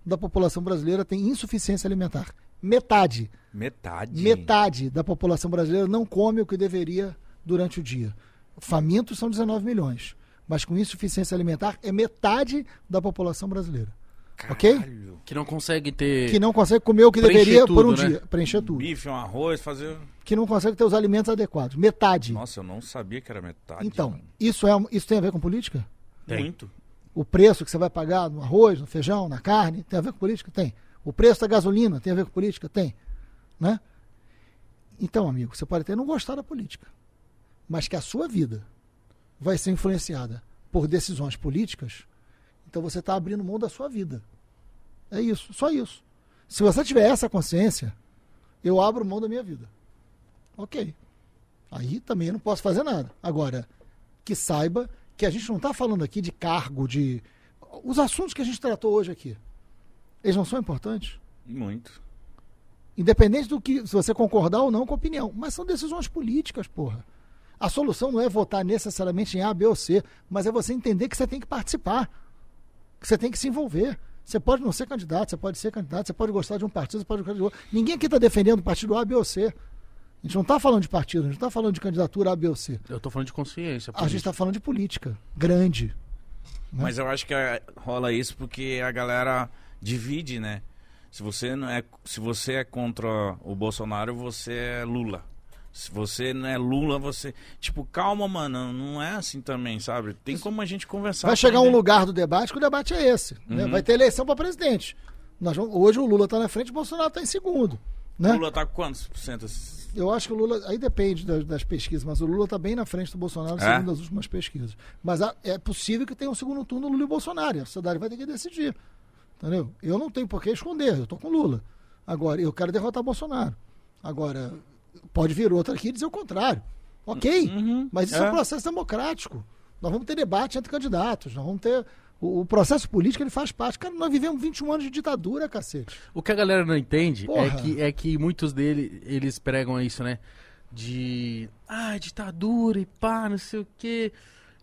Speaker 3: da população brasileira tem insuficiência alimentar. Metade.
Speaker 1: Metade.
Speaker 3: Metade da população brasileira não come o que deveria durante o dia. Famintos são 19 milhões. Mas com insuficiência alimentar é metade da população brasileira. Ok?
Speaker 1: Caralho.
Speaker 2: Que não consegue ter.
Speaker 3: Que não consegue comer o que
Speaker 2: Preencher
Speaker 3: deveria por um
Speaker 2: tudo, né?
Speaker 3: dia. Preencher tudo.
Speaker 1: Bife, um arroz, fazer.
Speaker 3: Que não consegue ter os alimentos adequados. Metade.
Speaker 1: Nossa, eu não sabia que era metade.
Speaker 3: então,
Speaker 1: mano.
Speaker 3: isso, é, isso tem a ver com política?
Speaker 2: Tem.
Speaker 1: Muito.
Speaker 3: O preço que você vai pagar no arroz, no feijão, na carne, tem a ver com política? Tem. O preço da gasolina tem a ver com política? Tem. Né? Então, amigo, você pode até não gostar da política, mas que a sua vida vai ser influenciada por decisões políticas, então você está abrindo mão da sua vida. É isso, só isso. Se você tiver essa consciência, eu abro mão da minha vida. Ok. Aí também eu não posso fazer nada. Agora, que saiba que a gente não está falando aqui de cargo, de. Os assuntos que a gente tratou hoje aqui, eles não são importantes?
Speaker 1: Muito.
Speaker 3: Independente do que, se você concordar ou não com a opinião. Mas são decisões políticas, porra. A solução não é votar necessariamente em A, B ou C, mas é você entender que você tem que participar. Que você tem que se envolver. Você pode não ser candidato, você pode ser candidato, você pode gostar de um partido, você pode gostar de outro. Ninguém aqui está defendendo o partido A, B ou C. A gente não está falando de partido, a gente não está falando de candidatura A, B ou C.
Speaker 2: Eu tô falando de consciência.
Speaker 3: A gente está falando de política. Grande. Né?
Speaker 1: Mas eu acho que é- rola isso porque a galera divide, né? Se você não é, se você é contra o Bolsonaro, você é Lula. Se você não é Lula, você. Tipo, calma, mano. Não é assim também, sabe? Tem como a gente conversar.
Speaker 3: Vai chegar um lugar do debate que o debate é esse. né?
Speaker 1: Uhum.
Speaker 3: Vai ter eleição para presidente. Nós vamos- hoje o Lula está na frente, o Bolsonaro está em segundo. Né?
Speaker 1: Lula tá com quantos por cento?
Speaker 3: Eu acho que o Lula, aí depende das, das pesquisas, mas o Lula está bem na frente do Bolsonaro,
Speaker 1: É?
Speaker 3: segundo as últimas pesquisas. Mas a- é possível que tenha um segundo turno Lula e Bolsonaro. e A sociedade vai ter que decidir. Entendeu? Eu não tenho por que esconder, eu estou com Lula. Agora, eu quero derrotar Bolsonaro. Agora, pode vir outro aqui e dizer o contrário. Ok,
Speaker 1: Uhum,
Speaker 3: mas isso é.
Speaker 1: é.
Speaker 3: um processo democrático. Nós vamos ter debate entre candidatos, nós vamos ter O, o processo político ele faz parte. Cara, nós vivemos 21 anos de ditadura, cacete.
Speaker 2: O que a galera não entende é que, é que muitos deles eles pregam isso, né? De. Ah, ditadura e pá, não sei o quê.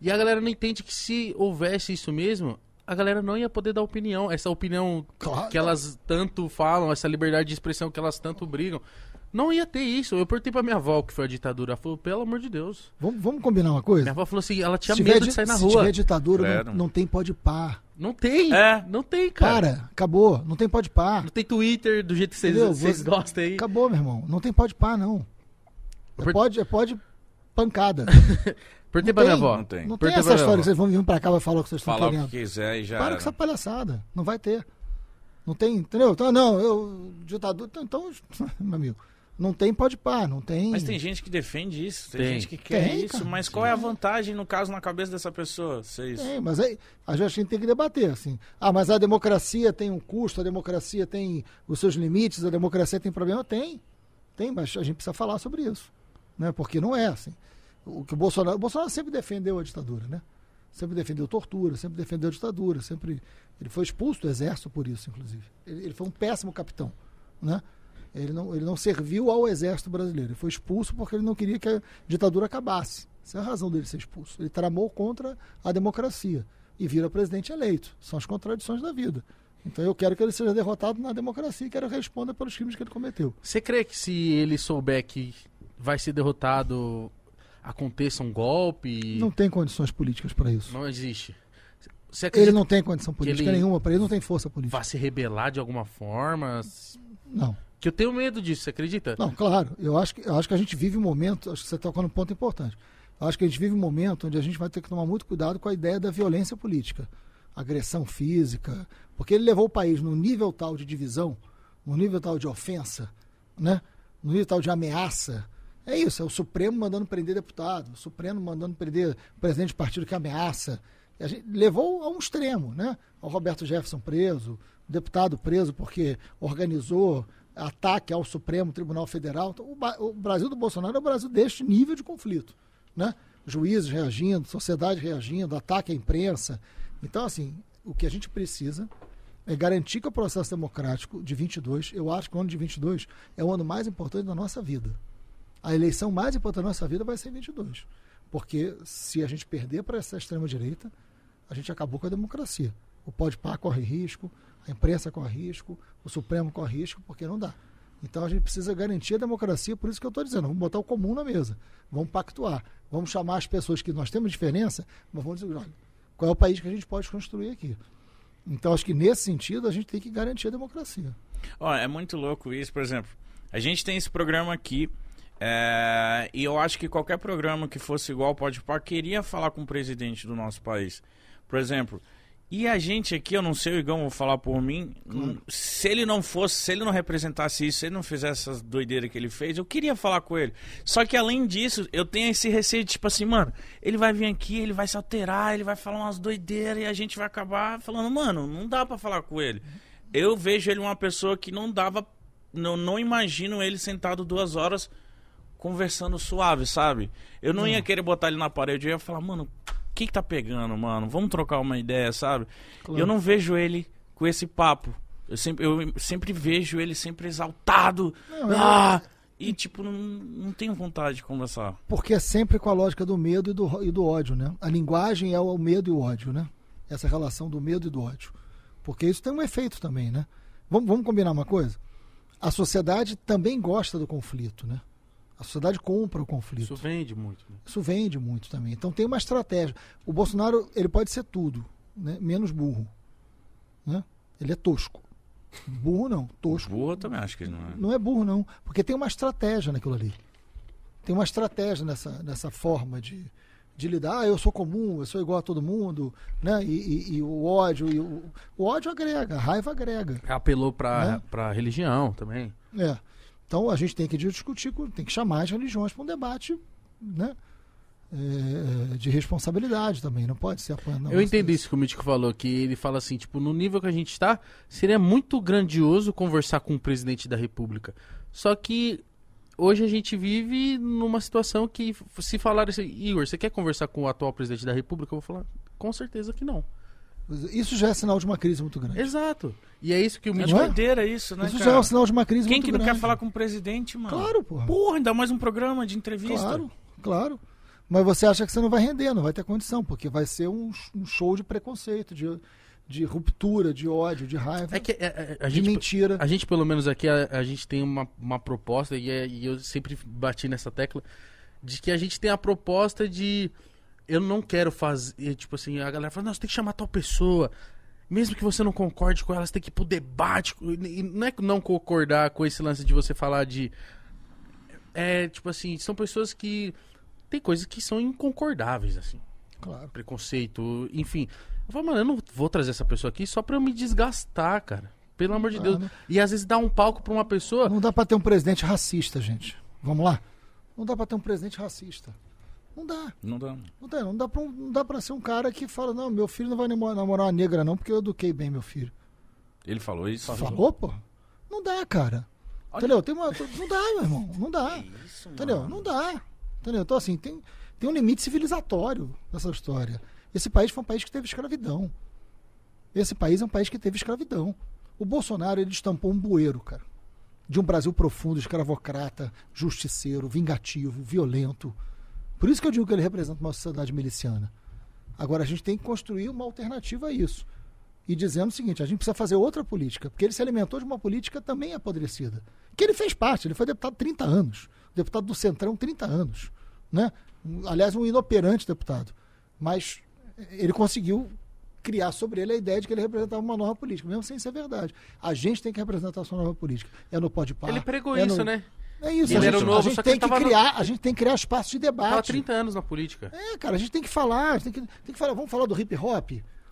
Speaker 2: E a galera não entende que se houvesse isso mesmo, a galera não ia poder dar opinião. Essa opinião
Speaker 3: Claro.
Speaker 2: que elas tanto falam, essa liberdade de expressão que elas tanto brigam. Não ia ter isso. Eu perguntei pra minha avó que foi a ditadura. Ela falou, pelo amor de Deus.
Speaker 3: Vamos, vamos combinar uma coisa?
Speaker 2: Minha avó falou assim, ela tinha
Speaker 3: se
Speaker 2: medo
Speaker 3: tiver,
Speaker 2: de sair na
Speaker 3: se
Speaker 2: rua.
Speaker 3: tiver ditadura, não, não tem pode par.
Speaker 2: Não tem.
Speaker 1: É.
Speaker 2: Não tem, cara.
Speaker 3: Para, acabou. Não tem pode par.
Speaker 2: Não tem Twitter do jeito que vocês
Speaker 3: Entendeu?
Speaker 2: vocês
Speaker 3: Você-
Speaker 2: gostam aí.
Speaker 3: Acabou, meu irmão. Não tem pode par, não. É
Speaker 2: Per-
Speaker 3: pode, é pode pancada.
Speaker 2: Perguntei pra minha avó.
Speaker 1: Não tem.
Speaker 3: Não tem essa história que vocês vão vir pra cá e falar o que vocês estão
Speaker 1: Falar o
Speaker 3: querendo.
Speaker 1: que quiser e já.
Speaker 3: Para
Speaker 1: era.
Speaker 3: com essa palhaçada. Não vai ter. Não tem, entendeu? Então, não, eu, ditadura, então, meu amigo, não tem pode par, não tem.
Speaker 1: Mas tem gente que defende isso, tem,
Speaker 2: Tem.
Speaker 1: gente que quer
Speaker 3: Tem,
Speaker 1: isso,
Speaker 3: cara.
Speaker 1: mas qual é a vantagem, no caso, na cabeça dessa pessoa? Vocês...
Speaker 3: Tem, mas aí a gente tem que debater, assim. Ah, mas a democracia tem um custo, a democracia tem os seus limites, a democracia tem problema? Tem. Tem, mas a gente precisa falar sobre isso. Né? Porque não é assim. O que o Bolsonaro. O Bolsonaro sempre defendeu a ditadura, né? Sempre defendeu tortura, sempre defendeu a ditadura, sempre. Ele foi expulso do exército por isso, inclusive. Ele, ele foi um péssimo capitão. Né? Ele, não, ele não serviu ao exército brasileiro. Ele foi expulso porque ele não queria que a ditadura acabasse. Essa é a razão dele ser expulso. Ele tramou contra a democracia e vira presidente eleito. São as contradições da vida. Então eu quero que ele seja derrotado na democracia e quero que responda pelos crimes que ele cometeu.
Speaker 2: Você crê que se ele souber que vai ser derrotado, aconteça um golpe?
Speaker 3: Não tem condições políticas para isso.
Speaker 2: Não existe.
Speaker 3: Ele não tem condição política
Speaker 2: ele-
Speaker 3: nenhuma, para ele não tem força política.
Speaker 2: vai se rebelar de alguma forma?
Speaker 3: Não.
Speaker 2: Que eu tenho medo disso, você acredita?
Speaker 3: Não, claro. Eu acho que, eu acho que a gente vive um momento, acho que você tocou num ponto importante. Eu acho que a gente vive um momento onde a gente vai ter que tomar muito cuidado com a ideia da violência política. Agressão física. Porque ele levou o país num nível tal de divisão, num nível tal de ofensa, né? num nível tal de ameaça. É isso, é o Supremo mandando prender deputado, o Supremo mandando prender presidente de partido que ameaça. A gente levou a um extremo, né? O Roberto Jefferson preso, o deputado preso porque organizou ataque ao Supremo Tribunal Federal. Então, o, o Brasil do Bolsonaro é o Brasil deste nível de conflito, né? Juízes reagindo, sociedade reagindo, ataque à imprensa. Então, assim, o que a gente precisa é garantir que o processo democrático de 22, eu acho que o ano de 22 é o ano mais importante da nossa vida. A eleição mais importante da nossa vida vai ser em 22. Porque se a gente perder para essa extrema-direita, a gente acabou com a democracia. O pode par corre risco, a imprensa corre risco, o Supremo corre risco, porque não dá. Então a gente precisa garantir a democracia, por isso que eu estou dizendo, vamos botar o comum na mesa, vamos pactuar, vamos chamar as pessoas que nós temos diferença, mas vamos dizer, olha, qual é o país que a gente pode construir aqui. Então acho que nesse sentido a gente tem que garantir a democracia.
Speaker 1: Ó, é muito louco isso, por exemplo. A gente tem esse programa aqui. é, e eu acho que qualquer programa que fosse igual Pode Par queria falar com o presidente do nosso país. Por exemplo, e a gente aqui, eu não sei, o Igão, vou falar por mim. hum, Se ele não fosse, se ele não representasse isso, se ele não fizesse essas doideiras que ele fez, eu queria falar com ele. Só que além disso, eu tenho esse receio de, tipo assim, mano, ele vai vir aqui, ele vai se alterar, ele vai falar umas doideiras e a gente vai acabar falando, mano, não dá pra falar com ele. Eu vejo ele uma pessoa que não dava. Não, não imagino ele sentado duas horas conversando suave, sabe? Eu não ia querer botar ele na parede, eu ia falar, mano, que, que tá pegando, mano? Vamos trocar uma ideia, sabe?
Speaker 3: Claro.
Speaker 1: Eu não vejo ele com esse papo. Eu sempre, eu sempre vejo ele sempre exaltado.
Speaker 3: Não, eu-
Speaker 1: ah! E, tipo, não, não tenho vontade de conversar.
Speaker 3: Porque é sempre com a lógica do medo e do, e do ódio, né? A linguagem é o medo e o ódio, né? Essa relação do medo e do ódio. Porque isso tem um efeito também, né? Vamos, vamos combinar uma coisa? A sociedade também gosta do conflito, né? A sociedade compra o conflito.
Speaker 2: Isso vende muito. né?
Speaker 3: Isso vende muito também. Então tem uma estratégia. O Bolsonaro, ele pode ser tudo, né? menos burro. Né? Ele é tosco. Burro não, tosco.
Speaker 1: Burro também acho que ele não é.
Speaker 3: Não é burro, não. Porque tem uma estratégia naquilo ali. Tem uma estratégia nessa, nessa forma de, de lidar. Ah, eu sou comum, eu sou igual a todo mundo. Né? E, e- e o ódio. E o, o ódio agrega, a raiva agrega.
Speaker 2: Apelou pra,
Speaker 3: Né?
Speaker 2: pra religião também.
Speaker 3: É. Então a gente tem que discutir, tem que chamar as religiões para um debate né? É, de responsabilidade também. Não pode ser apanhando.
Speaker 2: Eu entendo isso que o Mítico falou, que ele fala assim, tipo, no nível que a gente tá, seria muito grandioso conversar com o presidente da república. Só que hoje a gente vive numa situação que, se falar assim, Igor, você quer conversar com o atual presidente da república? Eu vou falar, com certeza que não.
Speaker 3: Isso já é sinal de uma crise muito grande.
Speaker 2: Exato. E é isso que o.
Speaker 3: Não é?
Speaker 1: doideira isso, né,
Speaker 3: Isso
Speaker 1: cara?
Speaker 3: já é um sinal de uma crise
Speaker 1: Quem
Speaker 3: muito
Speaker 1: que não
Speaker 3: grande.
Speaker 1: quer falar com o presidente, mano?
Speaker 3: Claro, porra.
Speaker 1: Porra, ainda mais um programa de entrevista.
Speaker 3: Claro, claro. Mas você acha que você não vai render, não vai ter condição, porque vai ser um, um show de preconceito, de, de ruptura, de ódio, de raiva,
Speaker 2: É que é, é, a
Speaker 3: de
Speaker 2: gente.
Speaker 3: mentira.
Speaker 2: A gente, pelo menos aqui, a, a gente tem uma, uma proposta, e, é- e eu sempre bati nessa tecla, de que a gente tem a proposta de. Eu não quero fazer. Tipo assim, a galera fala, não, você tem que chamar tal pessoa. Mesmo que você não concorde com ela, você tem que ir pro debate. E não é não concordar com esse lance de você falar de. É, tipo assim, são pessoas que. Tem coisas que são inconcordáveis, assim
Speaker 3: Claro.
Speaker 2: preconceito, enfim. Eu falo, mano, eu não vou trazer essa pessoa aqui só pra eu me desgastar, cara. Pelo amor de
Speaker 3: Ah,
Speaker 2: Deus.
Speaker 3: não.
Speaker 2: E às vezes dar um palco pra uma pessoa.
Speaker 3: Não dá pra ter um presidente racista, gente. Vamos lá? Não dá pra ter um presidente racista. Não dá.
Speaker 1: Não dá.
Speaker 3: Não dá, não dá, pra, não dá pra ser um cara que fala, não, meu filho não vai namo- namorar uma negra, não, porque eu eduquei bem meu filho.
Speaker 1: Ele falou isso?
Speaker 3: Falou, pô? Não dá, cara.
Speaker 1: Olha-
Speaker 3: Entendeu? Tem uma, não dá, meu irmão. Não dá.
Speaker 1: Isso,
Speaker 3: Entendeu? Não dá. Entendeu? Então, assim, tem, tem um limite civilizatório nessa história. Esse país foi um país que teve escravidão. Esse país é um país que teve escravidão. O Bolsonaro, ele estampou um bueiro, cara. De um Brasil profundo, escravocrata, justiceiro, vingativo, violento. Por isso que eu digo que ele representa uma sociedade miliciana. Agora, a gente tem que construir uma alternativa a isso. E dizendo o seguinte, a gente precisa fazer outra política, porque ele se alimentou de uma política também apodrecida. Que ele fez parte, ele foi deputado 30 anos, deputado do Centrão 30 anos, né? Aliás, um inoperante deputado. Mas ele conseguiu criar sobre ele a ideia de que ele representava uma nova política, mesmo sem ser verdade. A gente tem que representar a sua nova política. É no Pode
Speaker 2: Ele pregou
Speaker 3: é
Speaker 2: isso,
Speaker 3: no-
Speaker 2: né?
Speaker 3: É isso.
Speaker 2: Ele
Speaker 3: a gente,
Speaker 2: novo,
Speaker 3: a gente
Speaker 2: que
Speaker 3: tem que
Speaker 2: tava no-
Speaker 3: criar, a gente tem que criar espaço de debate.
Speaker 2: Tava 30 anos na política.
Speaker 3: É, cara, a gente tem que falar, tem que, tem que falar, vamos falar do hip hop,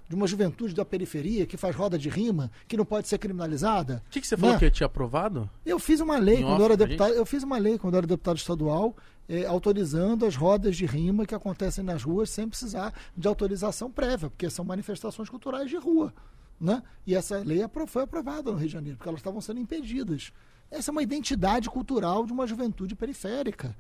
Speaker 3: de uma juventude da periferia que faz roda de rima, que não pode ser criminalizada.
Speaker 2: O que, que você falou
Speaker 3: Né?
Speaker 2: que tinha aprovado?
Speaker 3: Eu fiz uma lei
Speaker 2: Em
Speaker 3: quando
Speaker 2: off
Speaker 3: eu era deputado, eu fiz uma lei quando eu era deputado estadual, eh, autorizando as rodas de rima que acontecem nas ruas sem precisar de autorização prévia, porque são manifestações culturais de rua, né? E essa lei foi aprovada no Rio de Janeiro, porque elas estavam sendo impedidas. Essa é uma identidade cultural de uma juventude periférica.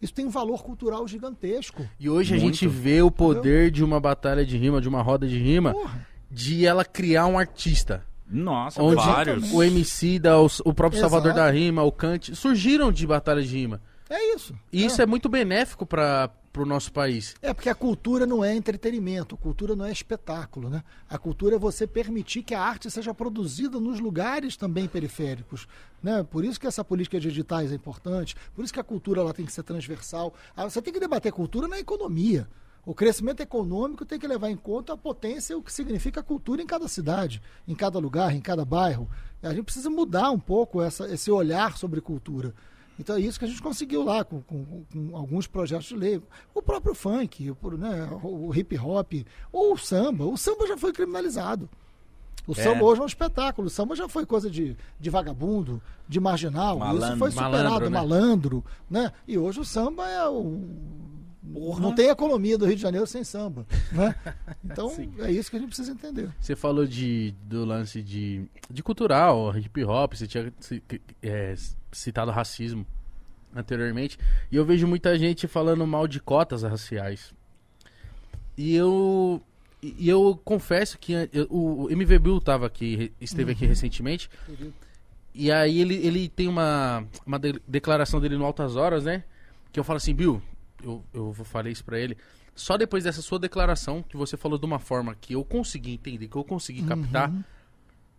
Speaker 3: Isso tem um valor cultural gigantesco.
Speaker 2: E hoje a
Speaker 1: Muito.
Speaker 2: gente vê o poder de uma batalha de rima, de uma roda de rima,
Speaker 3: Porra.
Speaker 2: de ela criar um artista.
Speaker 1: Nossa,
Speaker 2: Onde
Speaker 1: vários.
Speaker 2: o MC da, o, o próprio
Speaker 3: Exato.
Speaker 2: Salvador da Rima, o Kant, surgiram de batalha de rima.
Speaker 3: É isso.
Speaker 2: E isso é muito benéfico para o nosso país.
Speaker 3: É porque a cultura não é entretenimento, cultura não é espetáculo, né? A cultura é você permitir que a arte seja produzida nos lugares também periféricos, né? Por isso que essa política de editais é importante, por isso que a cultura ela tem que ser transversal. Ah, Você tem que debater cultura na economia. O crescimento econômico tem que levar em conta a potência o que significa cultura em cada cidade, em cada lugar, em cada bairro. A gente precisa mudar um pouco essa, esse olhar sobre cultura. Então é isso que a gente conseguiu lá com, com- com alguns projetos de lei. O próprio funk, o, né, o hip hop, ou o samba. O samba já foi criminalizado. O
Speaker 1: É.
Speaker 3: samba hoje é um espetáculo. O samba já foi coisa de, de vagabundo, de marginal. Isso
Speaker 1: Malandro.
Speaker 3: foi superado,
Speaker 2: Malandro, né?
Speaker 3: malandro, né? E hoje o samba é o. Não tem economia do Rio de Janeiro sem samba. Né? Então é isso que a gente precisa entender.
Speaker 2: Você falou de, do lance de, de cultural, hip hop, você tinha é, citado racismo anteriormente. E eu vejo muita gente falando mal de cotas raciais. E eu. E eu confesso que eu- o MV Bill tava aqui, esteve aqui recentemente. E aí ele, ele tem uma, uma de- declaração dele no Altas Horas, né? Que eu falo assim, Bill, eu, eu falei isso pra ele. Só depois dessa sua declaração, que você falou de uma forma que eu consegui entender, que eu consegui captar,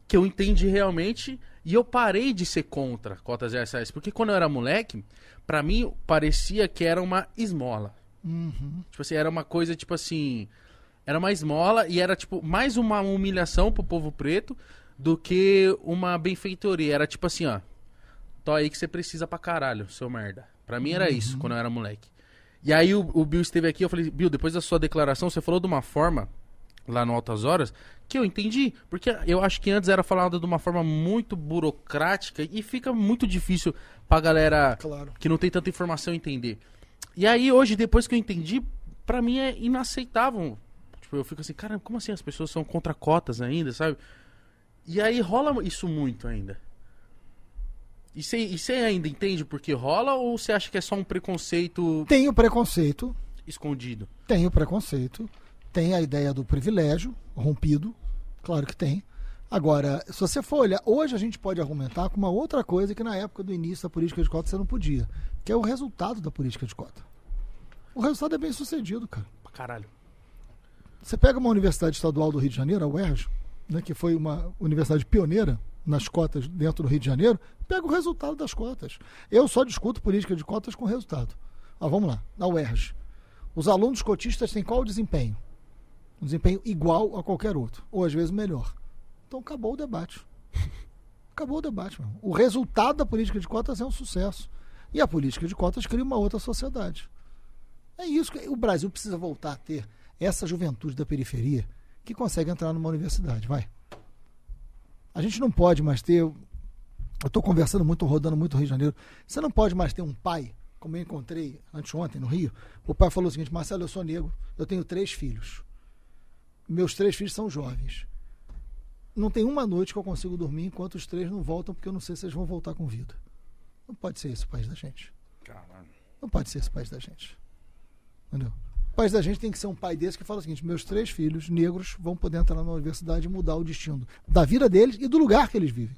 Speaker 2: que eu entendi realmente e eu parei de ser contra cotas raciais. Porque quando eu era moleque, pra mim parecia que era uma esmola.
Speaker 3: Uhum.
Speaker 2: Tipo assim, era uma coisa tipo assim. Era uma esmola e era tipo mais uma humilhação pro povo preto do que uma benfeitoria. Era tipo assim, ó. Tô aí que você precisa pra caralho, seu merda. Pra mim era isso quando eu era moleque. E aí o, o Bill esteve aqui, eu falei, Bill, depois da sua declaração, você falou de uma forma lá no Altas Horas que eu entendi. Porque eu acho que antes era falado de uma forma muito burocrática e fica muito difícil pra galera
Speaker 3: Claro.
Speaker 2: que não tem tanta informação entender. E aí hoje, depois que eu entendi, pra mim é inaceitável. Tipo, eu fico assim, cara, como assim as pessoas são contra cotas ainda, sabe? E aí rola isso muito ainda. E você ainda entende por que rola ou você acha que é só um preconceito
Speaker 3: Tem o preconceito,
Speaker 2: escondido?
Speaker 3: tem o preconceito, tem a ideia do privilégio rompido, Claro que tem. Agora, se você for olhar, hoje a gente pode argumentar com uma outra coisa que na época do início da política de cota você não podia, que é o resultado da política de cota. O resultado é bem sucedido, cara.
Speaker 2: Pra caralho.
Speaker 3: Você pega uma universidade estadual do Rio de Janeiro, a UERJ, né, que foi uma universidade pioneira nas cotas dentro do Rio de Janeiro, pega o resultado das cotas. Eu só discuto política de cotas com resultado. Ah, vamos lá, na UERJ. Os alunos cotistas têm qual desempenho? Um desempenho igual a qualquer outro, ou às vezes melhor. Então acabou o debate. Acabou o debate. Meu. O resultado da política de cotas é um sucesso. E a política de cotas cria uma outra sociedade. É isso que o Brasil precisa voltar a ter essa juventude da periferia que consegue entrar numa universidade. Vai. A gente não pode mais ter. Eu estou conversando muito, rodando muito no Rio de Janeiro. Você não pode mais ter um pai, como eu encontrei anteontem no Rio. O pai falou o seguinte: Marcelo, eu sou negro, eu tenho três filhos. Meus três filhos são jovens. Não tem uma noite que eu consigo dormir enquanto os três não voltam, porque eu não sei se eles vão voltar com vida. Não pode ser esse o país da gente.
Speaker 1: Caralho.
Speaker 3: Não pode ser esse o país da gente. Entendeu? O país da gente tem que ser um pai desse que fala o seguinte: meus três filhos negros vão poder entrar na universidade e mudar o destino da vida deles e do lugar que eles vivem.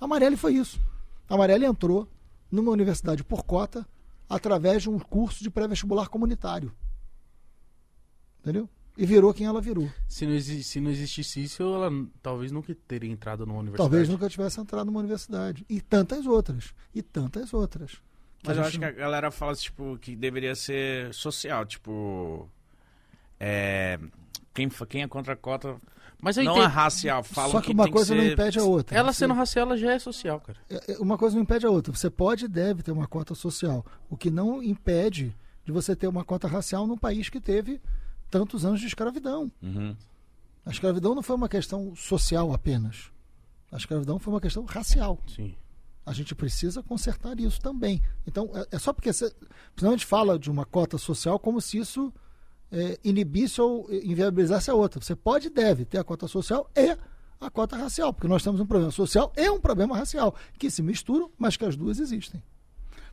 Speaker 3: A Marielle foi isso. A Marielle entrou numa universidade por cota através de um curso de pré-vestibular comunitário. Entendeu? E virou quem ela virou.
Speaker 2: Se não, se não existisse isso, ela talvez nunca teria entrado numa universidade.
Speaker 3: Talvez nunca tivesse entrado numa universidade. E tantas outras. E tantas outras. Que
Speaker 1: Mas eu acho que a galera fala, tipo, que deveria ser social, tipo. É. Quem, quem é contra a cota
Speaker 2: Mas eu
Speaker 1: não
Speaker 2: entendo.
Speaker 1: é racial. Falam
Speaker 3: Só que uma
Speaker 1: tem
Speaker 3: coisa
Speaker 1: que
Speaker 3: não
Speaker 1: ser...
Speaker 3: impede a outra.
Speaker 2: Ela
Speaker 3: Você-
Speaker 2: sendo racial, ela já é social, cara.
Speaker 3: É, é, uma coisa não impede a outra. Você pode e deve ter uma cota social. O que não impede de você ter uma cota racial num país que teve tantos anos de escravidão.
Speaker 1: Uhum.
Speaker 3: A escravidão não foi uma questão social apenas. A escravidão foi uma questão racial.
Speaker 2: Sim.
Speaker 3: A gente precisa consertar isso também. Então, é, é só porque você, senão a gente fala de uma cota social como se isso é, inibisse ou inviabilizasse a outra. Você pode e deve ter a cota social e a cota racial, porque nós temos um problema social e um problema racial, que se misturam, mas que as duas existem.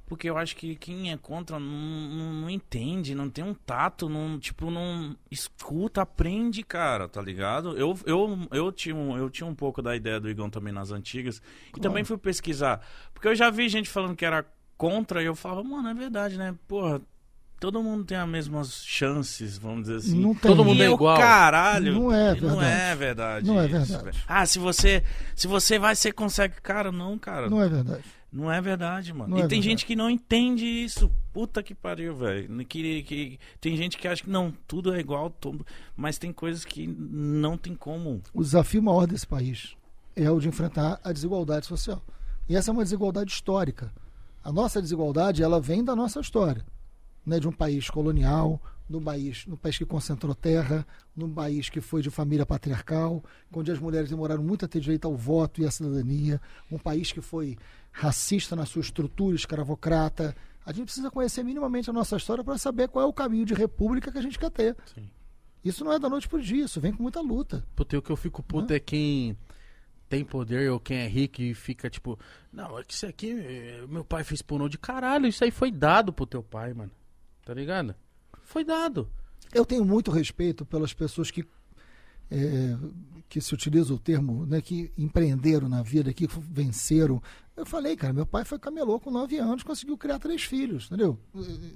Speaker 1: Porque eu acho que quem é contra não, não, não entende, não tem um tato, não, tipo, não escuta, aprende, cara, tá ligado? Eu, eu, eu, tinha, um, eu tinha um pouco da ideia do Igão também nas antigas e também fui pesquisar. Porque eu já vi gente falando que era contra e eu falava, mano, é verdade, né? Porra, todo mundo tem as mesmas chances, vamos dizer assim.
Speaker 3: Não tem.
Speaker 2: Todo mundo
Speaker 1: E
Speaker 2: é igual.
Speaker 1: Caralho.
Speaker 3: Não é
Speaker 1: Não
Speaker 3: verdade.
Speaker 1: é verdade.
Speaker 3: Não é
Speaker 1: isso,
Speaker 3: verdade.
Speaker 1: velho. Ah, se você, se você vai, você consegue. Cara, não, cara.
Speaker 3: Não é verdade.
Speaker 1: Não é verdade, mano.
Speaker 3: Não
Speaker 1: e
Speaker 3: é
Speaker 1: tem
Speaker 3: verdade.
Speaker 1: gente que não entende isso. Puta que pariu, velho. Que, que, tem gente que acha que não, tudo é igual, tudo, mas tem coisas que não tem como.
Speaker 3: O desafio maior desse país é o de enfrentar a desigualdade social. E essa é uma desigualdade histórica. A nossa desigualdade, ela vem da nossa história, né? De um país colonial, num país, num país que concentrou terra, num país que foi de família patriarcal, onde as mulheres demoraram muito a ter direito ao voto e à cidadania, um país que foi racista na sua estrutura escravocrata. A gente precisa conhecer minimamente a nossa história para saber qual é o caminho de república que a gente quer ter.
Speaker 2: Sim.
Speaker 3: Isso não é da noite pro dia, isso vem com muita luta.
Speaker 2: Puta, o que eu fico puto é quem tem poder ou quem é rico e fica tipo, não, é que isso aqui, eh, meu pai fez pornô de caralho, isso aí foi dado pro teu pai, mano. Tá ligado? Foi dado.
Speaker 3: Eu tenho muito respeito pelas pessoas que é, que se utiliza o termo, né, que empreenderam na vida, que venceram. Eu falei, cara, meu pai foi camelô com nove anos, conseguiu criar três filhos, entendeu?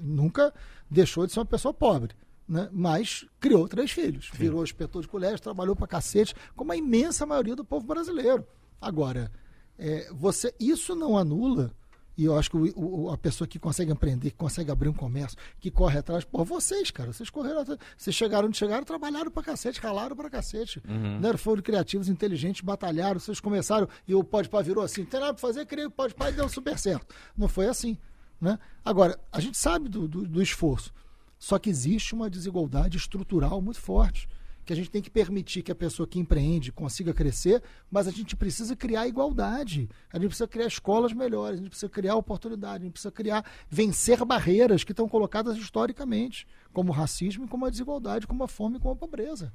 Speaker 3: Nunca deixou de ser uma pessoa pobre, né? Mas criou três filhos, virou inspetor de colégio, trabalhou pra cacete, como a imensa maioria do povo brasileiro. Agora, é, você, isso não anula e eu acho que o- o- a pessoa que consegue empreender, que consegue abrir um comércio, que corre atrás, pô, vocês, cara, vocês correram atrás, vocês chegaram onde chegaram, trabalharam pra cacete, ralaram pra cacete. Né? Foram criativos, inteligentes, batalharam, vocês começaram, e o Pode Pá virou assim, não tem nada pra fazer, criei o Pode Pá e deu super certo. Não foi assim. Né? Agora, a gente sabe do, do, do esforço, só que existe uma desigualdade estrutural muito forte que a gente tem que permitir que a pessoa que empreende consiga crescer, mas a gente precisa criar igualdade. A gente precisa criar escolas melhores, a gente precisa criar oportunidade, a gente precisa criar, vencer barreiras que estão colocadas historicamente, como o racismo, como a desigualdade, como a fome, como a pobreza.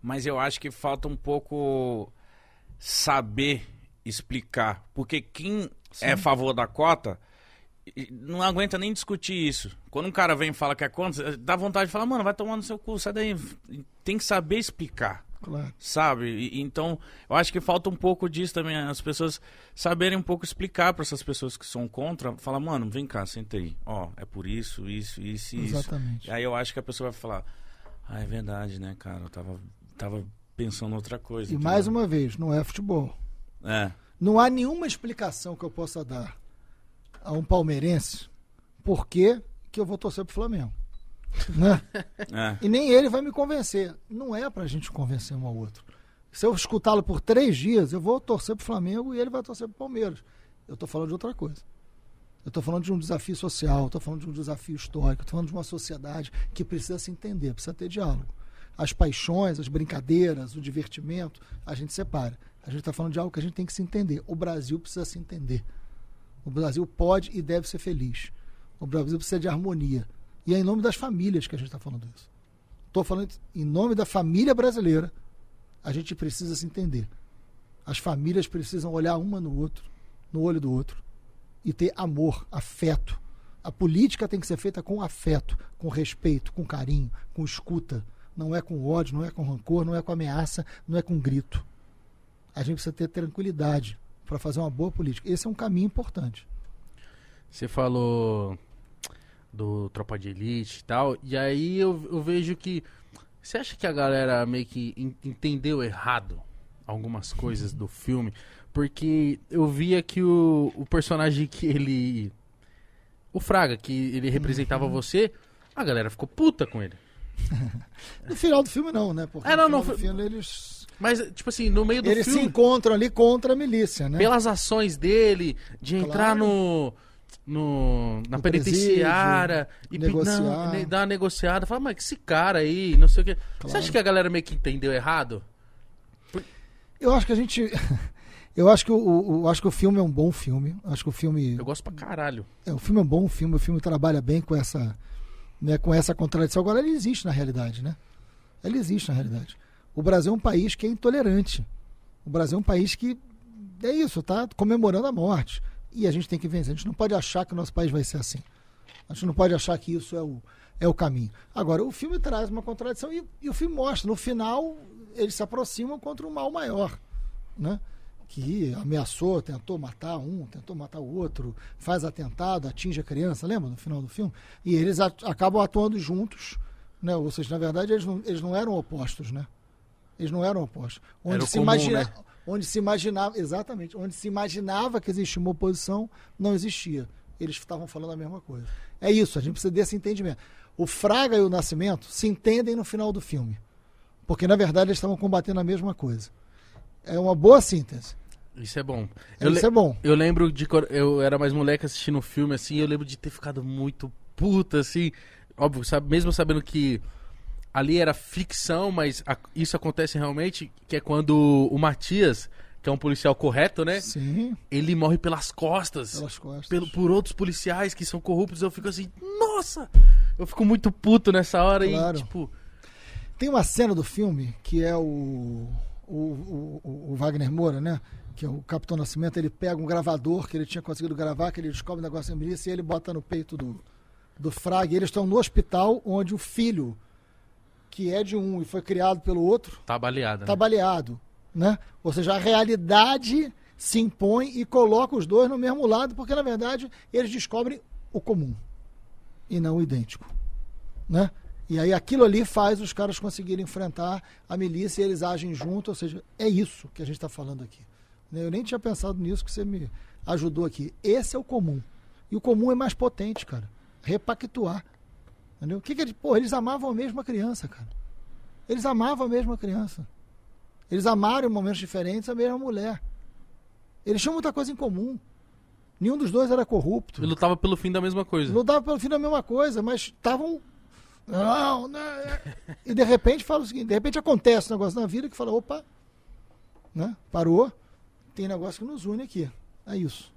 Speaker 1: Mas eu acho que falta um pouco saber explicar. Porque quem é a favor da cota não aguenta nem discutir isso. Quando um cara vem e fala que é contra, dá vontade de falar, mano, vai tomar no seu cu, sai daí. Tem que saber explicar.
Speaker 3: Claro.
Speaker 1: Sabe? E- então, eu acho que falta um pouco disso também, as pessoas saberem um pouco explicar para essas pessoas que são contra, falar, mano, vem cá, senta aí. Ó, é por isso, isso, isso e isso.
Speaker 3: Exatamente.
Speaker 1: E aí eu acho que a pessoa vai falar, ah, é verdade, né, cara? Eu tava, tava pensando outra coisa.
Speaker 3: E mais uma vez, não é futebol.
Speaker 1: É.
Speaker 3: Não há nenhuma explicação que eu possa dar a um palmeirense por que, que eu vou torcer pro Flamengo. Né?
Speaker 1: É.
Speaker 3: E nem ele vai me convencer. Não é pra gente convencer um ao outro. Se eu escutá-lo por três dias, eu vou torcer pro Flamengo e ele vai torcer pro Palmeiras. Eu tô falando de outra coisa. Eu tô falando de um desafio social, tô falando de um desafio histórico, tô falando de uma sociedade que precisa se entender, precisa ter diálogo. As paixões, as brincadeiras, o divertimento, a gente separa. A gente está falando de algo que a gente tem que se entender. O Brasil precisa se entender. O Brasil pode e deve ser feliz. O Brasil precisa de harmonia. E é em nome das famílias que a gente está falando isso. Estou falando em nome da família brasileira. A gente precisa se entender. As famílias precisam olhar uma no outro, no olho do outro, e ter amor, afeto. A política tem que ser feita com afeto, com respeito, com carinho, com escuta. Não é com ódio, não é com rancor, não é com ameaça, não é com grito. A gente precisa ter tranquilidade para fazer uma boa política. Esse é um caminho importante.
Speaker 2: Você falou do Tropa de Elite e tal, e aí eu, eu vejo que. Você acha que a galera meio que en- entendeu errado algumas coisas do filme? Porque eu via que o, o personagem que ele. O Fraga, que ele representava
Speaker 3: Uhum.
Speaker 2: você, a galera ficou puta com ele.
Speaker 3: No final do filme, não, né? Porque
Speaker 2: É, não,
Speaker 3: no
Speaker 2: não,
Speaker 3: final do
Speaker 2: foi-
Speaker 3: filme eles,
Speaker 2: Mas, tipo assim, no meio do
Speaker 3: eles se
Speaker 2: filme,
Speaker 3: encontram ali contra a milícia, né?
Speaker 2: pelas ações dele, de entrar
Speaker 3: Claro.
Speaker 2: no. No, na
Speaker 3: No
Speaker 2: penitenciária e
Speaker 3: negociar.
Speaker 2: não, dar uma negociada. Fala, mas que esse cara aí, não sei o quê. Você
Speaker 3: Claro.
Speaker 2: acha que a galera meio que entendeu errado?
Speaker 3: Eu acho que a gente. Eu acho que o, o- eu acho que o filme é um bom filme. Eu Acho que o filme.
Speaker 2: Eu gosto pra caralho.
Speaker 3: É, o filme é um bom filme, o filme trabalha bem com essa, né, com essa contradição. Agora, ele existe na realidade, né? Ele existe na realidade. O Brasil é um país que é intolerante. O Brasil é um país que é isso, tá comemorando a morte. E a gente tem que vencer. A gente não pode achar que o nosso país vai ser assim. A gente não pode achar que isso é o, é o caminho. Agora, o filme traz uma contradição e, e o filme mostra, no final, eles se aproximam contra um mal maior, né? Que ameaçou, tentou matar um, tentou matar o outro, faz atentado, atinge a criança, lembra no final do filme? E eles a- acabam atuando juntos, né? Ou seja, na verdade, eles não, eles não eram opostos, né? Eles não eram opostos. Onde
Speaker 2: Era
Speaker 3: se
Speaker 2: comum,
Speaker 3: imagina,
Speaker 2: né?
Speaker 3: onde se imaginava, exatamente, onde se imaginava que existia uma oposição, não existia. Eles estavam falando a mesma coisa. É isso, a gente precisa desse entendimento. O Fraga e o Nascimento se entendem no final do filme. Porque, na verdade, eles estavam combatendo a mesma coisa. É uma boa síntese.
Speaker 2: Isso é bom.
Speaker 3: É,
Speaker 2: Eu,
Speaker 3: isso é bom.
Speaker 2: eu lembro de eu era mais moleque assistindo o filme, assim, eu lembro de ter ficado muito puta, assim. Óbvio, sabe, mesmo sabendo que ali era ficção, mas a- isso acontece realmente, que é quando o Matias, que é um policial correto, né?
Speaker 3: Sim,
Speaker 2: Ele morre pelas costas.
Speaker 3: pelas costas.
Speaker 2: pelo, por outros policiais que são corruptos, eu fico assim, nossa! Eu fico muito puto nessa hora
Speaker 3: Claro.
Speaker 2: e, tipo,
Speaker 3: Tem uma cena do filme que é o, o, o, o- Wagner Moura, né? Que é o Capitão Nascimento, ele pega um gravador que ele tinha conseguido gravar, que ele descobre um negócio da milícia e ele bota no peito do, do Fraga. E eles estão no hospital onde o filho, que é de um e foi criado pelo outro,
Speaker 2: tá baleada.
Speaker 3: está
Speaker 2: Né?
Speaker 3: baleado. Né? Ou seja, a realidade se impõe e coloca os dois no mesmo lado, porque na verdade eles descobrem o comum e não o idêntico. Né? E aí aquilo ali faz os caras conseguirem enfrentar a milícia e eles agem junto, ou seja, é isso que a gente está falando aqui. Né? Eu nem tinha pensado nisso que você me ajudou aqui. Esse é o comum. E o comum é mais potente, cara. Repactuar. Entendeu? O que, que eles. Pô, eles amavam a mesma criança, cara. Eles amavam a mesma criança. Eles amaram em momentos diferentes a mesma mulher. Eles tinham muita coisa em comum. Nenhum dos dois era corrupto.
Speaker 2: Ele lutava pelo fim da mesma coisa.
Speaker 3: Lutavam pelo fim da mesma coisa, mas estavam. Não, não. é. E de repente fala o seguinte: de repente acontece um negócio na vida que fala, opa, né? Parou, tem negócio que nos une aqui. É isso.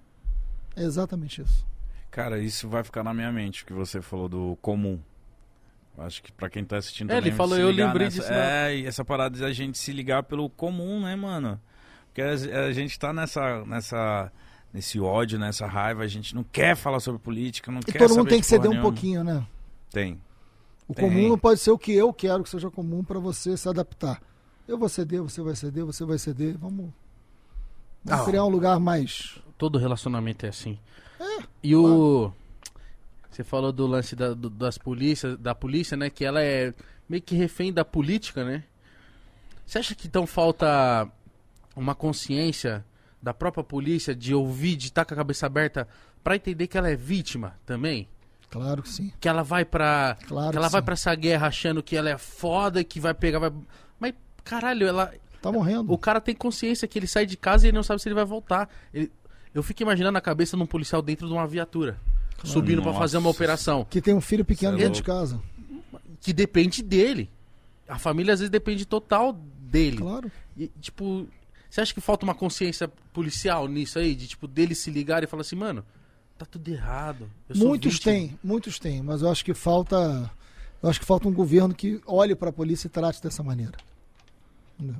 Speaker 3: É exatamente isso.
Speaker 1: Cara, isso vai ficar na minha mente, o que você falou do comum. Acho que pra quem tá assistindo
Speaker 2: É, ele
Speaker 1: também,
Speaker 2: falou,
Speaker 1: se
Speaker 2: eu lembrei
Speaker 1: nessa-
Speaker 2: disso
Speaker 1: É, e essa parada de a gente se ligar pelo comum, né, mano? Porque a, a gente tá nessa, nessa, nesse ódio, nessa raiva, a gente não quer falar sobre política, não
Speaker 3: E
Speaker 1: quer
Speaker 3: todo mundo tem que ceder
Speaker 1: porra
Speaker 3: um
Speaker 1: nenhuma.
Speaker 3: pouquinho, né?
Speaker 1: Tem.
Speaker 3: O
Speaker 1: Tem.
Speaker 3: comum não pode ser o que eu quero que seja comum para você se adaptar. Eu vou ceder, você vai ceder, você vai ceder. Vamos, vamos
Speaker 2: Ah,
Speaker 3: criar um lugar mais.
Speaker 2: Todo relacionamento é assim. e o. Você falou do lance da, do- das polícias, da polícia, né? Que ela é meio que refém da política, né? Você acha que então falta uma consciência da própria polícia de ouvir, de estar com a cabeça aberta pra entender que ela é vítima também?
Speaker 3: Claro que sim.
Speaker 2: Que ela vai pra.
Speaker 3: Claro
Speaker 2: que ela vai pra essa guerra achando que ela é foda, que vai pegar, vai. Mas, caralho, ela.
Speaker 3: Tá morrendo.
Speaker 2: O cara tem consciência que ele sai de casa e ele não sabe se ele vai voltar. Ele- eu fico imaginando a cabeça de um policial dentro de uma viatura. Subindo pra fazer uma operação.
Speaker 3: Que tem um filho pequeno
Speaker 1: é
Speaker 3: dentro de casa.
Speaker 2: Que depende dele. A família às vezes depende total dele.
Speaker 3: Claro.
Speaker 2: E, tipo, você acha que falta uma consciência policial nisso aí? De, tipo, dele se ligar e falar assim, mano, tá tudo errado.
Speaker 3: Muitos
Speaker 2: vítima."
Speaker 3: têm, muitos têm, mas eu acho que falta. Eu acho que falta um governo que olhe para a polícia e trate dessa maneira.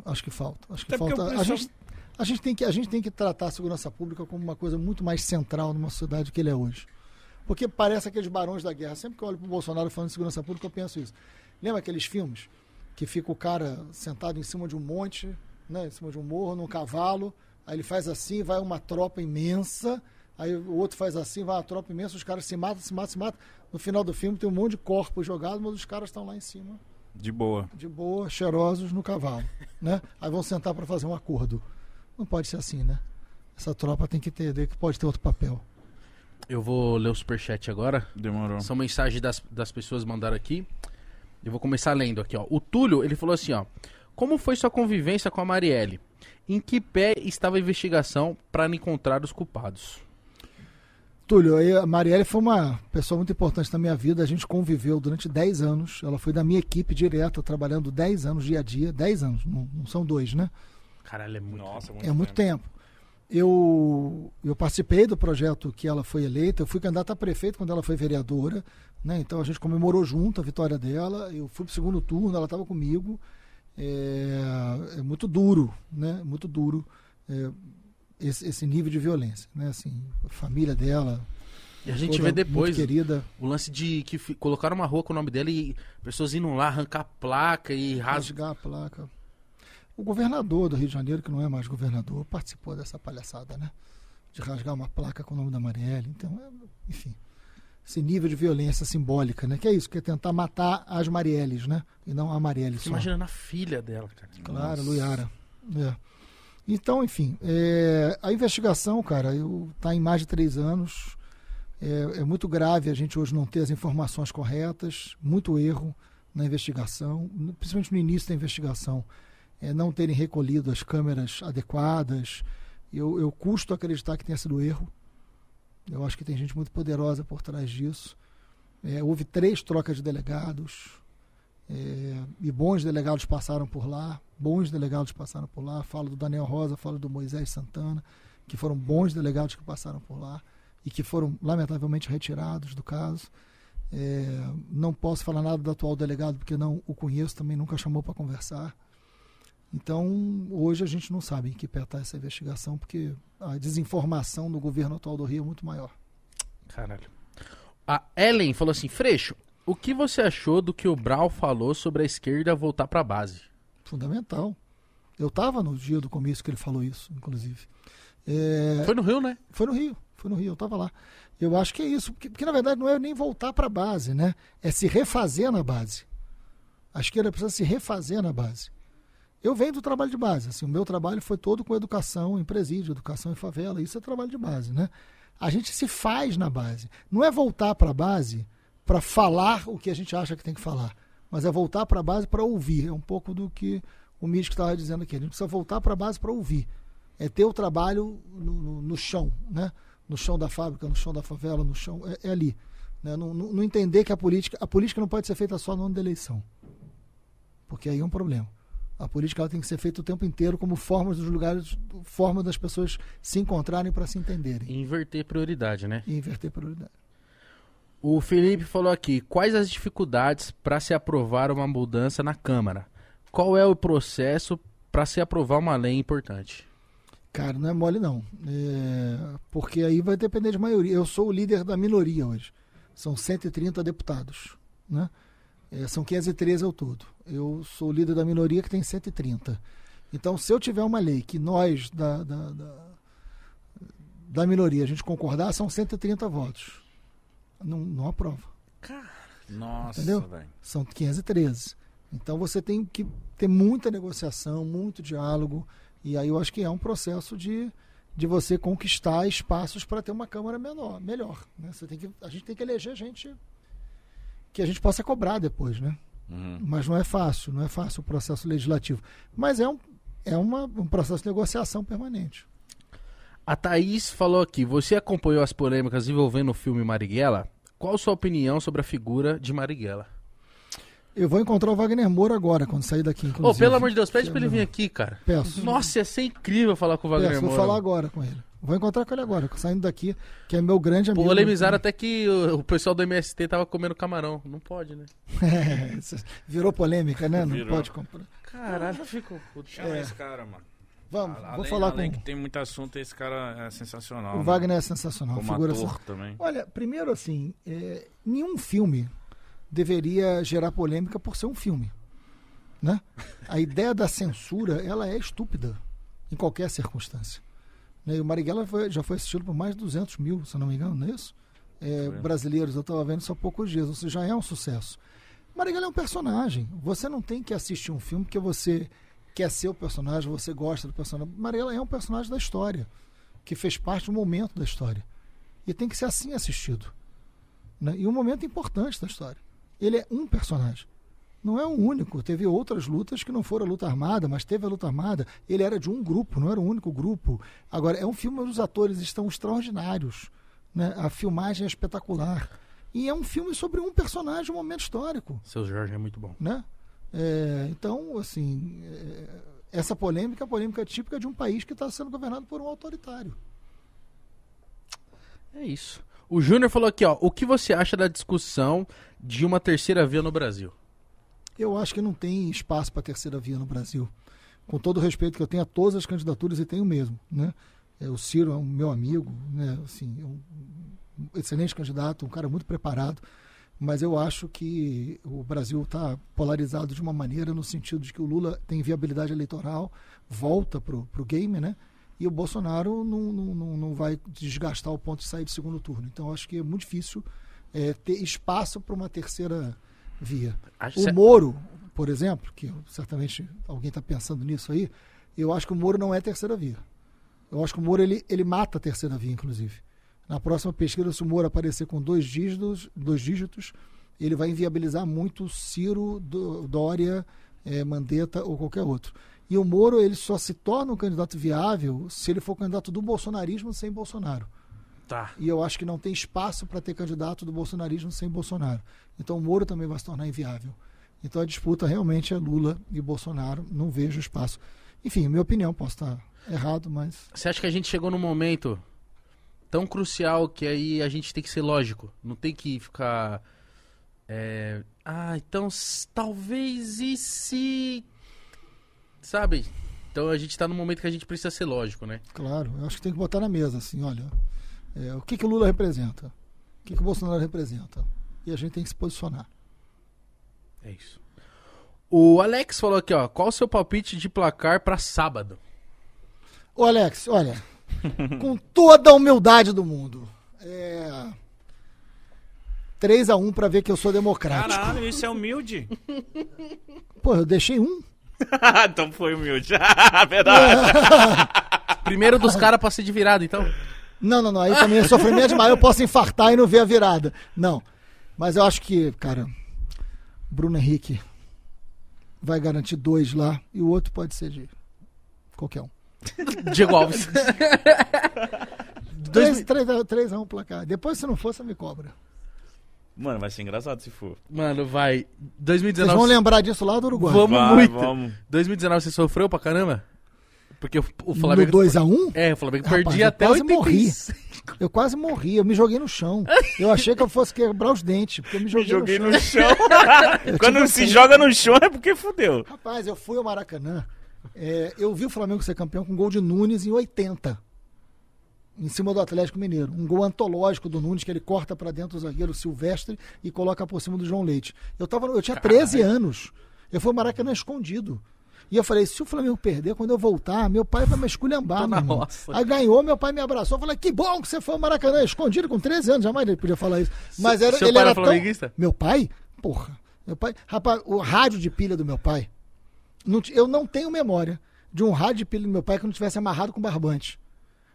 Speaker 3: Acho que falta. Acho que
Speaker 1: Até
Speaker 3: falta.
Speaker 1: o
Speaker 3: A gente, a, gente tem que, a gente tem que tratar a segurança pública como uma coisa muito mais central numa sociedade que ele é hoje. Porque parece aqueles barões da guerra. Sempre que eu olho para o Bolsonaro falando de segurança pública, eu penso isso. Lembra aqueles filmes que fica o cara sentado em cima de um monte, né, em cima de um morro, num cavalo, aí ele faz assim, vai uma tropa imensa, aí o outro faz assim, vai uma tropa imensa, os caras se matam, se matam, se matam. No final do filme tem um monte de corpos jogados, mas os caras estão lá em cima,
Speaker 1: De boa.
Speaker 3: de boa, cheirosos no cavalo, né? Aí vão sentar para fazer um acordo. Não pode ser assim, né? Essa tropa tem que entender que pode ter outro papel.
Speaker 2: Eu vou ler o superchat agora.
Speaker 1: Demorou.
Speaker 2: São mensagens das, das pessoas que mandaram aqui. Eu vou começar lendo aqui, ó. O Túlio, ele falou assim, ó. Como foi sua convivência com a Marielle? Em que pé estava a investigação para encontrar os culpados?
Speaker 3: Túlio, a Marielle foi uma pessoa muito importante na minha vida. A gente conviveu durante 10 anos. Ela foi da minha equipe direta, trabalhando 10 anos dia a dia. 10 anos, não, não são dois, né?
Speaker 2: Caralho, é muito.
Speaker 1: Nossa,
Speaker 3: É muito tempo. Eu, eu participei do projeto que ela foi eleita. Eu fui candidata a prefeito quando ela foi vereadora. Né? Então a gente comemorou junto a vitória dela. Eu fui pro segundo turno, ela estava comigo. É, é muito duro, né? Muito duro é, esse, esse nível de violência, né? Assim, a família dela.
Speaker 2: E a gente vê depois
Speaker 3: querida.
Speaker 2: o lance de que colocaram uma rua com o nome dela e pessoas indo lá arrancar placa e rasgar
Speaker 3: a placa. O governador do Rio de Janeiro, que não é mais governador, participou dessa palhaçada, né? De rasgar uma placa com o nome da Marielle. Então, é, enfim, esse nível de violência simbólica, né? Que é isso, que é tentar matar as Marielles, né? E não a Marielle
Speaker 2: Você
Speaker 3: só.
Speaker 2: imagina na filha dela, cara.
Speaker 3: Claro. Luiara. É. Então, enfim, é, a investigação, cara, eu, tá em mais de três anos. É, é muito grave a gente hoje não ter as informações corretas, muito erro na investigação, principalmente no início da investigação, é, não terem recolhido as câmeras adequadas. Eu, eu custo acreditar que tenha sido erro. Eu acho que tem gente muito poderosa por trás disso. É, houve três trocas de delegados. É, e bons delegados passaram por lá, bons delegados passaram por lá. Falo do Daniel Rosa, falo do Moisés Santana, que foram bons delegados que passaram por lá e que foram lamentavelmente retirados do caso. É, não posso falar nada do atual delegado porque não o conheço, também nunca chamou para conversar. Então, hoje a gente não sabe em que pé está essa investigação, porque a desinformação no governo atual do Rio é muito maior.
Speaker 2: Caralho. A Ellen falou assim: Freixo, o que você achou do que o Brau falou sobre a esquerda voltar pra base?
Speaker 3: Fundamental. Eu estava no dia do comício que ele falou isso, inclusive. É,
Speaker 2: Foi no Rio, né?
Speaker 3: Foi no Rio, foi no Rio, eu estava lá. Eu acho que é isso, porque, porque, na verdade não é nem voltar para a base, né? É se refazer na base. A esquerda precisa se refazer na base. Eu venho do trabalho de base, assim, o meu trabalho foi todo com educação em presídio, educação em favela, isso é trabalho de base, né? A gente se faz na base. Não é voltar para a base para falar o que a gente acha que tem que falar, mas é voltar para a base para ouvir. É um pouco do que o Místico estava dizendo aqui. A gente precisa voltar para a base para ouvir. É ter o trabalho no, no, no, chão, né? No chão da fábrica, no chão da favela, no chão. É, é ali. Né? Não, não, não entender que a política. A política não pode ser feita só no ano da eleição. Porque aí é um problema. A política tem que ser feita o tempo inteiro como forma dos lugares, forma das pessoas se encontrarem para se entenderem.
Speaker 2: Inverter prioridade, né?
Speaker 3: Inverter prioridade.
Speaker 2: O Felipe falou aqui: quais as dificuldades para se aprovar uma mudança na Câmara? Qual é o processo para se aprovar uma lei importante?
Speaker 3: Cara, não é mole não. É... Porque aí vai depender de maioria. Eu sou o líder da minoria hoje. São 130 deputados. Né? É, são 513 ao todo. Eu sou líder da minoria que tem 130. Então, se eu tiver uma lei que nós, da, da, da, da minoria, a gente concordar, são 130 votos. Não, não aprova.
Speaker 1: Nossa,
Speaker 3: Entendeu? São 513. Então você tem que ter muita negociação, muito diálogo. E aí eu acho que é um processo de, de você conquistar espaços para ter uma Câmara menor, melhor. Né? Você tem que, a gente tem que eleger gente que a gente possa cobrar depois, né?
Speaker 1: Uhum.
Speaker 3: Mas não é fácil, não é fácil o processo legislativo. Mas é um, é uma, um processo de negociação permanente.
Speaker 2: A Thaís falou aqui: você acompanhou as polêmicas envolvendo o filme Marighella? Qual sua opinião sobre a figura de Marighella?
Speaker 3: Eu vou encontrar o Wagner Moura agora, quando sair daqui. Inclusive.
Speaker 2: pelo amor de Deus, pede pra ele vir aqui, cara.
Speaker 3: Peço.
Speaker 2: Nossa, ia ser incrível falar com o Wagner
Speaker 3: Peço, vou
Speaker 2: Moura.
Speaker 3: falar agora com ele. Vou encontrar com ele agora, saindo daqui, que é meu grande amigo.
Speaker 2: Polemizaram até que o, o pessoal do MST tava comendo camarão. Não pode, né?
Speaker 3: É, virou polêmica, né? Não
Speaker 1: Virou.
Speaker 3: pode comprar.
Speaker 2: Caralho, ficou.
Speaker 1: Chama
Speaker 3: É.
Speaker 1: esse cara, mano.
Speaker 3: Vamos,
Speaker 1: A-
Speaker 3: vou
Speaker 1: além-
Speaker 3: falar
Speaker 1: além
Speaker 3: com
Speaker 1: que tem muito assunto, esse cara é sensacional.
Speaker 3: o
Speaker 1: né?
Speaker 3: Wagner é sensacional,
Speaker 1: Como
Speaker 3: figura
Speaker 1: ator
Speaker 3: sen-
Speaker 1: também.
Speaker 3: Olha, primeiro assim, é, nenhum filme deveria gerar polêmica por ser um filme, né? A ideia da censura, ela é estúpida em qualquer circunstância. Né? E o Marighella foi- já foi assistido por mais de 200 mil, se não me engano, não é isso? É, brasileiros, eu estava vendo isso há poucos dias, ou seja, já é um sucesso. Marighella é um personagem. Você não tem que assistir um filme porque você quer ser o personagem, você gosta do personagem. Marighella é um personagem da história, que fez parte do momento da história. E tem que ser assim assistido. Né? E um momento importante da história. Ele é um personagem. Não é o único. Teve outras lutas que não foram a luta armada, mas teve a luta armada. Ele era de um grupo, não era o único grupo. Agora, é um filme onde os atores estão extraordinários. Né? A filmagem é espetacular. E é um filme sobre um personagem, um momento histórico
Speaker 2: Seu Jorge é muito bom.
Speaker 3: né? É, então, assim, é, essa polêmica é a polêmica típica de um país que está sendo governado por um autoritário.
Speaker 2: É isso. O Júnior falou aqui, ó. O que você acha da discussão de uma terceira via no Brasil?
Speaker 3: Eu acho que não tem espaço para terceira via no Brasil. Com todo o respeito que eu tenho a todas as candidaturas e tenho mesmo, né? É, o Ciro é um meu amigo, né? Assim, é um excelente candidato, um cara muito preparado, mas eu acho que o Brasil está polarizado de uma maneira no sentido de que o Lula tem viabilidade eleitoral, volta pro, pro game, né? E o Bolsonaro não, não, não, vai desgastar o ponto de sair de segundo turno. Então acho que é muito difícil é, ter espaço para uma terceira via.
Speaker 2: Acho
Speaker 3: O Moro, por exemplo, que certamente alguém está pensando nisso aí, eu acho que o Moro não é terceira via. Eu acho que o Moro ele, ele mata a terceira via, inclusive. Na próxima pesquisa, se o Moro aparecer com dois dígitos, dois dígitos ele vai inviabilizar muito Ciro, Dória, eh, Mandetta ou qualquer outro. E o Moro ele só se torna um candidato viável se ele for candidato do bolsonarismo sem Bolsonaro.
Speaker 2: Tá.
Speaker 3: E eu acho que não tem espaço para ter candidato do bolsonarismo sem Bolsonaro. Então o Moro também vai se tornar inviável. Então a disputa realmente é Lula e Bolsonaro. Não vejo espaço. Enfim, minha opinião, posso estar errado, mas
Speaker 2: Você acha que a gente chegou num momento tão crucial que aí a gente tem que ser lógico? Não tem que ficar. é, Ah, então talvez e se. Sabe? Então a gente tá num momento que a gente precisa ser lógico, né?
Speaker 3: claro, eu acho que tem que botar na mesa, assim, olha, é, o que, que o Lula representa? O que, que o Bolsonaro representa? E a gente tem que se posicionar.
Speaker 2: É isso. O Alex falou aqui, ó. Qual o seu palpite de placar pra sábado?
Speaker 3: Ô Alex, olha, com toda a humildade do mundo, é... 3x1 para ver que eu sou democrático.
Speaker 1: Caralho, isso é humilde.
Speaker 3: Pô, eu deixei um.
Speaker 1: então foi humilde. Verdade.
Speaker 2: Primeiro dos caras pra ser de virada, então.
Speaker 3: Não, não, não. Aí também é sofrimento demais. Eu posso infartar e não ver a virada. Não. Mas eu acho que, cara, Bruno Henrique vai garantir dois lá e o outro pode ser de qualquer um.
Speaker 2: Diego Alves. Dois
Speaker 3: 3
Speaker 2: mil-
Speaker 3: 3 a 1 placar. Depois, se não for, você me cobra.
Speaker 1: Mano, vai ser engraçado se for.
Speaker 2: Mano, vai.
Speaker 3: Vocês
Speaker 2: 2019.
Speaker 3: vão lembrar disso lá do Uruguai.
Speaker 2: Vamos
Speaker 1: Vai,
Speaker 2: muito.
Speaker 1: vamos.
Speaker 2: 2019 você sofreu pra caramba? Porque o, o
Speaker 3: No
Speaker 2: Flamengo.
Speaker 3: 2x1,
Speaker 2: É, o Flamengo
Speaker 3: Rapaz,
Speaker 2: perdia
Speaker 3: eu
Speaker 2: até
Speaker 3: quase
Speaker 2: 86.
Speaker 3: eu quase morri. Eu me joguei no chão. Eu achei que eu fosse quebrar os dentes, porque eu me
Speaker 1: Me
Speaker 3: joguei,
Speaker 1: joguei
Speaker 3: no
Speaker 1: no
Speaker 3: chão.
Speaker 1: chão. Quando se joga no chão é porque fudeu.
Speaker 3: Rapaz, eu fui ao Maracanã. é, eu vi o Flamengo ser campeão com gol de Nunes em 80. em cima do Atlético Mineiro. Um gol antológico do Nunes, que ele corta para dentro do zagueiro Silvestre e coloca por cima do João Leite. Eu, tava, eu tinha 13 anos. Eu fui ao Maracanã escondido. E eu falei, se o Flamengo perder, quando eu voltar, meu pai vai me esculhambar, meu irmão. Aí ganhou, meu pai me abraçou. Falei, que bom que você foi ao Maracanã, escondido com 13 anos. Jamais ele podia falar isso. Mas era,
Speaker 2: seu
Speaker 3: ele
Speaker 2: pai
Speaker 3: era
Speaker 2: era
Speaker 3: tão...
Speaker 2: flamenguista?
Speaker 3: Meu pai? Porra. Meu pai... Rapaz, o rádio de pilha do meu pai... não eu não tenho memória de um rádio de pilha do meu pai que não tivesse amarrado com barbante.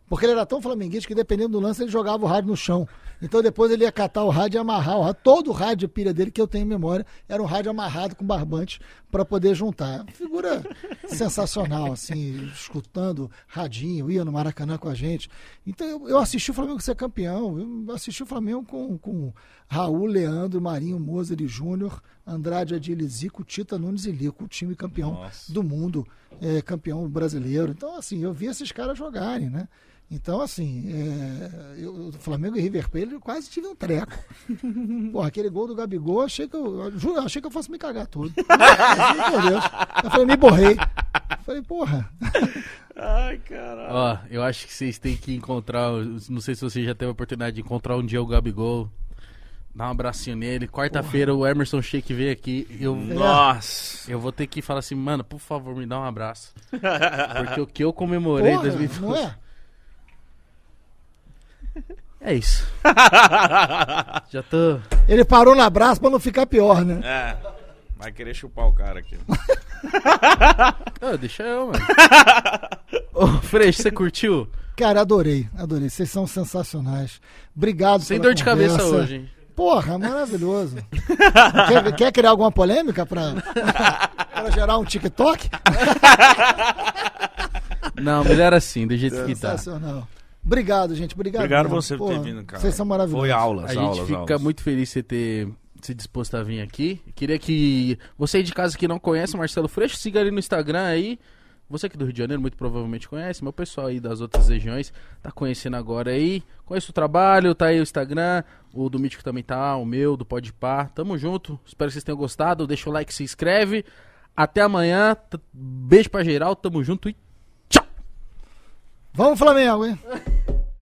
Speaker 3: Porque ele era tão flamenguista que dependendo do lance ele jogava o rádio no chão. Então depois ele ia catar o rádio e amarrar o rádio. Todo o rádio pilha dele que eu tenho em memória era um rádio amarrado com barbante para poder juntar. Figura sensacional, assim, escutando radinho, ia no Maracanã com a gente. Então eu, eu assisti o Flamengo ser campeão. Eu assisti o Flamengo com, com Raul, Leandro, Marinho, Moser e Júnior, Andrade, Adilho, Zico, Tita, Nunes e Lico, o time campeão
Speaker 1: Nossa.
Speaker 3: do mundo, é, campeão brasileiro. Então, assim, eu vi esses caras jogarem, né? Então, assim, é, eu, o Flamengo e River Plate eu quase tive um treco. Porra, aquele gol do Gabigol, achei que eu, eu juro, achei que eu fosse me cagar todo. Meu Deus. Eu falei, me borrei. Eu falei, porra.
Speaker 1: Ai, caralho.
Speaker 2: Ó, eu acho que vocês têm que encontrar. Não sei se você já teve a oportunidade de encontrar um dia o Gabigol. Dar um abracinho nele. Quarta-feira o Emerson Sheik veio aqui. Eu,
Speaker 1: Nossa.
Speaker 2: eu vou ter que falar assim, mano, por favor, me dá um abraço. Porque o que eu comemorei em
Speaker 3: porra
Speaker 2: 2012.
Speaker 3: não é?
Speaker 2: É isso. Já tô.
Speaker 3: Ele parou no abraço pra não ficar pior, né?
Speaker 1: É. Vai querer chupar o cara aqui.
Speaker 2: Deixa eu, mano. Ô, Freixo, você curtiu?
Speaker 3: Cara, adorei, adorei. Vocês são sensacionais. Obrigado
Speaker 2: Sem
Speaker 3: pela
Speaker 2: dor de cabeça
Speaker 3: conversa.
Speaker 2: hoje, hein?
Speaker 3: Porra, maravilhoso. quer, quer criar alguma polêmica pra, pra gerar um TikTok?
Speaker 2: Não, melhor assim, do jeito que tá.
Speaker 3: Sensacional. Obrigado, gente. Obrigado.
Speaker 1: Obrigado
Speaker 3: mesmo.
Speaker 1: você por ter vindo, cara.
Speaker 3: Vocês são maravilhosos.
Speaker 1: Foi aulas,
Speaker 2: A gente
Speaker 1: aulas,
Speaker 2: fica
Speaker 1: aulas.
Speaker 2: muito feliz de você ter se disposto a vir aqui. Queria que você aí de casa que não conhece o Marcelo Freixo, siga ele no Instagram aí. Você aqui do Rio de Janeiro muito provavelmente conhece, meu pessoal aí das outras regiões tá conhecendo agora aí. Conheço o trabalho, tá aí o Instagram, o do Mítico também tá, o meu, do Podpah. Tamo junto, espero que vocês tenham gostado. Deixa o like, se inscreve. Até amanhã, beijo pra geral, tamo junto e tchau!
Speaker 3: Vamos, Flamengo, hein?